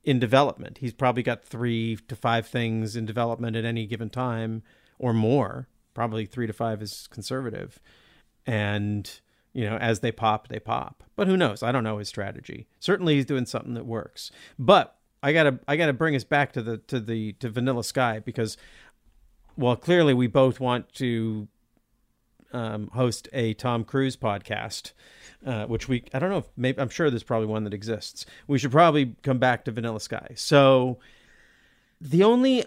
Speaker 10: in development. He's probably got three to five things in development at any given time, or more. Probably three to five is conservative and you know as they pop they pop but who knows i don't know his strategy certainly he's doing something that works but i gotta i gotta bring us back to the to the to vanilla sky because well clearly we both want to um, host a tom cruise podcast uh, which we i don't know if maybe i'm sure there's probably one that exists. We should probably come back to vanilla sky. So the only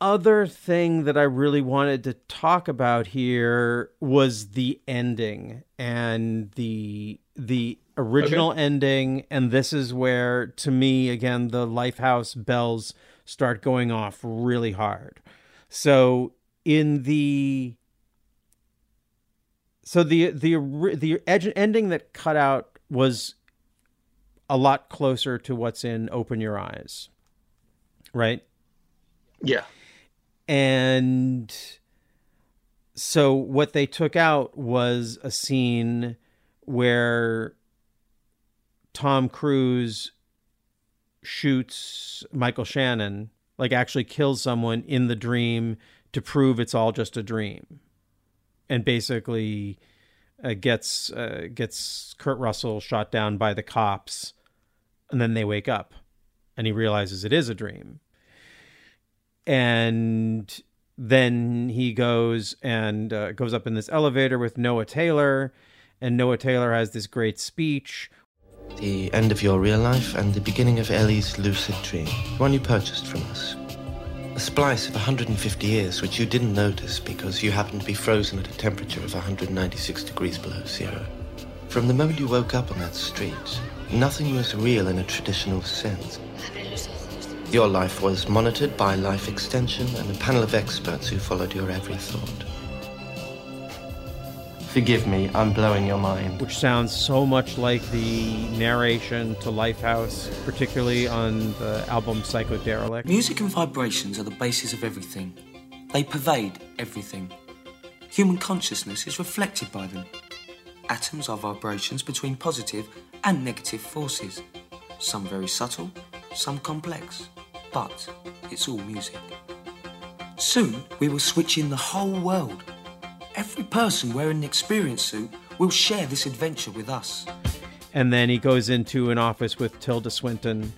Speaker 10: other thing that I really wanted to talk about here was the ending and the the original
Speaker 7: Okay.
Speaker 10: ending and this is where to me again the lifehouse bells start going off really hard. So in the so the the the edge ending that cut out was a lot closer to what's in Open Your Eyes. Right?
Speaker 7: Yeah.
Speaker 10: And so what they took out was a scene where Tom Cruise shoots Michael Shannon, like actually kills someone in the dream to prove it's all just a dream. And basically uh, gets uh, gets Kurt Russell shot down by the cops and then they wake up and he realizes it is a dream and then he goes and uh, goes up in this elevator with Noah Taylor, and Noah Taylor has this great speech.
Speaker 18: The end of your real life and the beginning of L.E.'s lucid dream, the one you purchased from us. A splice of 150 years which you didn't notice because you happened to be frozen at a temperature of 196 degrees below zero. From the moment you woke up on that street, nothing was real in a traditional sense. Your life was monitored by Life Extension and a panel of experts who followed your every thought. Forgive me, I'm blowing your mind.
Speaker 10: Which sounds so much like the narration to Lifehouse, particularly on the album Psychoderelict.
Speaker 3: Music and vibrations are the basis of everything. They pervade everything. Human consciousness is reflected by them. Atoms are vibrations between positive and negative forces. Some very subtle, some complex, but it's all music. Soon, we will switch in the whole world. Every person wearing an experience suit will share this adventure with us.
Speaker 10: And then he goes into an office with Tilda Swinton,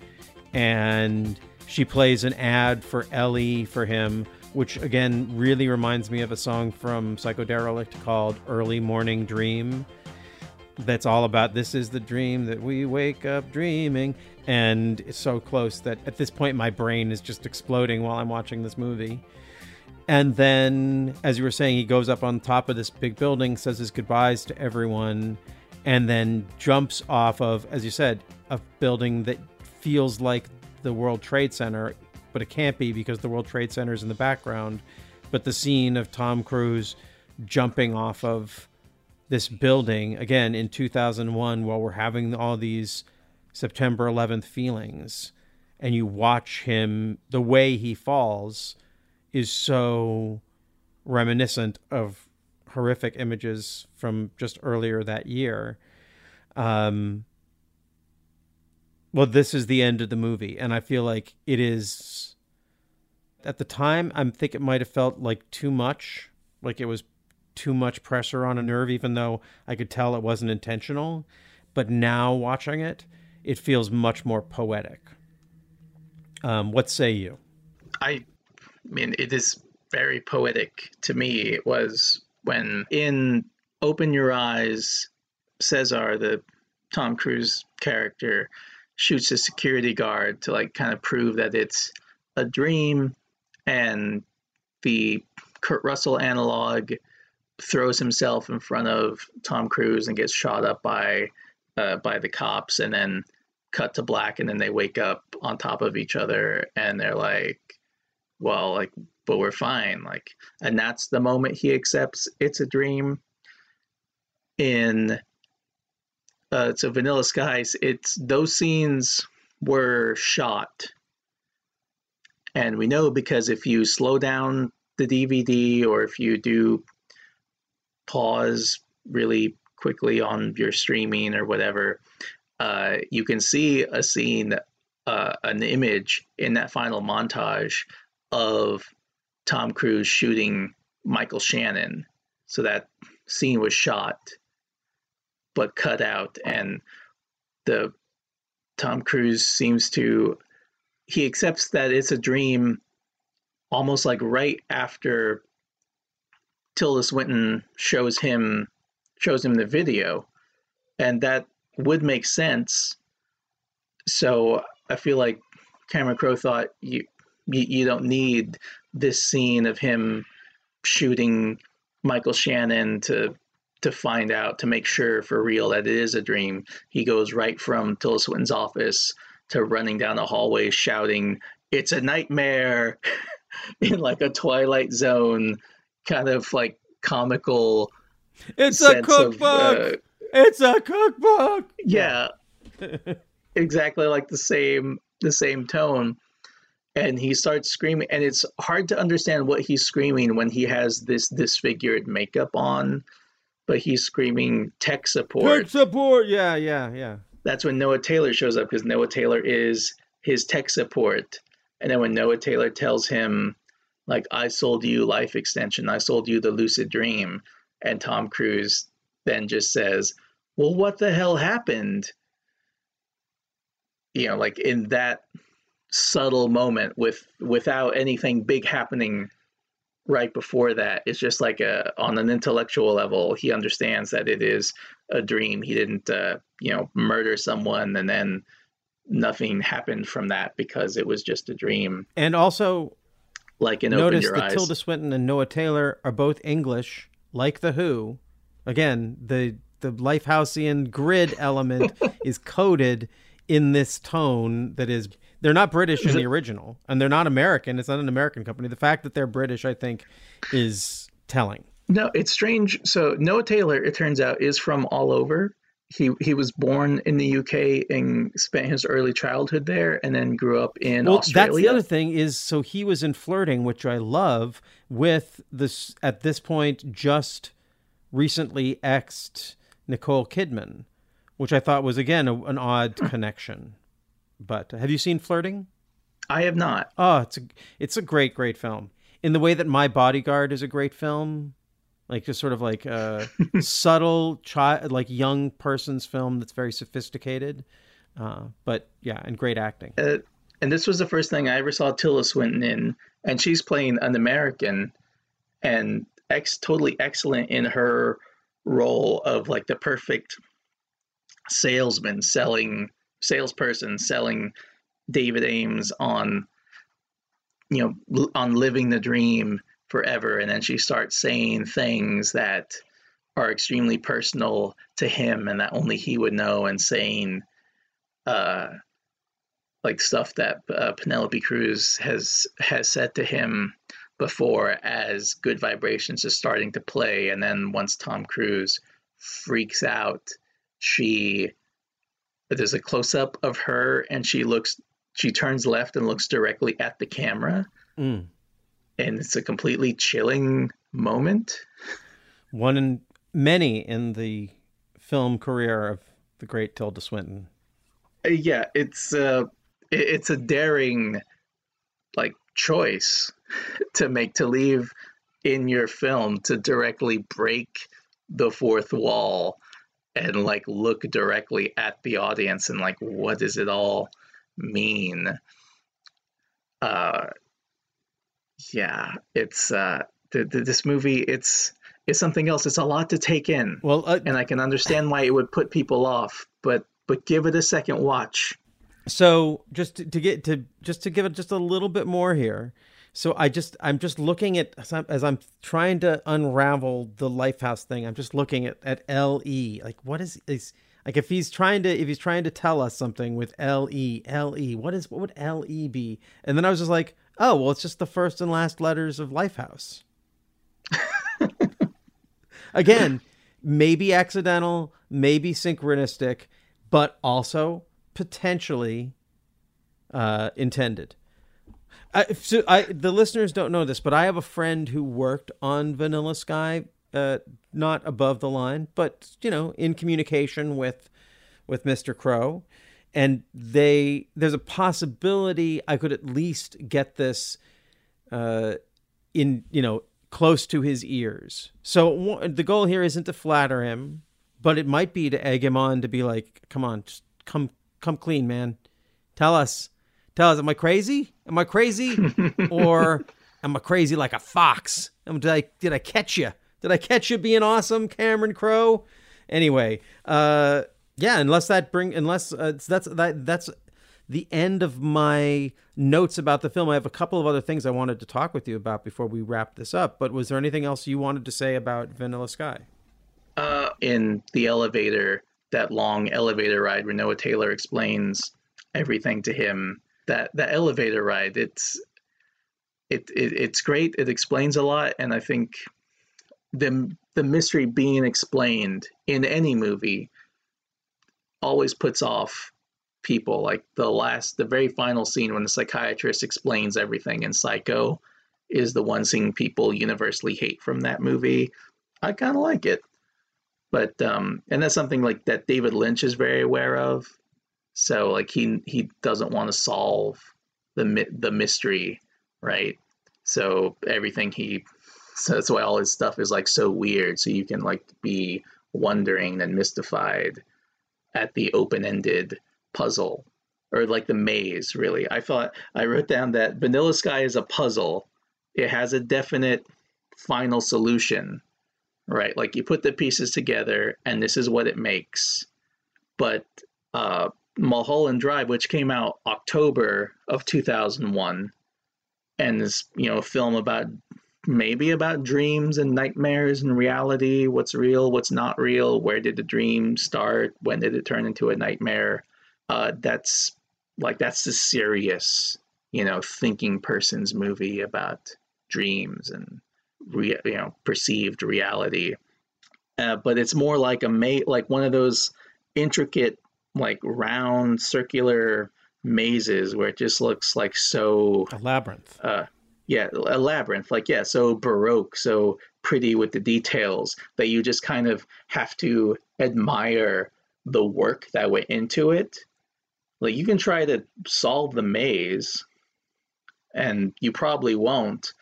Speaker 10: and she plays an ad for L.E. for him, which again really reminds me of a song from Psychoderelict called Early Morning Dream. That's all about this is the dream that we wake up dreaming. And it's so close that at this point my brain is just exploding while I'm watching this movie. And then, as you were saying, he goes up on top of this big building, says his goodbyes to everyone, and then jumps off of, as you said, a building that feels like the World Trade Center, but it can't be because the World Trade Center is in the background. But the scene of Tom Cruise jumping off of this building again in 2001 while we're having all these September 11th feelings, and you watch him, the way he falls is so reminiscent of horrific images from just earlier that year. Um, well, this is the end of the movie, and I feel like it is. At the time, I think it might have felt like too much, like it was too much pressure on a nerve, even though I could tell it wasn't intentional. But now watching it, it feels much more poetic. Um, what say you?
Speaker 7: I mean, it is very poetic to me. It was when in Open Your Eyes, Cesar, the Tom Cruise character, shoots a security guard to like kind of prove that it's a dream, and the Kurt Russell analog throws himself in front of Tom Cruise and gets shot up by uh, by the cops, and then cut to black, and then they wake up on top of each other, and they're like, well, like, but we're fine. Like, and that's the moment he accepts it's a dream. In uh, so Vanilla Skies, it's those scenes were shot, and we know because if you slow down the DVD or if you do pause really quickly on your streaming or whatever, uh, you can see a scene, uh, an image in that final montage of Tom Cruise shooting Michael Shannon. So that scene was shot, but cut out, and the Tom Cruise seems to he accepts that it's a dream almost like right after Tilda Swinton shows him shows him the video, and that would make sense. So I feel like Cameron Crowe thought you you, you don't need this scene of him shooting Michael Shannon to to find out to make sure for real that it is a dream. He goes right from Tilda Swinton's office to running down the hallway shouting, "It's a nightmare!" in like a Twilight Zone kind of like comical.
Speaker 10: It's a
Speaker 7: sense of,
Speaker 10: cookbook.
Speaker 7: uh,
Speaker 10: it's a cookbook.
Speaker 7: yeah, exactly like the same the same tone. And he starts screaming, and it's hard to understand what he's screaming when he has this disfigured makeup on. But he's screaming tech support.
Speaker 10: Tech support. Yeah, yeah, yeah.
Speaker 7: That's when Noah Taylor shows up because Noah Taylor is his tech support. And then when Noah Taylor tells him, like, I sold you life extension, I sold you the lucid dream, and Tom Cruise then just says, Well, what the hell happened? You know, like in that subtle moment with without anything big happening right before that it's just like a on an intellectual level he understands that it is a dream he didn't uh, you know murder someone and then nothing happened from that because it was just a dream
Speaker 10: And also,
Speaker 7: like in open
Speaker 10: notice
Speaker 7: your
Speaker 10: that
Speaker 7: eyes
Speaker 10: Tilda Swinton and Noah Taylor are both English, like the Who. Again, the the Lifehousean grid element is coded in this tone that is. They're not British in the original, and they're not American. It's not an American company. The fact that they're British, I think, is telling.
Speaker 7: no it's strange so noah taylor it turns out is from all over he he was born in the uk and spent his early childhood there and then grew up in
Speaker 10: well, that's the other thing is so he was in flirting, which I love, with this at this point just recently exed Nicole Kidman, which I thought was again a, an odd connection. But have you seen Flirting?
Speaker 7: I have not.
Speaker 10: Oh, it's a it's a great great film. In the way that My Bodyguard is a great film, like just sort of like a subtle child, like young person's film that's very sophisticated. Uh, but yeah, and great acting.
Speaker 7: uh, and this was the first thing I ever saw Tilda Swinton in, and she's playing an American, and ex totally excellent in her role of like the perfect salesman selling salesperson selling David Aames on you know on living the dream forever, and then she starts saying things that are extremely personal to him and that only he would know, and saying uh like stuff that uh, Penelope Cruz has has said to him before as Good Vibrations is starting to play, and then once Tom Cruise freaks out, she there's a close up of her, and she looks she turns left and looks directly at the camera,
Speaker 10: Mm.
Speaker 7: and it's a completely chilling moment.
Speaker 10: One in many in the film career of the great Tilda Swinton.
Speaker 7: Uh, yeah it's uh it- it's a daring like choice to make to leave in your film to directly break the fourth wall and like look directly at the audience and like what does it all mean? Uh yeah it's uh th- th- this movie it's it's something else. It's a lot to take in.
Speaker 10: Well uh,
Speaker 7: and i can understand why it would put people off but but give it a second watch.
Speaker 10: So just to, to get to just to give it just a little bit more here. So I just I'm just looking at as I'm, as I'm trying to unravel the Lifehouse thing. I'm just looking at at L E. Like what is is like if he's trying to if he's trying to tell us something with L E L E. What is what would L E be? And then I was just like, Oh, well, it's just the first and last letters of Lifehouse. Again, maybe accidental, maybe synchronistic, but also potentially uh, intended. I, so I, the listeners don't know this, but I have a friend who worked on Vanilla Sky, uh, not above the line, but you know, in communication with with Mr. Crowe, and they there's a possibility I could at least get this uh, in you know close to his ears. So the goal here isn't to flatter him, but it might be to egg him on to be like, "Come on, just come come clean, man. Tell us, tell us, am I crazy? Am I crazy, or am I crazy like a fox? Am, did I did I catch you? Did I catch you being awesome, Cameron Crowe? Anyway, uh, yeah. Unless that bring, unless uh, that's that that's the end of my notes about the film. I have a couple of other things I wanted to talk with you about before we wrap this up. But was there anything else you wanted to say about Vanilla Sky?
Speaker 7: Uh, in the elevator, that long elevator ride where Noah Taylor explains everything to him. That that elevator ride, it's it, it it's great. It explains a lot, and I think the the mystery being explained in any movie always puts off people. Like the last, the very final scene when the psychiatrist explains everything in Psycho is the one scene people universally hate from that movie. I kind of like it, but um, and that's something like that David Lynch is very aware of. So like he he doesn't want to solve the the mystery, right? So everything he so that's why all his stuff is like so weird. So you can like be wondering and mystified at the open-ended puzzle or like the maze really i thought i wrote down that vanilla sky is a puzzle it has a definite final solution right like you put the pieces together and this is what it makes but uh mulholland drive which came out october of 2001 and is you know a film about maybe about dreams and nightmares and reality what's real what's not real where did the dream start when did it turn into a nightmare uh, that's like that's the serious, you know, thinking person's movie about dreams and re- you know perceived reality. Uh, but it's more like a mate like one of those intricate, like round circular mazes where it just looks like so
Speaker 10: a labyrinth.
Speaker 7: Uh, yeah, a labyrinth. Like yeah, so baroque, so pretty with the details that you just kind of have to admire the work that went into it like you can try to solve the maze and you probably won't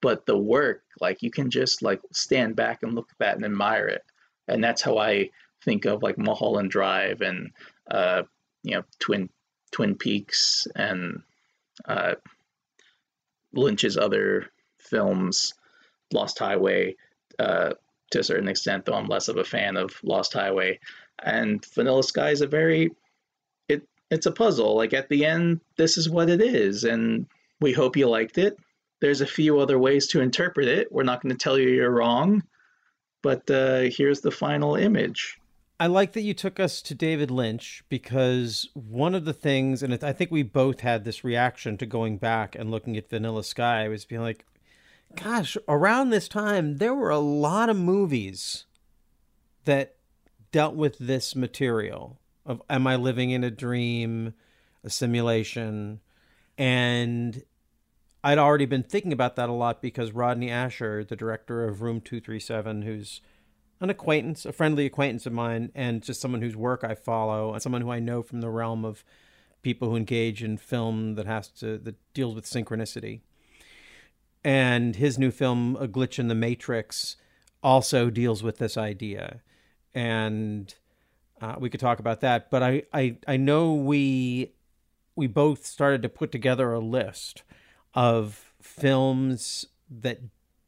Speaker 7: but the work like you can just like stand back and look at that and admire it and that's how i think of like mulholland drive and uh you know twin twin peaks and uh lynch's other films lost highway uh to a certain extent though i'm less of a fan of lost highway and vanilla sky is a very it it's a puzzle. Like at the end, this is what it is, and we hope you liked it. There's a few other ways to interpret it. We're not going to tell you you're wrong, but uh, here's the final image.
Speaker 10: I like that you took us to David Lynch because one of the things, and I think we both had this reaction to going back and looking at Vanilla Sky, was being like, gosh, around this time, there were a lot of movies that dealt with this material of am I living in a dream, a simulation? And I'd already been thinking about that a lot because Rodney Ascher, the director of Room 237, who's an acquaintance, a friendly acquaintance of mine, and just someone whose work I follow, and someone who I know from the realm of people who engage in film that has to that deals with synchronicity. And his new film, A Glitch in the Matrix, also deals with this idea. And uh, we could talk about that. But I, I, I know we we both started to put together a list of films that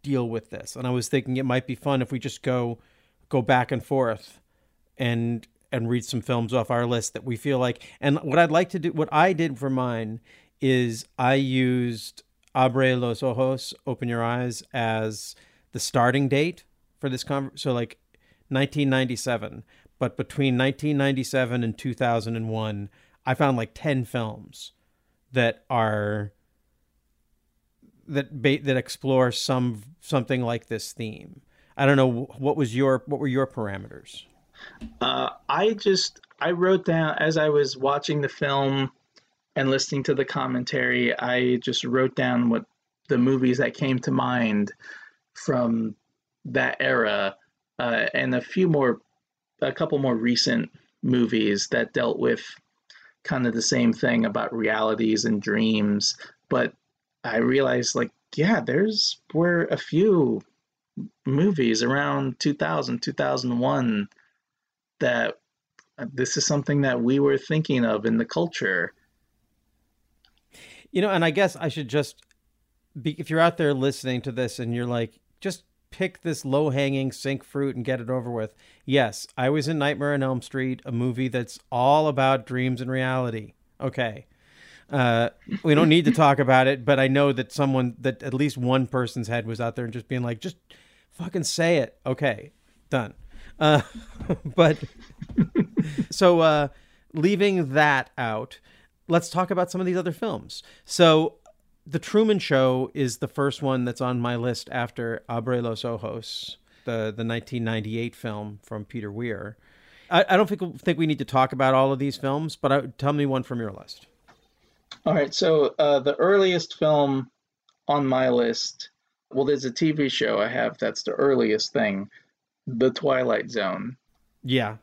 Speaker 10: deal with this, and I was thinking it might be fun if we just go go back and forth and and read some films off our list that we feel like. And what I'd like to do, what I did for mine, is I used Abre los ojos, open your eyes, as the starting date for this conversation. So like 1997 but between 1997 and 2001, I found like 10 films that are that ba- that explore some something like this theme. I don't know what was your what were your parameters.
Speaker 7: Uh, I just I wrote down as I was watching the film and listening to the commentary. I just wrote down what the movies that came to mind from that era, uh, and a few more, a couple more recent movies that dealt with kind of the same thing about realities and dreams. But I realized, like, yeah, there's were a few movies around 2000, 2001 that uh, this is something that we were thinking of in the culture.
Speaker 10: You know, and I guess I should just be if you're out there listening to this and you're like, just pick this low hanging sync fruit and get it over with. Yes, I was in Nightmare on Elm Street, a movie that's all about dreams and reality. Okay. Uh, we don't need to talk about it, but I know that someone, that at least one person's head was out there and just being like, just fucking say it. Okay, done. Uh, but so uh, leaving that out, let's talk about some of these other films. So the Truman Show is the first one that's on my list after Abre los Ojos, the the 1998 film from Peter Weir. I, I don't think think we need to talk about all of these films, but I, tell me one from your list.
Speaker 7: All right, so uh, the earliest film on my list, well, there's a TV show I have that's the earliest thing, The Twilight Zone.
Speaker 10: Yeah.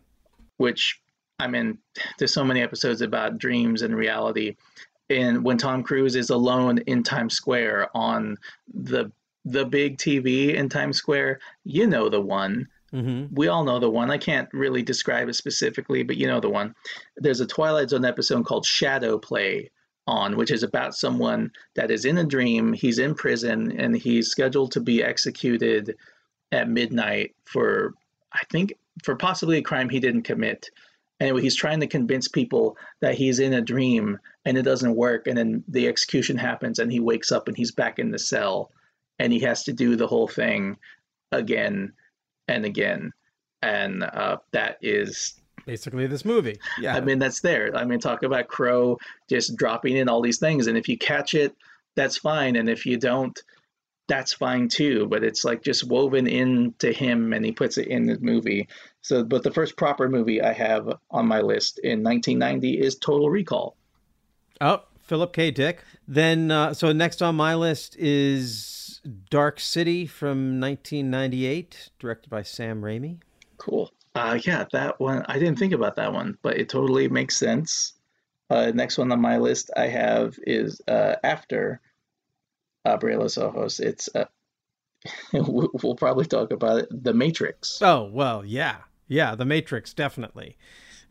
Speaker 7: Which, I mean, there's so many episodes about dreams and reality. And when Tom Cruise is alone in Times Square on the the big TV in Times Square, you know the one.
Speaker 10: Mm-hmm.
Speaker 7: We all know the one. I can't really describe it specifically, but you know the one. There's a Twilight Zone episode called Shadow Play on, which is about someone that is in a dream. He's in prison and he's scheduled to be executed at midnight for, I think, for possibly a crime he didn't commit. Anyway, he's trying to convince people that he's in a dream and it doesn't work. And then the execution happens and he wakes up and he's back in the cell and he has to do the whole thing again and again. And uh, that is
Speaker 10: basically this movie. Yeah.
Speaker 7: I mean, that's there. I mean, talk about Crowe just dropping in all these things. And if you catch it, that's fine. And if you don't, that's fine too. But it's like just woven into him and he puts it in the movie. So, but the first proper movie I have on my list in 1990 is Total Recall.
Speaker 10: Oh, Philip K. Dick. Then, uh, so next on my list is Dark City from 1998, directed by Sam Raimi.
Speaker 7: Cool. Uh, yeah, that one. I didn't think about that one, but it totally makes sense. Uh, next one on my list I have is uh, after Abre los Ojos. It's uh, we'll probably talk about it. The Matrix.
Speaker 10: Oh, well, yeah. Yeah, The Matrix, definitely.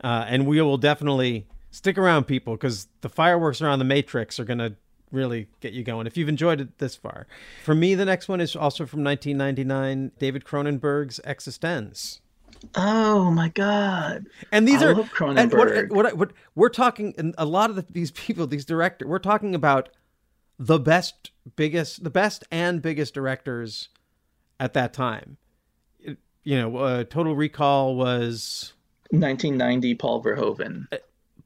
Speaker 10: Uh, and we will definitely stick around, people, because the fireworks around The Matrix are going to really get you going if you've enjoyed it this far. For me, the next one is also from 1999 David Cronenberg's Existenz.
Speaker 7: Oh my God!
Speaker 10: And these
Speaker 7: I
Speaker 10: are
Speaker 7: love
Speaker 10: and what,
Speaker 7: Cronenberg.
Speaker 10: what, what we're talking. And a lot of the, these people, these directors, we're talking about the best, biggest, the best and biggest directors at that time. It- you know, uh, Total Recall was
Speaker 7: 1990 Paul Verhoeven.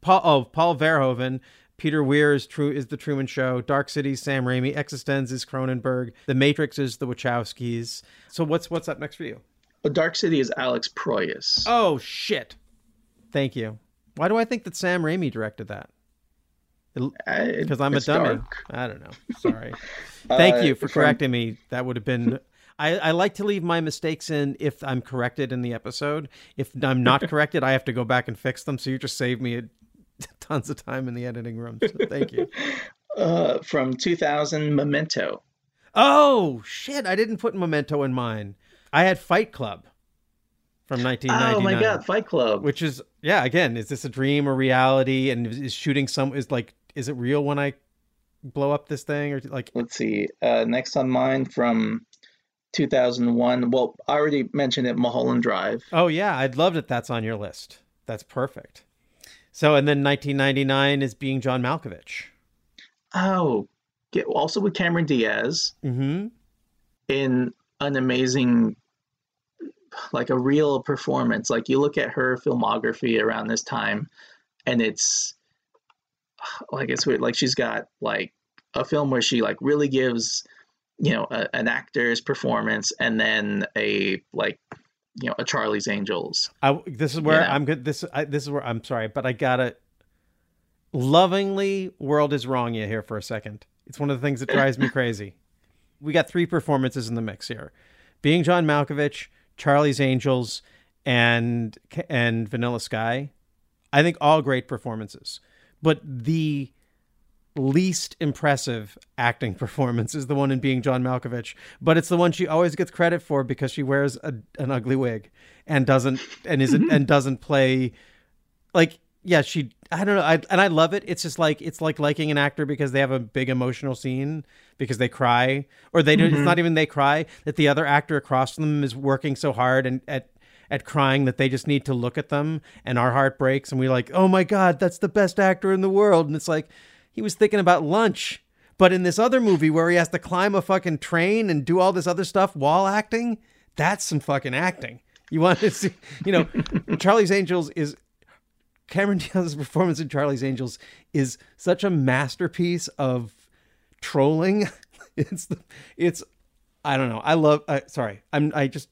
Speaker 10: Paul. Oh, Paul Verhoeven. Peter Weir is true is the Truman Show. Dark City, Sam Raimi. Existenz is Cronenberg. The Matrix is the Wachowskis. So what's what's up next for you?
Speaker 7: But Dark City is Alex Proyas.
Speaker 10: Oh shit! Thank you. Why do I think that Sam Raimi directed that? Because I'm a dummy.
Speaker 7: dark.
Speaker 10: I don't know. Sorry. Thank
Speaker 7: Uh,
Speaker 10: you for
Speaker 7: from-
Speaker 10: correcting me. That would have been. I, I like to leave my mistakes in if I'm corrected in the episode. If I'm not corrected, I have to go back and fix them. So you just saved me tons of time in the editing room. So thank you.
Speaker 7: Uh, from 2000 Memento.
Speaker 10: Oh shit! I didn't put Memento in mine. I had Fight Club from 1999.
Speaker 7: Oh my God, Fight Club!
Speaker 10: Which is yeah. Again, is this a dream or reality? And is is shooting some is like is it real when I blow up this thing or like?
Speaker 7: Let's see. Uh, next on mine from 2001. Well, I already mentioned it. Mulholland Drive.
Speaker 10: Oh yeah, I'd love that. That's on your list. That's perfect. So and then 1999 is being John Malkovich.
Speaker 7: Oh, get, also with Cameron Diaz
Speaker 10: Mm-hmm.
Speaker 7: in an amazing, like a real performance. Like you look at her filmography around this time, and it's like it's weird. Like she's got like a film where she like really gives you know a, an actor's performance and then a like you know a Charlie's Angels.
Speaker 10: I, this is where
Speaker 7: know?
Speaker 10: I'm good. This I, this is where I'm sorry, but I gotta lovingly world is wrong you here for a second. It's one of the things that drives me crazy. We got three performances in the mix here, being John Malkovich, Charlie's Angels, and and Vanilla Sky. I think all great performances, but the least impressive acting performance is the one in being John Malkovich, but it's the one she always gets credit for because she wears a, an ugly wig and doesn't and isn't and doesn't play like yeah she I don't know I, and I love it. It's just like it's like liking an actor because they have a big emotional scene because they cry or they do, it's
Speaker 7: mm-hmm.
Speaker 10: not even they cry that the other actor across from them is working so hard and at at crying that they just need to look at them and our heart breaks and we're like oh my god that's the best actor in the world and it's like he was thinking about lunch. But in this other movie where he has to climb a fucking train and do all this other stuff while acting, that's some fucking acting. You want to see, you know, Charlie's Angels is Cameron Diaz's performance in Charlie's Angels is such a masterpiece of trolling. It's the, it's I don't know. I love. I, sorry, I'm. I just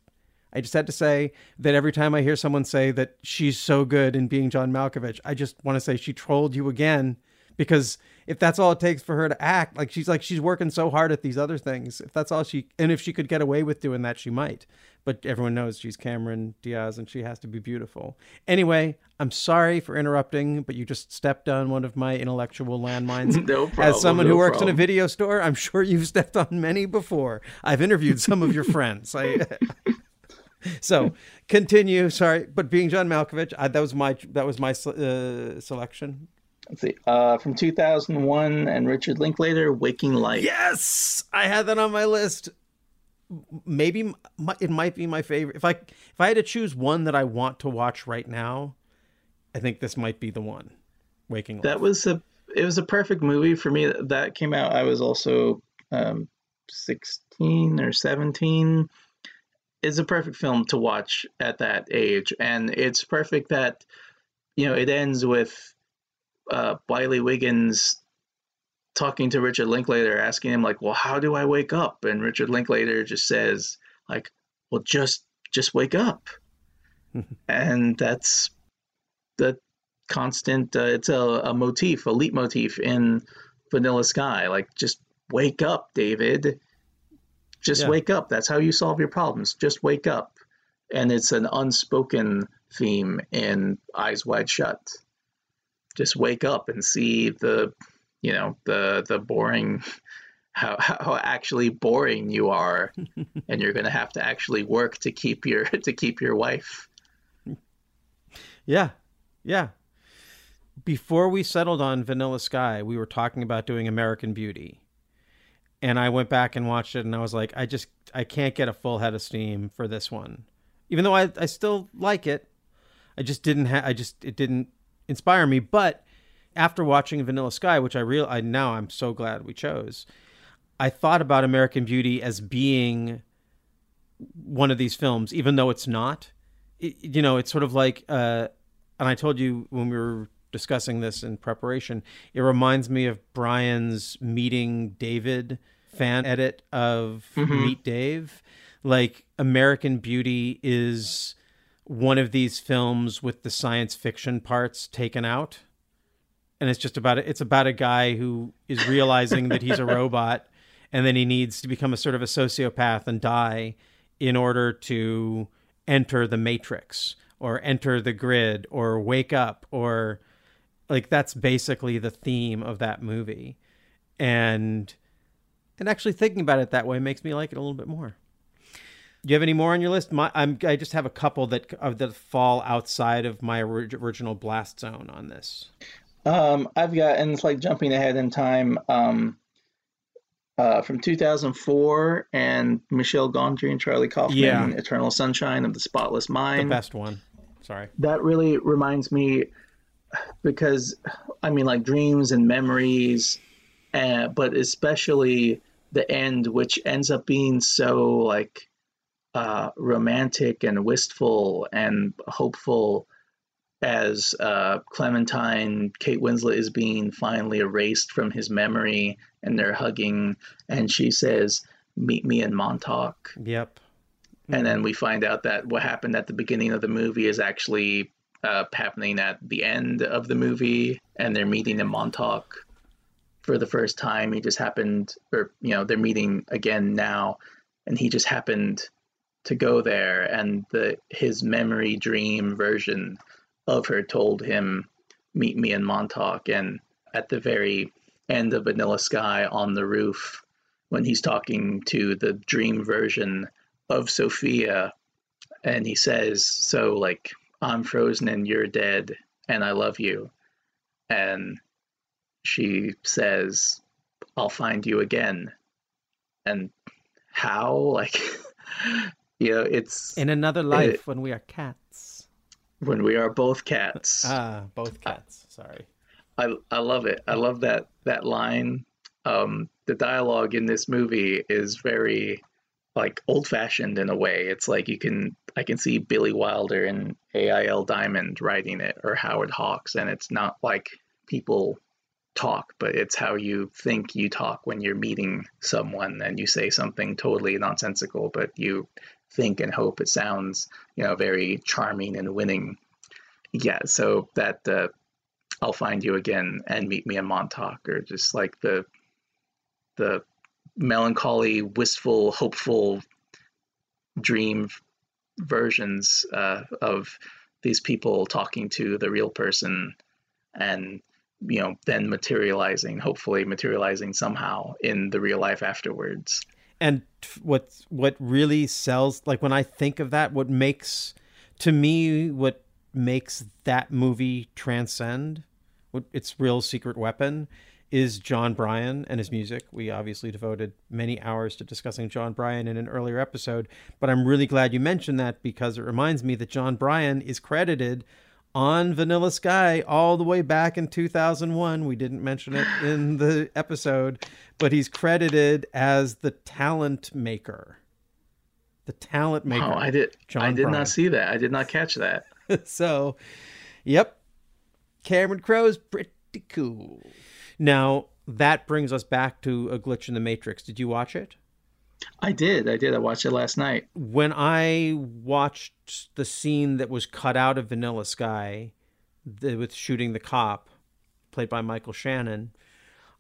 Speaker 10: I just had to say that every time I hear someone say that she's so good in being John Malkovich, I just want to say she trolled you again because if that's all it takes for her to act, like she's like she's working so hard at these other things. If that's all she and if she could get away with doing that, she might. But everyone knows she's Cameron Diaz and she has to be beautiful. Anyway, I'm sorry for interrupting, but you just stepped on one of my intellectual landmines.
Speaker 7: No problem,
Speaker 10: As
Speaker 7: problem,
Speaker 10: someone who
Speaker 7: no
Speaker 10: works in a video store, I'm sure you've stepped on many before. I've interviewed some of your friends. I so continue. Sorry, but being John Malkovich, I, that was my that was my uh, selection.
Speaker 7: Let's see. Uh, from 2001 and Richard Linklater, Waking Life.
Speaker 10: Yes, I had that on my list. Maybe my, it might be my favorite. If I if I had to choose one that I want to watch right now, I think this might be the one. Waking Life.
Speaker 7: That was a it was a perfect movie for me. That came out. I was also um, 16 or 17. It's a perfect film to watch at that age, and it's perfect that you know it ends with uh, Wiley Wiggins talking to Richard Linklater, asking him like, "Well, how do I wake up?" And Richard Linklater just says like, "Well, just just wake up," and that's the constant. Uh, it's a, a motif, a leitmotif in Vanilla Sky. Like, just wake up, David. Just
Speaker 10: Yeah.
Speaker 7: wake up. That's how you solve your problems. Just wake up. And it's an unspoken theme in Eyes Wide Shut. Just wake up and see the, you know, the the boring, how how actually boring you are, and you're gonna have to actually work to keep your to keep your wife.
Speaker 10: Yeah. Yeah. Before we settled on Vanilla Sky, we were talking about doing American Beauty. And I went back and watched it and I was like, I just I can't get a full head of steam for this one. Even though I, I still like it. I just didn't have I just it didn't inspire me. But after watching Vanilla Sky, which I real I now I'm so glad we chose, I thought about American Beauty as being one of these films, even though it's not. It, you know, it's sort of like, uh, and I told you when we were discussing this in preparation, it reminds me of Bryan's meeting David fan edit of
Speaker 7: Mhm.
Speaker 10: Meet Dave. Like American Beauty is one of these films with the science fiction parts taken out. And it's just about it's about a guy who is realizing that he's a robot and then he needs to become a sort of a sociopath and die in order to enter the matrix or enter the grid or wake up or like that's basically the theme of that movie and and actually thinking about it that way makes me like it a little bit more do you have any more on your list my i'm i just have a couple that of that fall outside of my original blast zone on this
Speaker 7: Um, I've got, and it's like jumping ahead in time. Um, uh, from 2004, and Michel Gondry and Charlie Kaufman,
Speaker 10: Yeah.
Speaker 7: Eternal Sunshine of the Spotless
Speaker 10: the
Speaker 7: Mind.
Speaker 10: best one sorry
Speaker 7: That really reminds me, because I mean, like dreams and memories, uh, but especially the end, which ends up being so like uh, romantic and wistful and hopeful as uh, Clementine, Kate Winslet is being finally erased from his memory and they're hugging, and she says, meet me in Montauk.
Speaker 10: Yep.
Speaker 7: And then we find out that what happened at the beginning of the movie is actually uh, happening at the end of the movie, and they're meeting in Montauk for the first time. He just happened, or you know, they're meeting again now, and he just happened to go there, and the his memory dream version of her told him, "Meet me in Montauk." And at the very end of Vanilla Sky on the roof, when he's talking to the dream version of Sofia, and he says, "So like." I'm frozen and you're dead and I love you. And she says, I'll find you again. And how? Like, you know, it's.
Speaker 10: In another life when we are cats.
Speaker 7: When we are both cats.
Speaker 10: Ah, both cats. Sorry.
Speaker 7: I, I love it. I love that, that line. Um, the dialogue in this movie is very like old fashioned in a way. It's like you can I can see Billy Wilder and I.A.L. Diamond writing it or Howard Hawks, and it's not like people talk, but it's how you think you talk when you're meeting someone and you say something totally nonsensical, but you think and hope it sounds, you know, very charming and winning. Yeah, so that uh, I'll find you again and meet me in Montauk, or just like the the melancholy, wistful, hopeful dream versions uh, of these people talking to the real person and you know then materializing hopefully materializing somehow in the real life afterwards
Speaker 10: and what what really sells like when i think of that what makes to me what makes that movie transcend what its real secret weapon is Jon Brion and his music. We obviously devoted many hours to discussing Jon Brion in an earlier episode, but I'm really glad you mentioned that because it reminds me that Jon Brion is credited on Vanilla Sky all the way back in 2001. We didn't mention it in the episode, but he's credited as the talent maker. The talent maker.
Speaker 7: Oh, I did.
Speaker 10: Jon
Speaker 7: I did not see that. I did not catch that.
Speaker 10: so, yep. Cameron Crowe's pretty cool. Now, that brings us back to A Glitch in the Matrix. Did you watch it?
Speaker 7: I did. I did. I watched it last night.
Speaker 10: When I watched the scene that was cut out of Vanilla Sky the, with shooting the cop, played by Michael Shannon,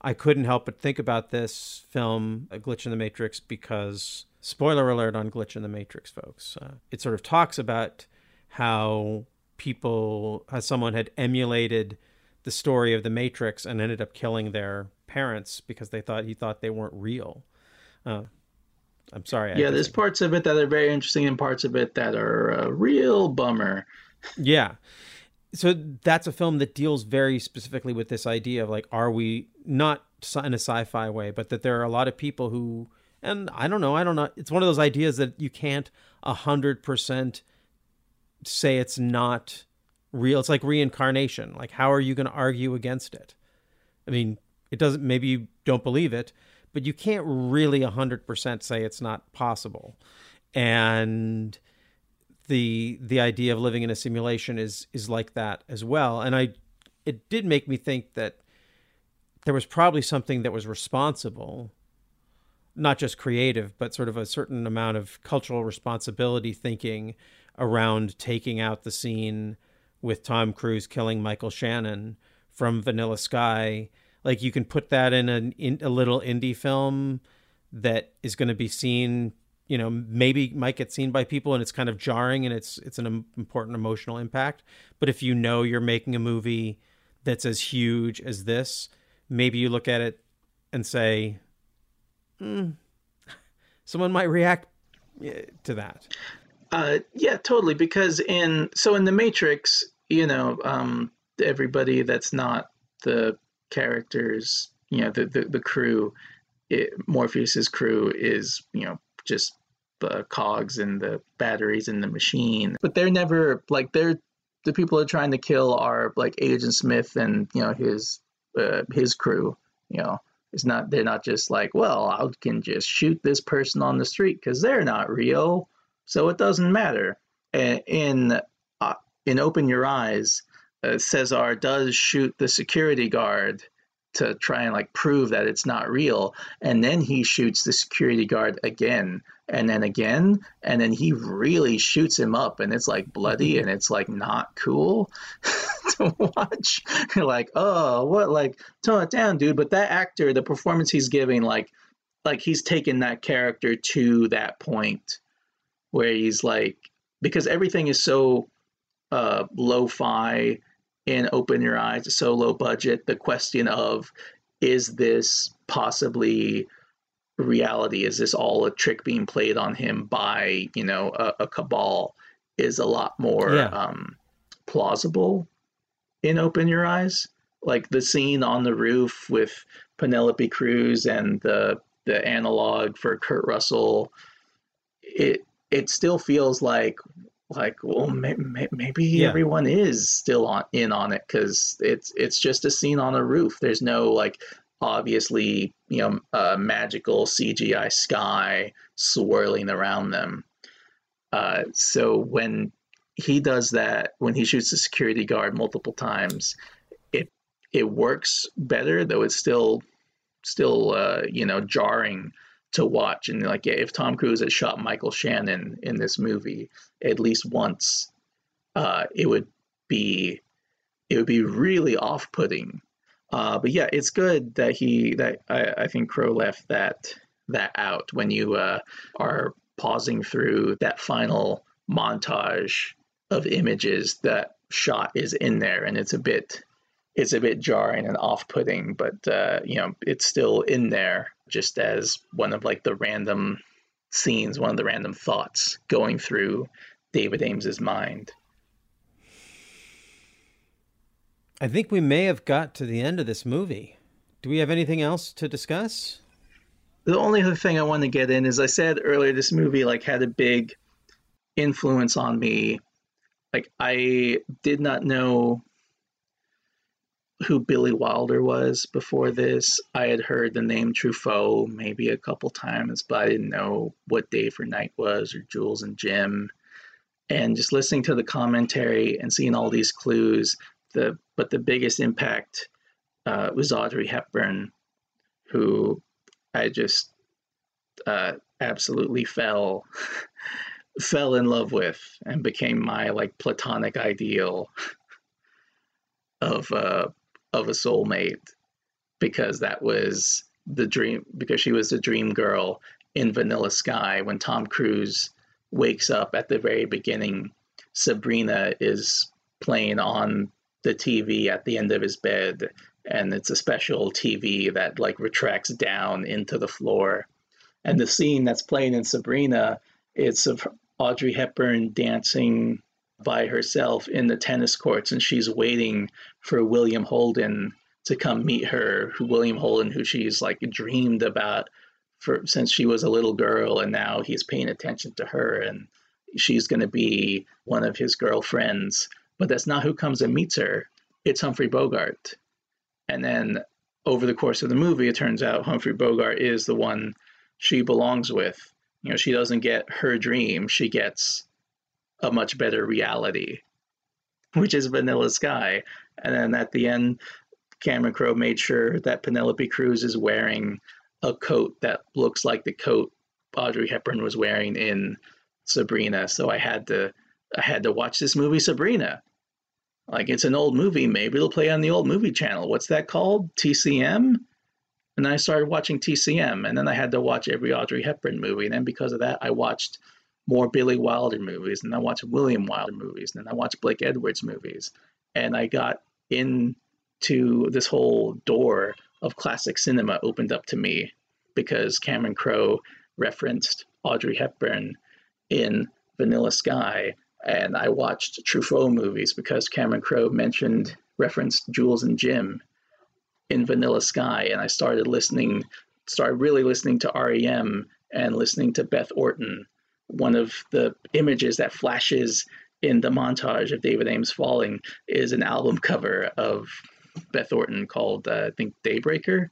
Speaker 10: I couldn't help but think about this film, A Glitch in the Matrix, because, spoiler alert on Glitch in the Matrix, folks, uh, it sort of talks about how people, how someone had emulated the story of the Matrix and ended up killing their parents because they thought he thought they weren't real. Uh, I'm sorry. I
Speaker 7: yeah, there's parts of it that are very interesting and parts of it that are a real bummer.
Speaker 10: Yeah. So that's a film that deals very specifically with this idea of like, are we not in a sci-fi way, but that there are a lot of people who, and I don't know, I don't know. It's one of those ideas that you can't a hundred percent say it's not real. It's like reincarnation. Like, how are you going to argue against it? I mean, it doesn't, maybe you don't believe it, but you can't really 100% say it's not possible. And the the idea of living in a simulation is is like that as well. And I it did make me think that there was probably something that was responsible not just creative, but sort of a certain amount of cultural responsibility thinking around taking out the scene with Tom Cruise killing Michael Shannon from Vanilla Sky. Like you can put that in, an, in a little indie film that is going to be seen, you know, maybe might get seen by people and it's kind of jarring and it's it's an important emotional impact. But if you know you're making a movie that's as huge as this, maybe you look at it and say, mm, someone might react eh, to that.
Speaker 7: Uh, yeah, totally. Because in so in the Matrix, you know, um, everybody that's not the characters, you know, the the, the crew, it, Morpheus's crew is you know just the cogs and the batteries in the machine, but they're never like they're the people they're trying to kill are like Agent Smith and you know his uh, his crew, you know. It's not they're not just like, well, I can just shoot this person on the street because they're not real so it doesn't matter. And In uh, in Open Your Eyes, uh, Cesar does shoot the security guard to try and like prove that it's not real and then he shoots the security guard again and then again and then he really shoots him up and it's like bloody and it's like not cool to watch. You're like oh what like tone it down dude. But that actor the performance he's giving like like he's taken that character to that point where he's like because everything is so uh lo-fi and open your eyes so low budget the question of is this possibly reality is this all a trick being played on him by you know a, a cabal is a lot more
Speaker 10: Yeah.
Speaker 7: um plausible in open your eyes like the scene on the roof with penelope cruz and the the analog for kurt russell it it still feels like like well may, may, maybe
Speaker 10: Yeah.
Speaker 7: everyone is still on in on it because it's it's just a scene on a roof. There's no like obviously you know uh, magical cgi sky swirling around them. Uh, so when he does that when he shoots the security guard multiple times it it works better though it's still still uh, you know jarring to watch. And like yeah, if tom cruise had shot michael shannon in this movie at least once uh, it would be it would be really off-putting. Uh, but yeah it's good that he that I, I think Crowe left that that out when you uh, are pausing through that final montage of images that shot is in there. And it's a bit it's a bit jarring and off-putting but uh, you know it's still in there just as one of like the random scenes one of the random thoughts going through david aames's mind
Speaker 10: I think we may have got to the end of this movie. Do we have anything else to discuss?
Speaker 7: the only other thing i want to get in is i said earlier this movie like had a big influence on me like i did not know who billy wilder was before this. I had heard the name truffaut maybe a couple times but i didn't know what day for night was or jules and jim. And just listening to the commentary and seeing all these clues the but the biggest impact uh, was audrey hepburn who I just uh, absolutely fell fell in love with and became my like platonic ideal of uh, of a soulmate because that was the dream because she was the dream girl in Vanilla Sky when Tom Cruise wakes up at the very beginning Sabrina is playing on the TV at the end of his bed and it's a special TV that like retracts down into the floor. And the scene that's playing in Sabrina, it's of Audrey Hepburn dancing by herself in the tennis courts, and she's waiting for William Holden to come meet her. Who William Holden, who she's like dreamed about for since she was a little girl, and now he's paying attention to her, and she's going to be one of his girlfriends. But that's not who comes and meets her. It's Humphrey Bogart. And then over the course of the movie, it turns out Humphrey Bogart is the one she belongs with. You know, she doesn't get her dream, she gets a much better reality, which is Vanilla Sky. And then at the end, Cameron Crowe made sure that Penelope Cruz is wearing a coat that looks like the coat Audrey Hepburn was wearing in Sabrina. So I had to I had to watch this movie Sabrina. Like it's an old movie, maybe it'll play on the old movie channel. What's that called? TCM? And I started watching TCM, and then I had to watch every Audrey Hepburn movie. And then because of that, I watched more Billy Wilder movies, and I watched William Wyler movies, and I watched Blake Edwards movies. And I got into this whole door of classic cinema opened up to me because Cameron Crowe referenced Audrey Hepburn in Vanilla Sky, and I watched Truffaut movies because Cameron Crowe mentioned referenced Jules and Jim in Vanilla Sky, and I started listening, started really listening to REM and listening to Beth Orton. One of the images that flashes in the montage of David Aames falling is an album cover of Beth Orton called uh, I think Daybreaker,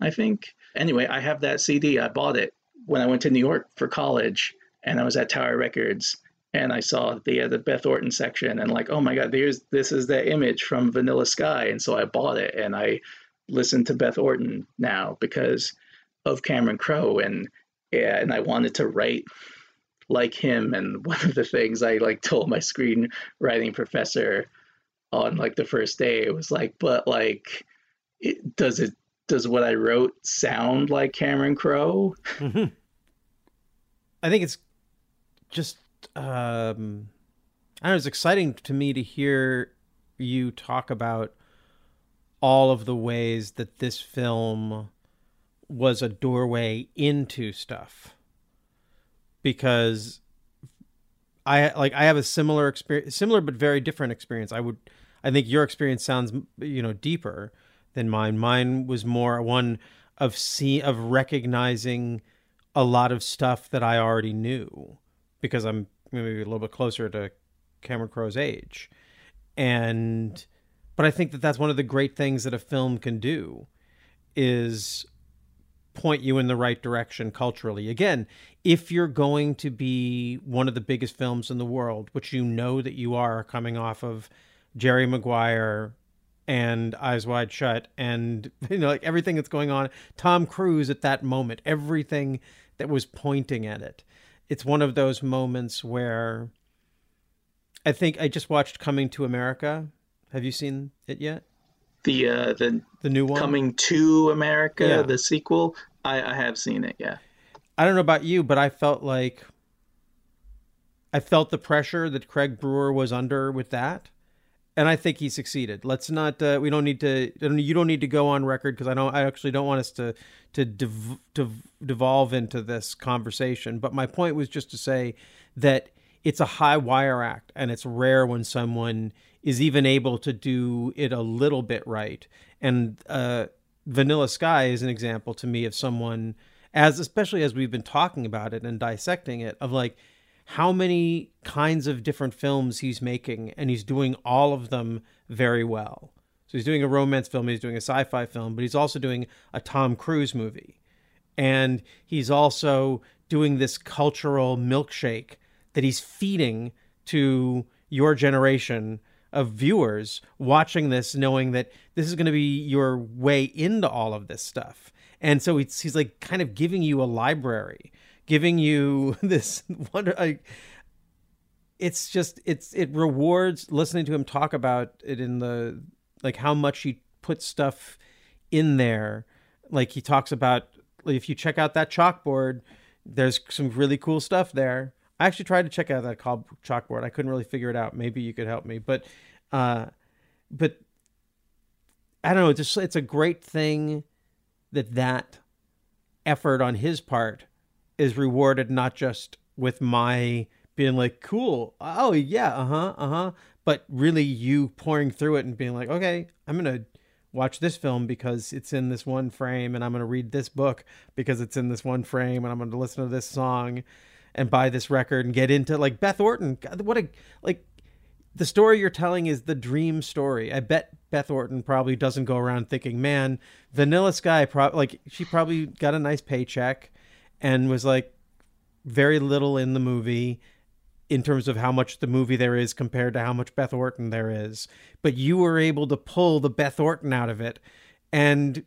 Speaker 7: I think. Anyway, I have that CD. I bought it when I went to New York for college, and I was at Tower Records, and I saw they had the Beth Orton section, and like, oh my God, there's this is the image from Vanilla Sky, and so I bought it, and I listen to Beth Orton now because of Cameron Crowe and yeah, and I wanted to write like him and one of the things I like told my screenwriting professor on like the first day it was like but like it, does it does what I wrote sound like Cameron Crowe?
Speaker 10: Mm-hmm. I think it's just um I don't know, it's exciting to me to hear you talk about all of the ways that this film was a doorway into stuff because I like I have a similar experience similar but very different experience. I would I think your experience sounds you know deeper than mine. Mine was more one of see of recognizing a lot of stuff that I already knew because I'm maybe a little bit closer to Cameron Crowe's age. And but I think that that's one of the great things that a film can do is point you in the right direction culturally. Again, if you're going to be one of the biggest films in the world, which you know that you are coming off of Jerry Maguire and Eyes Wide Shut and you know like everything that's going on, Tom Cruise at that moment, everything that was pointing at it. It's one of those moments where I think I just watched Coming to America. Have you seen it yet?
Speaker 7: The uh, the
Speaker 10: the new one
Speaker 7: coming to America,
Speaker 10: Yeah.
Speaker 7: the sequel. I, I have seen it. Yeah.
Speaker 10: I don't know about you, but I felt like I felt the pressure that Craig Brewer was under with that, and I think he succeeded. Let's not. Uh, we don't need to. You don't need to go on record because I don't. I actually don't want us to to dev, to devolve into this conversation. But my point was just to say that it's a high wire act, and it's rare when someone is even able to do it a little bit right. And uh, Vanilla Sky is an example to me of someone as especially as we've been talking about it and dissecting it of like how many kinds of different films he's making and he's doing all of them very well. So he's doing a romance film, he's doing a sci-fi film, but he's also doing a Tom Cruise movie. And he's also doing this cultural milkshake that he's feeding to your generation of viewers watching this knowing that this is going to be your way into all of this stuff. And so he's, he's like kind of giving you a library, giving you this wonder like it's just it's it rewards listening to him talk about it in the like how much he puts stuff in there. Like he talks about if you check out that chalkboard, there's some really cool stuff there. I actually tried to check out that chalkboard. I couldn't really figure it out. Maybe you could help me, but uh, but I don't know. It's just it's a great thing that that effort on his part is rewarded not just with my being like cool oh yeah uh-huh uh-huh but really you pouring through it and being like okay i'm gonna watch this film because it's in this one frame and i'm gonna read this book because it's in this one frame and i'm gonna listen to this song and buy this record and get into like beth orton God, what a like the story you're telling is the dream story. I bet Beth Orton probably doesn't go around thinking, "Man, Vanilla Sky pro- like she probably got a nice paycheck and was like very little in the movie in terms of how much the movie there is compared to how much Beth Orton there is. But you were able to pull the Beth Orton out of it and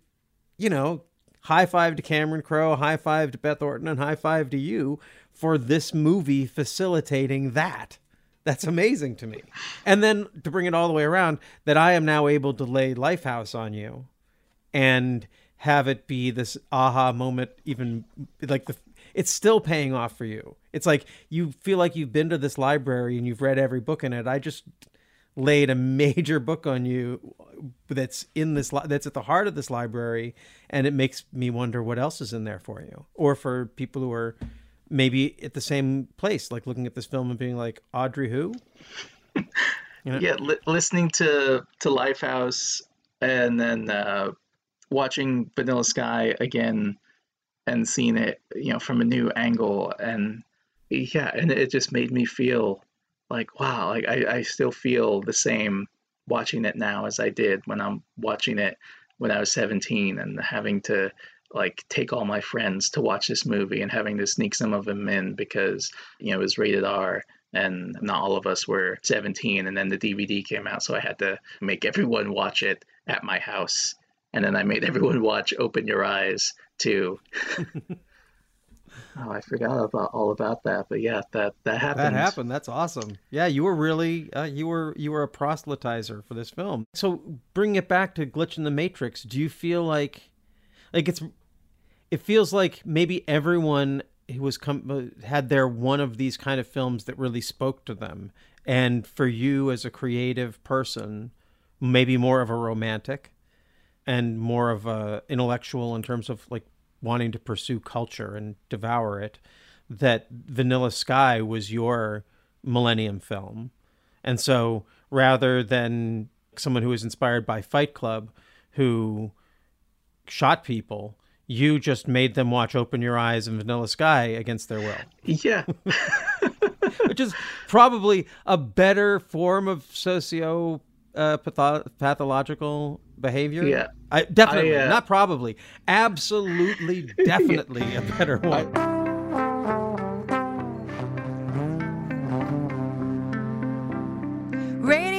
Speaker 10: you know, high five to Cameron Crowe, high five to Beth Orton and high five to you for this movie facilitating that. That's amazing to me. And then to bring it all the way around, that I am now able to lay Lifehouse on you and have it be this aha moment, even like the it's still paying off for you. It's like you feel like you've been to this library and you've read every book in it. I just laid a major book on you that's in this li- that's at the heart of this library and it makes me wonder what else is in there for you or for people who are maybe at the same place like looking at this film and being like Audrey who You know?
Speaker 7: Yeah, li- listening to to Lifehouse and then uh, watching Vanilla Sky again and seeing it, you know, from a new angle, and yeah, and it just made me feel like wow, like I, I still feel the same watching it now as I did when I'm watching it when I was 17 and having to like take all my friends to watch this movie and having to sneak some of them in because you know it was rated R and not all of us were 17 and then the DVD came out so I had to make everyone watch it at my house and then I made everyone watch Open Your Eyes too. oh, I forgot about all about that, but yeah, that that happened.
Speaker 10: That happened. That's awesome. Yeah, you were really uh, you were you were a proselytizer for this film. So bring it back to Glitch in the Matrix. Do you feel like like it's it feels like maybe everyone who was come uh, had their one of these kind of films that really spoke to them, and for you as a creative person, maybe more of a romantic and more of a intellectual in terms of like wanting to pursue culture and devour it that vanilla sky was your millennium film. And so rather than someone who was inspired by fight club who shot people you just made them watch open your eyes and vanilla sky against their will
Speaker 7: Yeah.
Speaker 10: which is probably a better form of socio uh, patho- pathological behavior.
Speaker 7: Yeah.
Speaker 10: I, definitely,
Speaker 7: I, uh,
Speaker 10: not probably, absolutely, definitely a better one.
Speaker 16: Radio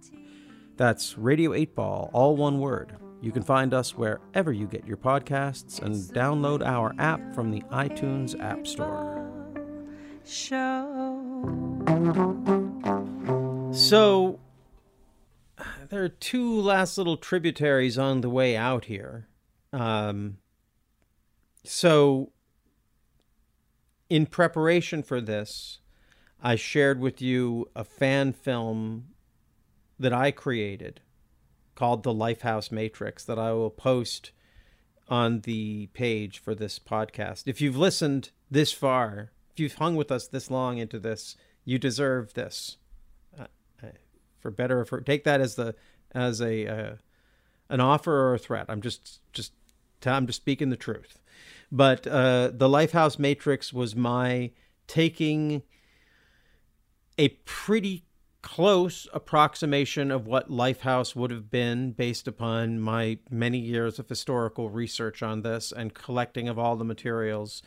Speaker 10: That's Radio 8 Ball, all one word. You can find us wherever you get your podcasts and download our app from the iTunes App Store. Show. So, there are two last little tributaries on the way out here. Um, so, in preparation for this, I shared with you a fan film that I created called The Lifehouse Matrix that I will post on the page for this podcast. If you've listened this far, if you've hung with us this long into this, you deserve this. Uh, uh, for better or for take that as the as a uh, an offer or a threat. I'm just just I'm just speaking the truth. But uh, the Lifehouse Matrix was my taking a pretty close approximation of what Lifehouse would have been based upon my many years of historical research on this and collecting of all the materials.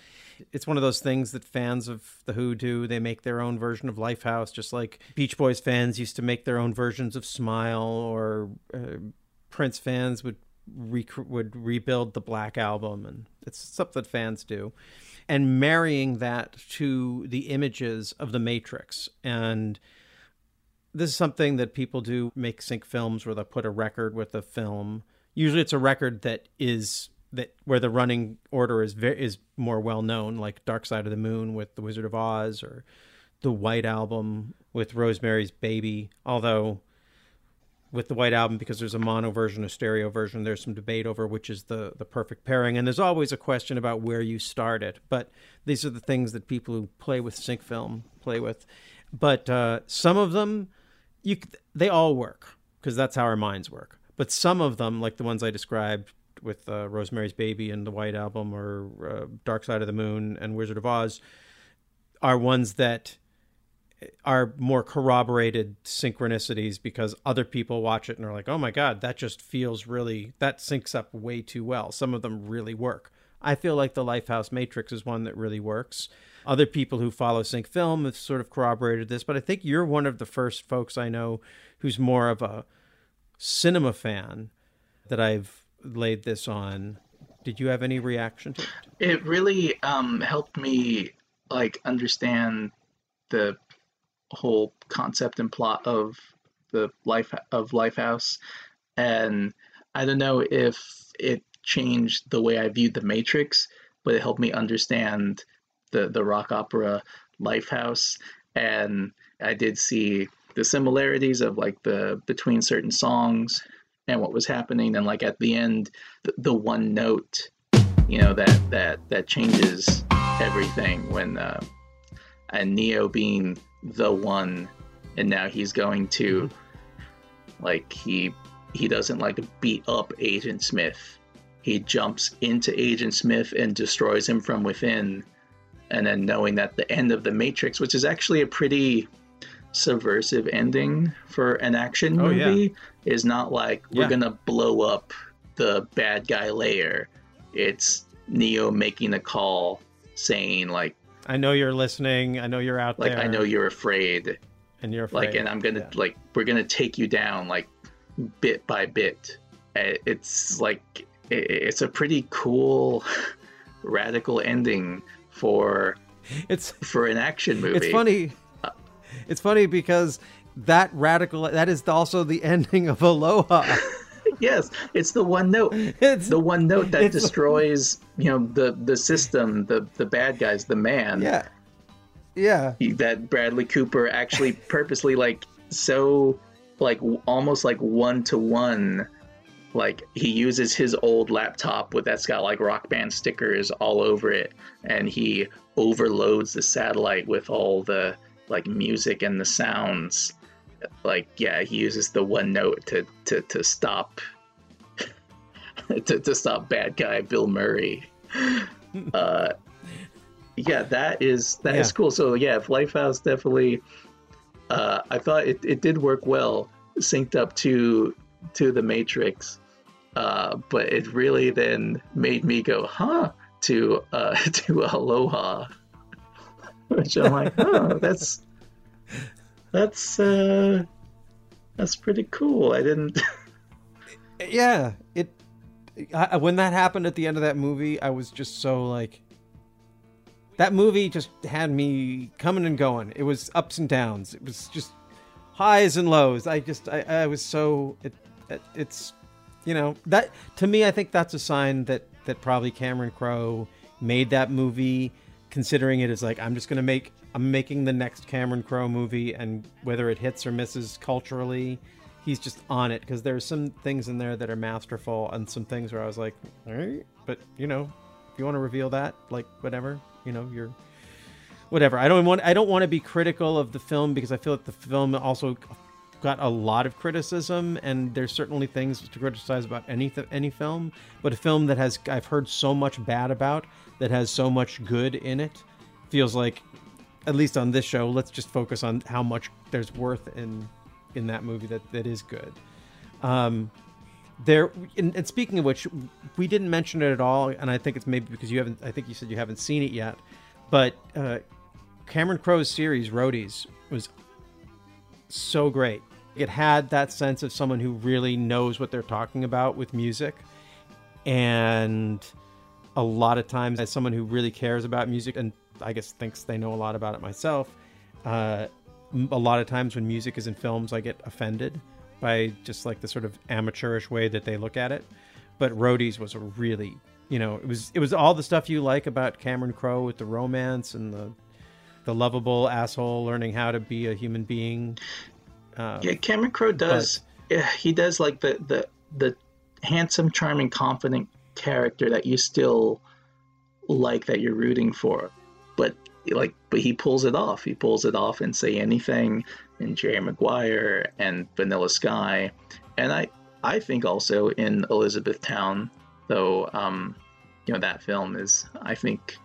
Speaker 10: It's one of those things that fans of The Who do. They make their own version of Lifehouse, just like Beach Boys fans used to make their own versions of Smile, or uh, Prince fans would rec- would rebuild the Black Album, and it's something that fans do. And marrying that to the images of the Matrix and this is something that people do make sync films where they put a record with a film. Usually, it's a record that is that where the running order is very, is more well known, like Dark Side of the Moon with The Wizard of Oz or the White Album with Rosemary's Baby. Although with the White Album, because there's a mono version, a stereo version, there's some debate over which is the the perfect pairing, and there's always a question about where you start it. But these are the things that people who play with sync film play with. But uh, some of them you they all work because that's how our minds work. But some of them, like the ones I described with uh, Rosemary's Baby and the White Album, or uh, Dark Side of the Moon and Wizard of Oz, are ones that are more corroborated synchronicities because other people watch it and are like, "Oh my god, that just feels really that syncs up way too well." Some of them really work. I feel like the Lifehouse Matrix is one that really works. Other people who follow sync film have sort of corroborated this, but I think you're one of the first folks I know who's more of a cinema fan that I've laid this on. Did you have any reaction to it?
Speaker 7: It really um, helped me like understand the whole concept and plot of the life of Lifehouse, and I don't know if it changed the way I viewed the Matrix, but it helped me understand the the rock opera Lifehouse, and I did see the similarities of like the between certain songs and what was happening, and like at the end, the, the one note, you know that that that changes everything when uh, and Neo being the one, and now he's going to Like he he doesn't like beat up Agent Smith. He jumps into Agent Smith and destroys him from within. And then knowing that the end of the Matrix, which is actually a pretty subversive ending for an action
Speaker 10: Oh, yeah.
Speaker 7: movie, is not like we're
Speaker 10: Yeah.
Speaker 7: gonna blow up the bad guy layer. It's Neo making a call saying like
Speaker 10: I know you're listening. I know you're out
Speaker 7: like
Speaker 10: there.
Speaker 7: I know you're afraid
Speaker 10: and you're afraid.
Speaker 7: like and i'm gonna like we're gonna take you down like bit by bit it's like it's a pretty cool radical ending for
Speaker 10: it's
Speaker 7: for an action movie
Speaker 10: It's funny. Uh, it's funny because that radical that is also the ending of Aloha.
Speaker 7: yes it's the one note
Speaker 10: it's
Speaker 7: the one note that destroys you know the the system the the bad guys the man
Speaker 10: Yeah. Yeah.
Speaker 7: that bradley cooper actually purposely like so like almost like one to one like he uses his old laptop with that's got like rock band stickers all over it and he overloads the satellite with all the like music and the sounds. Like yeah he uses the one note to to, to stop to, to stop bad guy bill murray. Uh yeah that is that is
Speaker 10: Yeah.
Speaker 7: cool. So yeah lifehouse definitely uh i thought it, it did work well synced up to to the matrix uh but it really then made me go huh to uh to aloha. Which i'm like oh that's that's uh that's pretty cool. I didn't
Speaker 10: yeah it I, when that happened at the end of that movie i was just so like that movie just had me coming and going. It was ups and downs. It was just highs and lows. I just i, I was so it, it it's you know that to me i think that's a sign that that probably cameron crowe made that movie considering it is like i'm just gonna make i'm making the next cameron crowe movie and whether it hits or misses culturally he's just on it. Because there's some things in there that are masterful and some things where i was like all right but you know if you want to reveal that like whatever you know you're whatever. I don't want i don't want to be critical of the film because i feel that the film also got a lot of criticism and there's certainly things to criticize about any th- any film but a film that has i've heard so much bad about that has so much good in it feels like at least on this show let's just focus on how much there's worth in in that movie that that is good. Um there and, and speaking of which we didn't mention it at all and i think it's maybe because you haven't i think you said you haven't seen it yet but uh cameron crowe's series roadies was so great it had that sense of someone who really knows what they're talking about with music. And a lot of times as someone who really cares about music and i guess thinks they know a lot about it myself uh, a lot of times when music is in films i get offended by just like the sort of amateurish way that they look at it. But roadies was a really you know it was it was all the stuff you like about cameron crowe with the romance and the the lovable asshole learning how to be a human being um,
Speaker 7: Yeah, Cameron Crowe does. Yeah, he does like the the the handsome, charming, confident character that you still like that you're rooting for, but like, but he pulls it off. He pulls it off and say anything in Jerry Maguire and Vanilla Sky, and I I think also in Elizabethtown, though um, you know that film is I think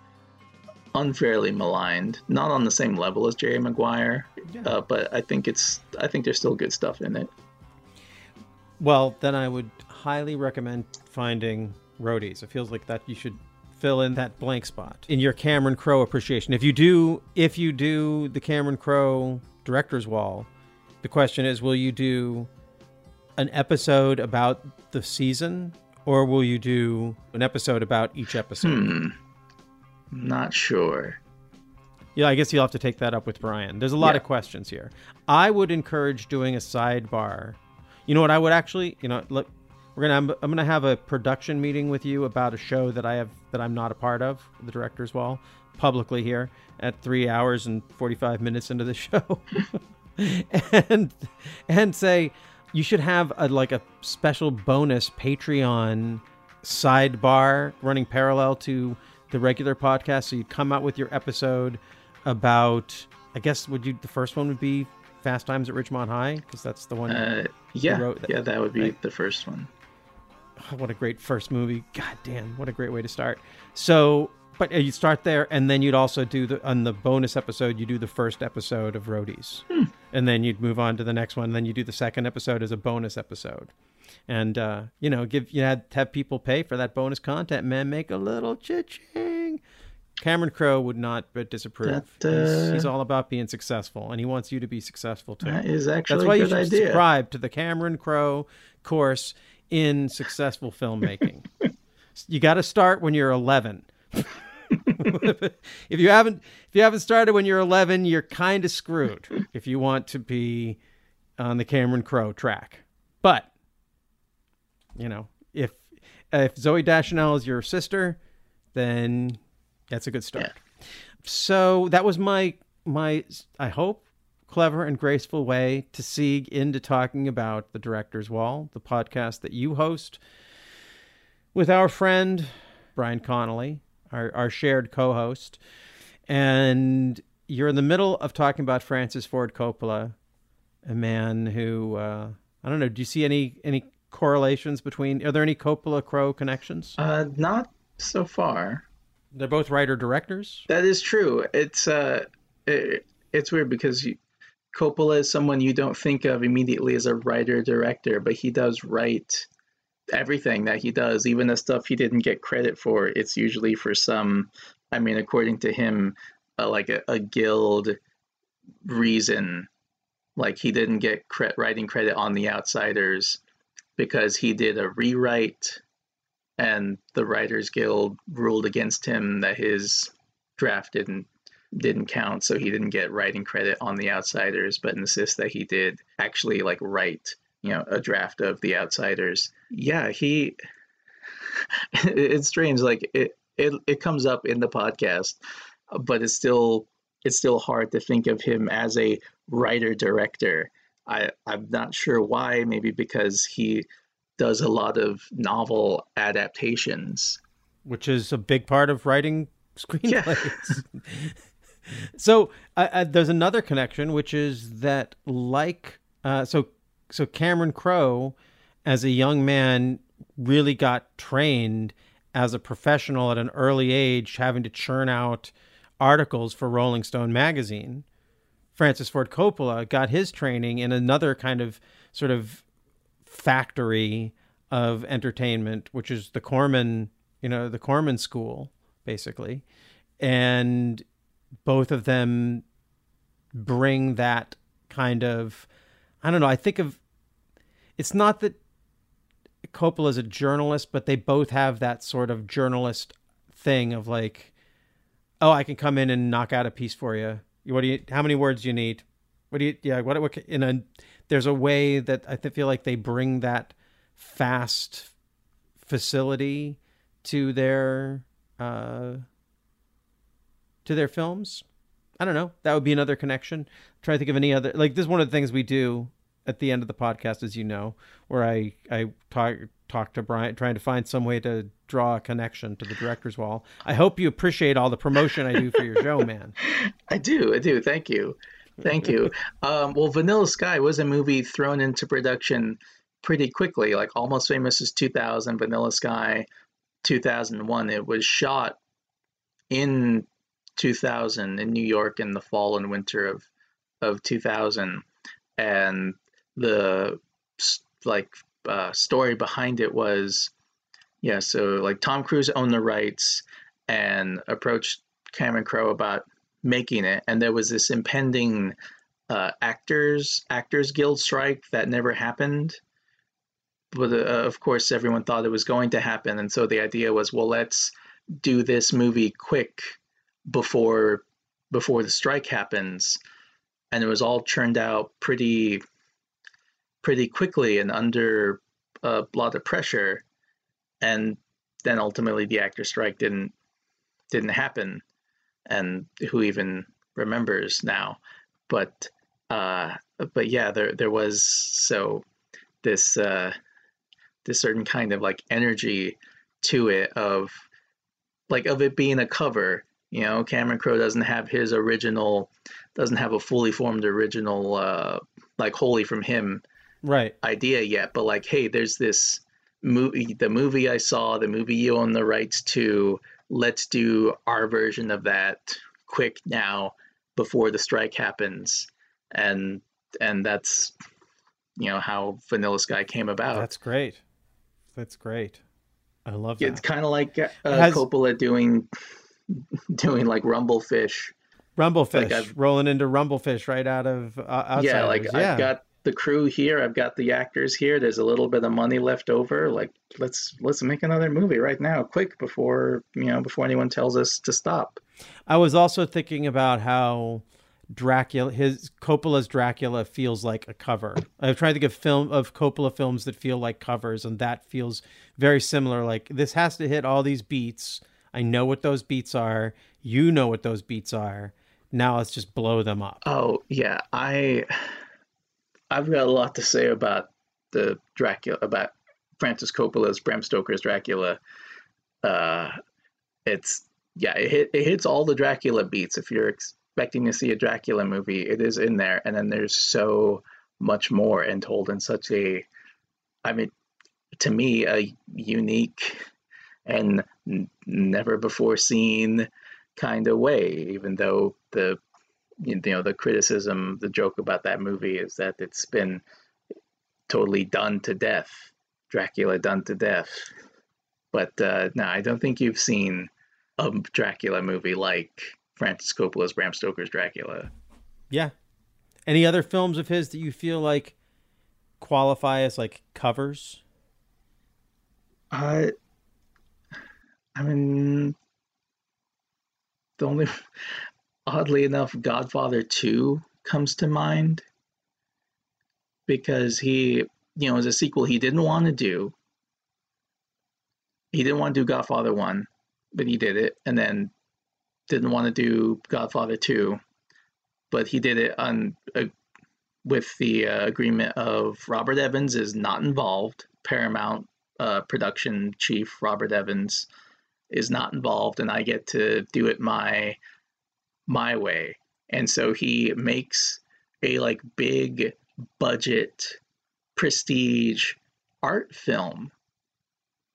Speaker 7: unfairly maligned, not on the same level as Jerry Maguire, uh, but I think it's I think there's still good stuff in it.
Speaker 10: Well, then I would highly recommend finding roadies. It feels like that you should fill in that blank spot in your Cameron Crowe appreciation. If you do, if you do the Cameron Crowe director's wall, the question is, will you do an episode about the season, or will you do an episode about each episode?
Speaker 7: Hmm. Not sure.
Speaker 10: Yeah, I guess you'll have to take that up with Bryan. There's a lot
Speaker 7: Yeah.
Speaker 10: of questions here. I would encourage doing a sidebar. You know what? I would actually, you know, look, we're gonna, I'm, I'm gonna have a production meeting with you about a show that I have that I'm not a part of, the director's wall, publicly here at three hours and 45 minutes into the show, and and say you should have a like a special bonus Patreon sidebar running parallel to the regular podcast. So you come out with your episode about, I guess, would you the first one would be Fast Times at Ridgemont High? Because that's the one.
Speaker 7: Uh, yeah,
Speaker 10: wrote
Speaker 7: yeah, that would be
Speaker 10: right?
Speaker 7: the first one.
Speaker 10: Oh, what a great first movie. God damn, what a great way to start. So, but uh, you start there, and then you'd also do the on the bonus episode. You do the first episode of Roadies, and then you'd move on to the next one. And Then you do the second episode as a bonus episode, and uh, you know, give you had have people pay for that bonus content. Man, make a little cha-ching. Cameron Crowe would not but disapprove.
Speaker 7: That,
Speaker 10: he's,
Speaker 7: uh,
Speaker 10: he's all about being successful, and he wants you to be successful too.
Speaker 7: That is actually
Speaker 10: That's
Speaker 7: a
Speaker 10: why you
Speaker 7: good
Speaker 10: should
Speaker 7: idea.
Speaker 10: subscribe to the Cameron Crowe course in successful filmmaking. you got to start when you're 11. if you haven't if you haven't started when you're 11, you're kind of screwed if you want to be on the Cameron Crowe track. But you know, if if Zooey Deschanel is your sister, then that's a good start. So that was my my I hope clever and graceful way to seeg into talking about the Director's Wall, the podcast that you host with our friend Bryan Connolly, our, our shared co-host, and you're in the middle of talking about Francis Ford Coppola, a man who uh, I don't know. Do you see any any correlations between? Are there any Coppola Crowe connections?
Speaker 7: Uh, not so far.
Speaker 10: They're both writer directors.
Speaker 7: That is true. It's uh, it, it's weird because you, Coppola is someone you don't think of immediately as a writer director, but he does write everything that he does, even the stuff he didn't get credit for. It's usually for some, I mean, according to him, uh, like a, a guild reason. Like he didn't get cre- writing credit on The Outsiders because he did a rewrite and the Writers Guild ruled against him that his draft didn't didn't count, so he didn't get writing credit on The Outsiders, but insists that he did actually like write, you know, a draft of The Outsiders. Yeah, he. It's strange, like it it it comes up in the podcast, but it's still it's still hard to think of him as a writer director. I I'm not sure why. Maybe because he does a lot of novel adaptations.
Speaker 10: which is a big part of writing screenplays. so uh, uh, there's another connection, which is that like uh, so so Cameron Crowe, as a young man, really got trained as a professional at an early age, having to churn out articles for Rolling Stone magazine. Francis Ford Coppola got his training in another kind of sort of factory of entertainment, which is the Corman, you know, the Corman School, basically. And both of them bring that kind of, I don't know, I think of, it's not that Coppola is a journalist, but they both have that sort of journalist thing of like, oh, I can come in and knock out a piece for you. What do you? How many words you need? What do you? Yeah. What? What? In a, there's a way that I feel like they bring that fast facility to their uh, to their films. I don't know. That would be another connection. trying to think of any other. Like this is one of the things we do at the end of the podcast, as you know, where I I talk talk to Bryan, trying to find some way to draw a connection to the director's wall. I hope you appreciate all the promotion I do for your show, man.
Speaker 7: I do, I do. Thank you, thank you. Um, well, Vanilla Sky was a movie thrown into production pretty quickly. Like Almost Famous is 2000, Vanilla Sky 2001. It was shot in 2000 in New York in the fall and winter of of 2000, and the like uh, story behind it was yeah. So like Tom Cruise owned the rights and approached Cameron Crowe about making it, and there was this impending uh, actors actors guild strike that never happened. But uh, of course, everyone thought it was going to happen, and so the idea was, well, let's do this movie quick before before the strike happens, and it was all churned out pretty pretty quickly and under a lot of pressure, and then ultimately the actor strike didn't didn't happen, and who even remembers now? But uh, but yeah, there there was so this uh, this certain kind of like energy to it of like of it being a cover. You know, Cameron Crowe doesn't have his original doesn't have a fully formed original uh, like wholly from him
Speaker 10: right
Speaker 7: idea yet. But like, hey, there's this movie, the movie I saw, the movie you own the rights to. Let's do our version of that quick now before the strike happens, and and that's you know how Vanilla Sky came about.
Speaker 10: That's great. That's great. I love that.
Speaker 7: It's kind of like uh,
Speaker 10: Has-
Speaker 7: Coppola doing doing like Rumblefish.
Speaker 10: Rumblefish
Speaker 7: Like
Speaker 10: rolling into Rumblefish right out of uh.
Speaker 7: Yeah, like
Speaker 10: yeah.
Speaker 7: I've got the crew here, I've got the actors here. There's a little bit of money left over. Like let's let's make another movie right now, quick before you know before anyone tells us to stop.
Speaker 10: I was also thinking about how Dracula, his Coppola's Dracula feels like a cover. I've tried to think of film of Coppola films that feel like covers, and that feels very similar. Like this has to hit all these beats. I know what those beats are. You know what those beats are. Now let's just blow them up.
Speaker 7: Oh yeah, I I've got a lot to say about the Dracula about Francis Coppola's Bram Stoker's Dracula. Uh, it's yeah, it hit, it hits all the Dracula beats. If you're expecting to see a Dracula movie, it is in there, and then there's so much more and told in such a, I mean, to me, a unique and never before seen kind of way. Even though the you know the criticism, the joke about that movie is that it's been totally done to death, Dracula done to death. But uh, no, I don't think you've seen a Dracula movie like Francis Coppola's Bram Stoker's Dracula.
Speaker 10: Yeah. Any other films of his that you feel like qualify as like covers?
Speaker 7: I, I mean, the only, oddly enough, Godfather 2 comes to mind because he, you know, as a sequel he didn't want to do. He didn't want to do Godfather 1, but he did it, and then didn't want to do Godfather 2, but he did it on uh, with the uh, agreement of Robert Evans is not involved. Paramount uh, production chief Robert Evans is not involved, and I get to do it my my way. And so he makes a like big budget prestige art film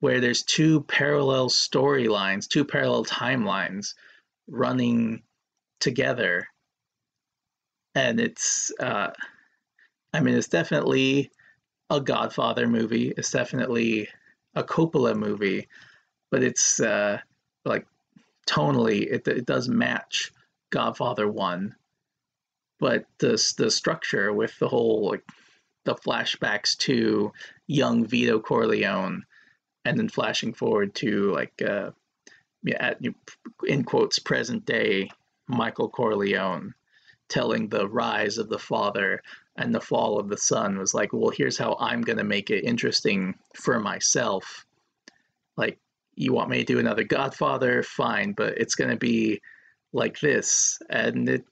Speaker 7: where there's two parallel storylines, two parallel timelines running together. And it's uh I mean it's definitely a Godfather movie. It's definitely a Coppola movie, but it's uh, like tonally it, it does match Godfather One, but the the structure with the whole like the flashbacks to young Vito Corleone, and then flashing forward to like uh, at in quotes present day Michael Corleone telling the rise of the father and the fall of the son was like, well, here's how I'm to make it interesting for myself. Like, you want me to do another Godfather? Fine, but it's going to be like this. And it,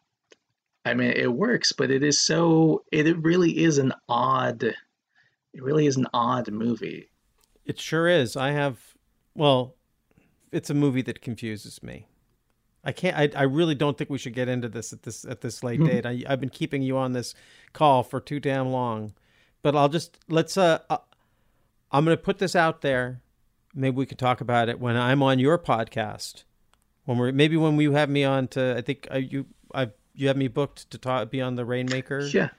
Speaker 7: I mean, it works, but it is so, it, it really is an odd, it really is an odd movie.
Speaker 10: It sure is. I have, well, it's a movie that confuses me. I can't. I, I really don't think we should get into this at this at this late
Speaker 7: Mhm.
Speaker 10: date. I, I've been keeping you on this call for too damn long, but I'll just let's. Uh, uh, I'm going to put this out there. Maybe we can talk about it when I'm on your podcast. When we're maybe when we have me on to. I think uh, you I you have me booked to talk be on the Rainmaker.
Speaker 7: Yeah.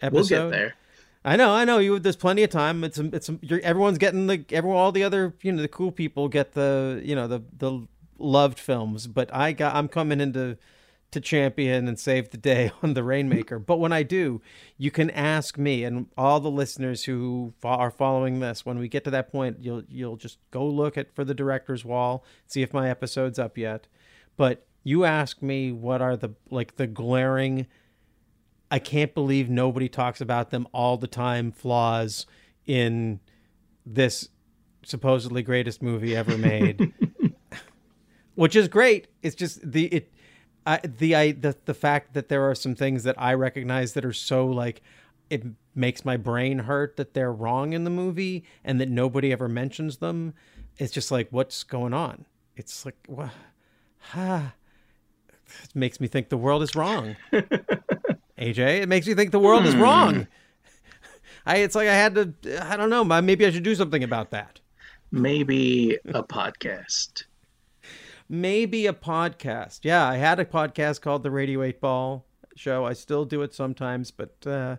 Speaker 10: episode.
Speaker 7: We'll get there.
Speaker 10: I know, I know. You there's plenty of time. It's it's you're, everyone's getting the everyone all the other you know the cool people get the you know the the loved films, but I got I'm coming into to champion and save the day on the Rainmaker. But when I do, you can ask me and all the listeners who are following this. When we get to that point, you'll you'll just go look at for the director's wall, see if my episode's up yet. But you ask me what are the like the glaring I can't believe nobody talks about them all the time flaws in this supposedly greatest movie ever made. Which is great. It's just the it I, the I the the fact that there are some things that I recognize that are so like it makes my brain hurt that they're wrong in the movie and that nobody ever mentions them. It's just like what's going on? It's like what? ha. It makes me think the world is wrong. AJ, it makes me think the world is
Speaker 7: Hmm.
Speaker 10: wrong. I it's like I had to I don't know, maybe I should do something about that.
Speaker 7: Maybe a podcast.
Speaker 10: Maybe a podcast. Yeah, I had a podcast called the Radio 8 Ball show. I still do it sometimes, but uh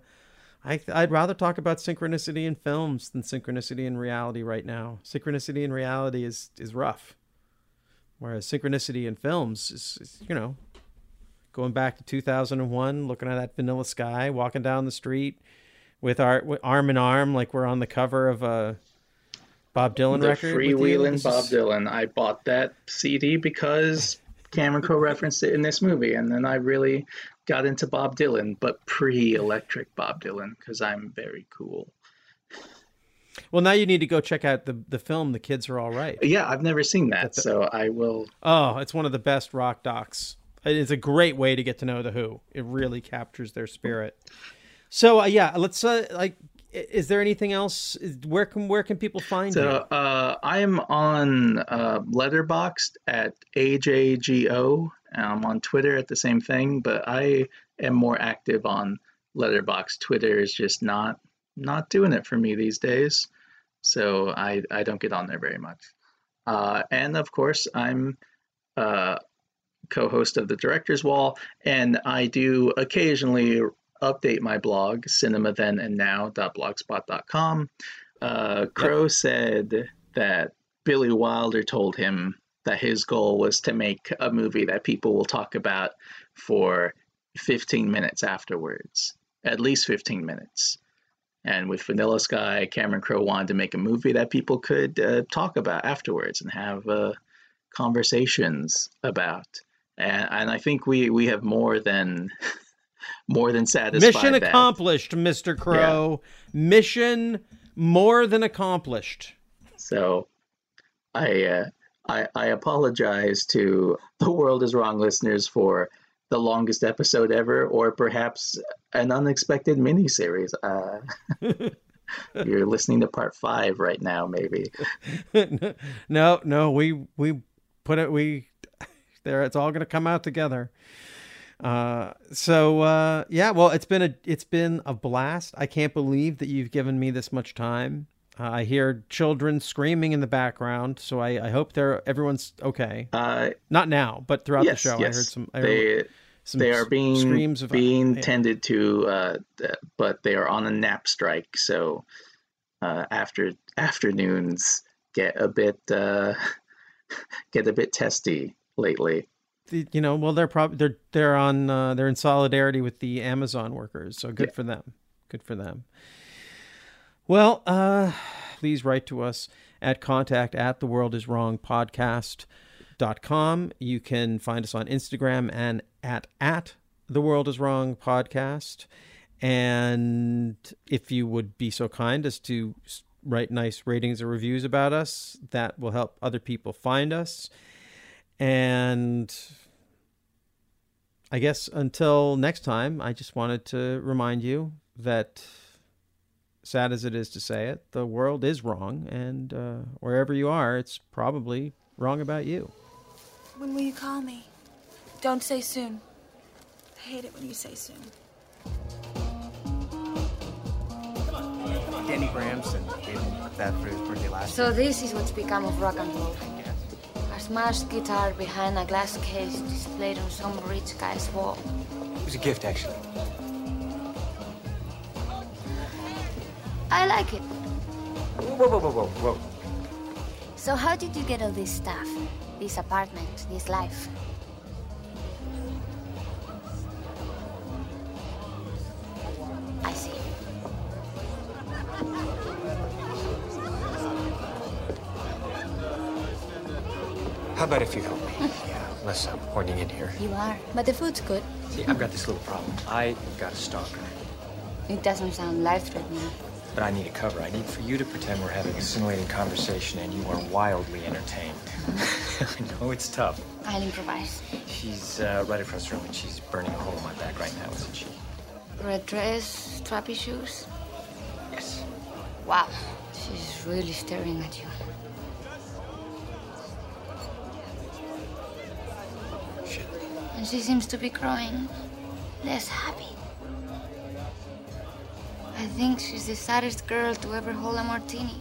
Speaker 10: I, I'd rather talk about synchronicity in films than synchronicity in reality right now. Synchronicity in reality is, is rough, whereas synchronicity in films is, is, you know, going back to 2001, looking at that vanilla sky, walking down the street with our arm in arm, like we're on the cover of a Bob Dylan
Speaker 7: the
Speaker 10: record.
Speaker 7: freewheeling Bob Dylan. I bought that CD because Cameron Crowe referenced it in this movie, and then I really got into Bob Dylan, but pre-electric Bob Dylan, because I'm very cool.
Speaker 10: Well, now you need to go check out the the film. The kids are all right.
Speaker 7: Yeah, I've never seen that, so I will.
Speaker 10: Oh, it's one of the best rock docs. It's a great way to get to know the Who. It really captures their spirit. So uh, yeah, let's uh, like. Is there anything else? Where can where can people find
Speaker 7: So
Speaker 10: you?
Speaker 7: uh, I am on uh, Letterboxd at AJGO. I'm on Twitter at the same thing, but I am more active on Letterboxd. Twitter is just not not doing it for me these days, so I I don't get on there very much. Uh, and of course, I'm uh, co-host of the Directors Wall, and I do occasionally update my blog, cinema then and now.blogspot.com. Uh, Crowe said that Billy Wilder told him that his goal was to make a movie that people will talk about for 15 minutes afterwards, at least 15 minutes. And with Vanilla Sky, Cameron Crowe wanted to make a movie that people could uh, talk about afterwards and have uh, conversations about. And, and I think we, we have more than more than satisfied
Speaker 10: Mission
Speaker 7: that.
Speaker 10: accomplished, Mister Crowe. Mission more than accomplished.
Speaker 7: So I, uh, I I apologize to the World is Wrong listeners for the longest episode ever, or perhaps an unexpected miniseries. Uh, you're listening to part five right now, maybe.
Speaker 10: no, no, we we put it we there. It's all going to come out together. Uh, so uh, yeah, well, it's been a it's been a blast. I can't believe that you've given me this much time. Uh, I hear children screaming in the background, so I, I hope they're everyone's okay.
Speaker 7: Uh,
Speaker 10: Not now, but throughout
Speaker 7: yes,
Speaker 10: the show,
Speaker 7: yes.
Speaker 10: I heard some. I
Speaker 7: they
Speaker 10: heard some
Speaker 7: they are being
Speaker 10: screams of
Speaker 7: being
Speaker 10: yeah.
Speaker 7: tended to, uh, but they are on a nap strike. So uh, after afternoons get a bit uh, get a bit testy lately.
Speaker 10: The- you know, well, they're probably they're they're on uh, they're in solidarity with the Amazon workers, so good for them. Good for them. Well, uh, please write to us at contact at the world is wrong podcast dot com. You can find us on Instagram and at at the world is wrong podcast. And if you would be so kind as to write nice ratings or reviews about us, that will help other people find us. And I guess until next time, I just wanted to remind you that, sad as it is to say it, the world is wrong. And uh, wherever you are, it's probably wrong about you.
Speaker 16: When will you call me? Don't say soon. I hate it when you say soon.
Speaker 14: Danny Gramson gave him that for his birthday last
Speaker 19: So this is what's become of rock and roll. A smashed guitar behind a glass case displayed on some rich guy's wall.
Speaker 14: It was a gift, actually.
Speaker 19: I like it.
Speaker 14: Whoa, whoa, whoa, whoa, whoa.
Speaker 19: So how did you get all this stuff? This apartment, this life? I see.
Speaker 14: How about if you help me? yeah, unless I'm hoarding in here.
Speaker 19: You are. But the food's good.
Speaker 14: See, I've got this little problem. I got a stalker,
Speaker 19: It doesn't sound life-threatening.
Speaker 14: but I need a cover. I need for you to pretend we're having a scintillating conversation and you are wildly entertained. I know it's tough.
Speaker 19: I'll improvise.
Speaker 14: She's uh, right across the room and she's burning a hole in my back right now, isn't she?
Speaker 19: Red dress, strappy shoes.
Speaker 14: Yes.
Speaker 19: Wow. She's really staring at you. And she seems to be growing less happy. I think she's the saddest girl to ever hold a martini.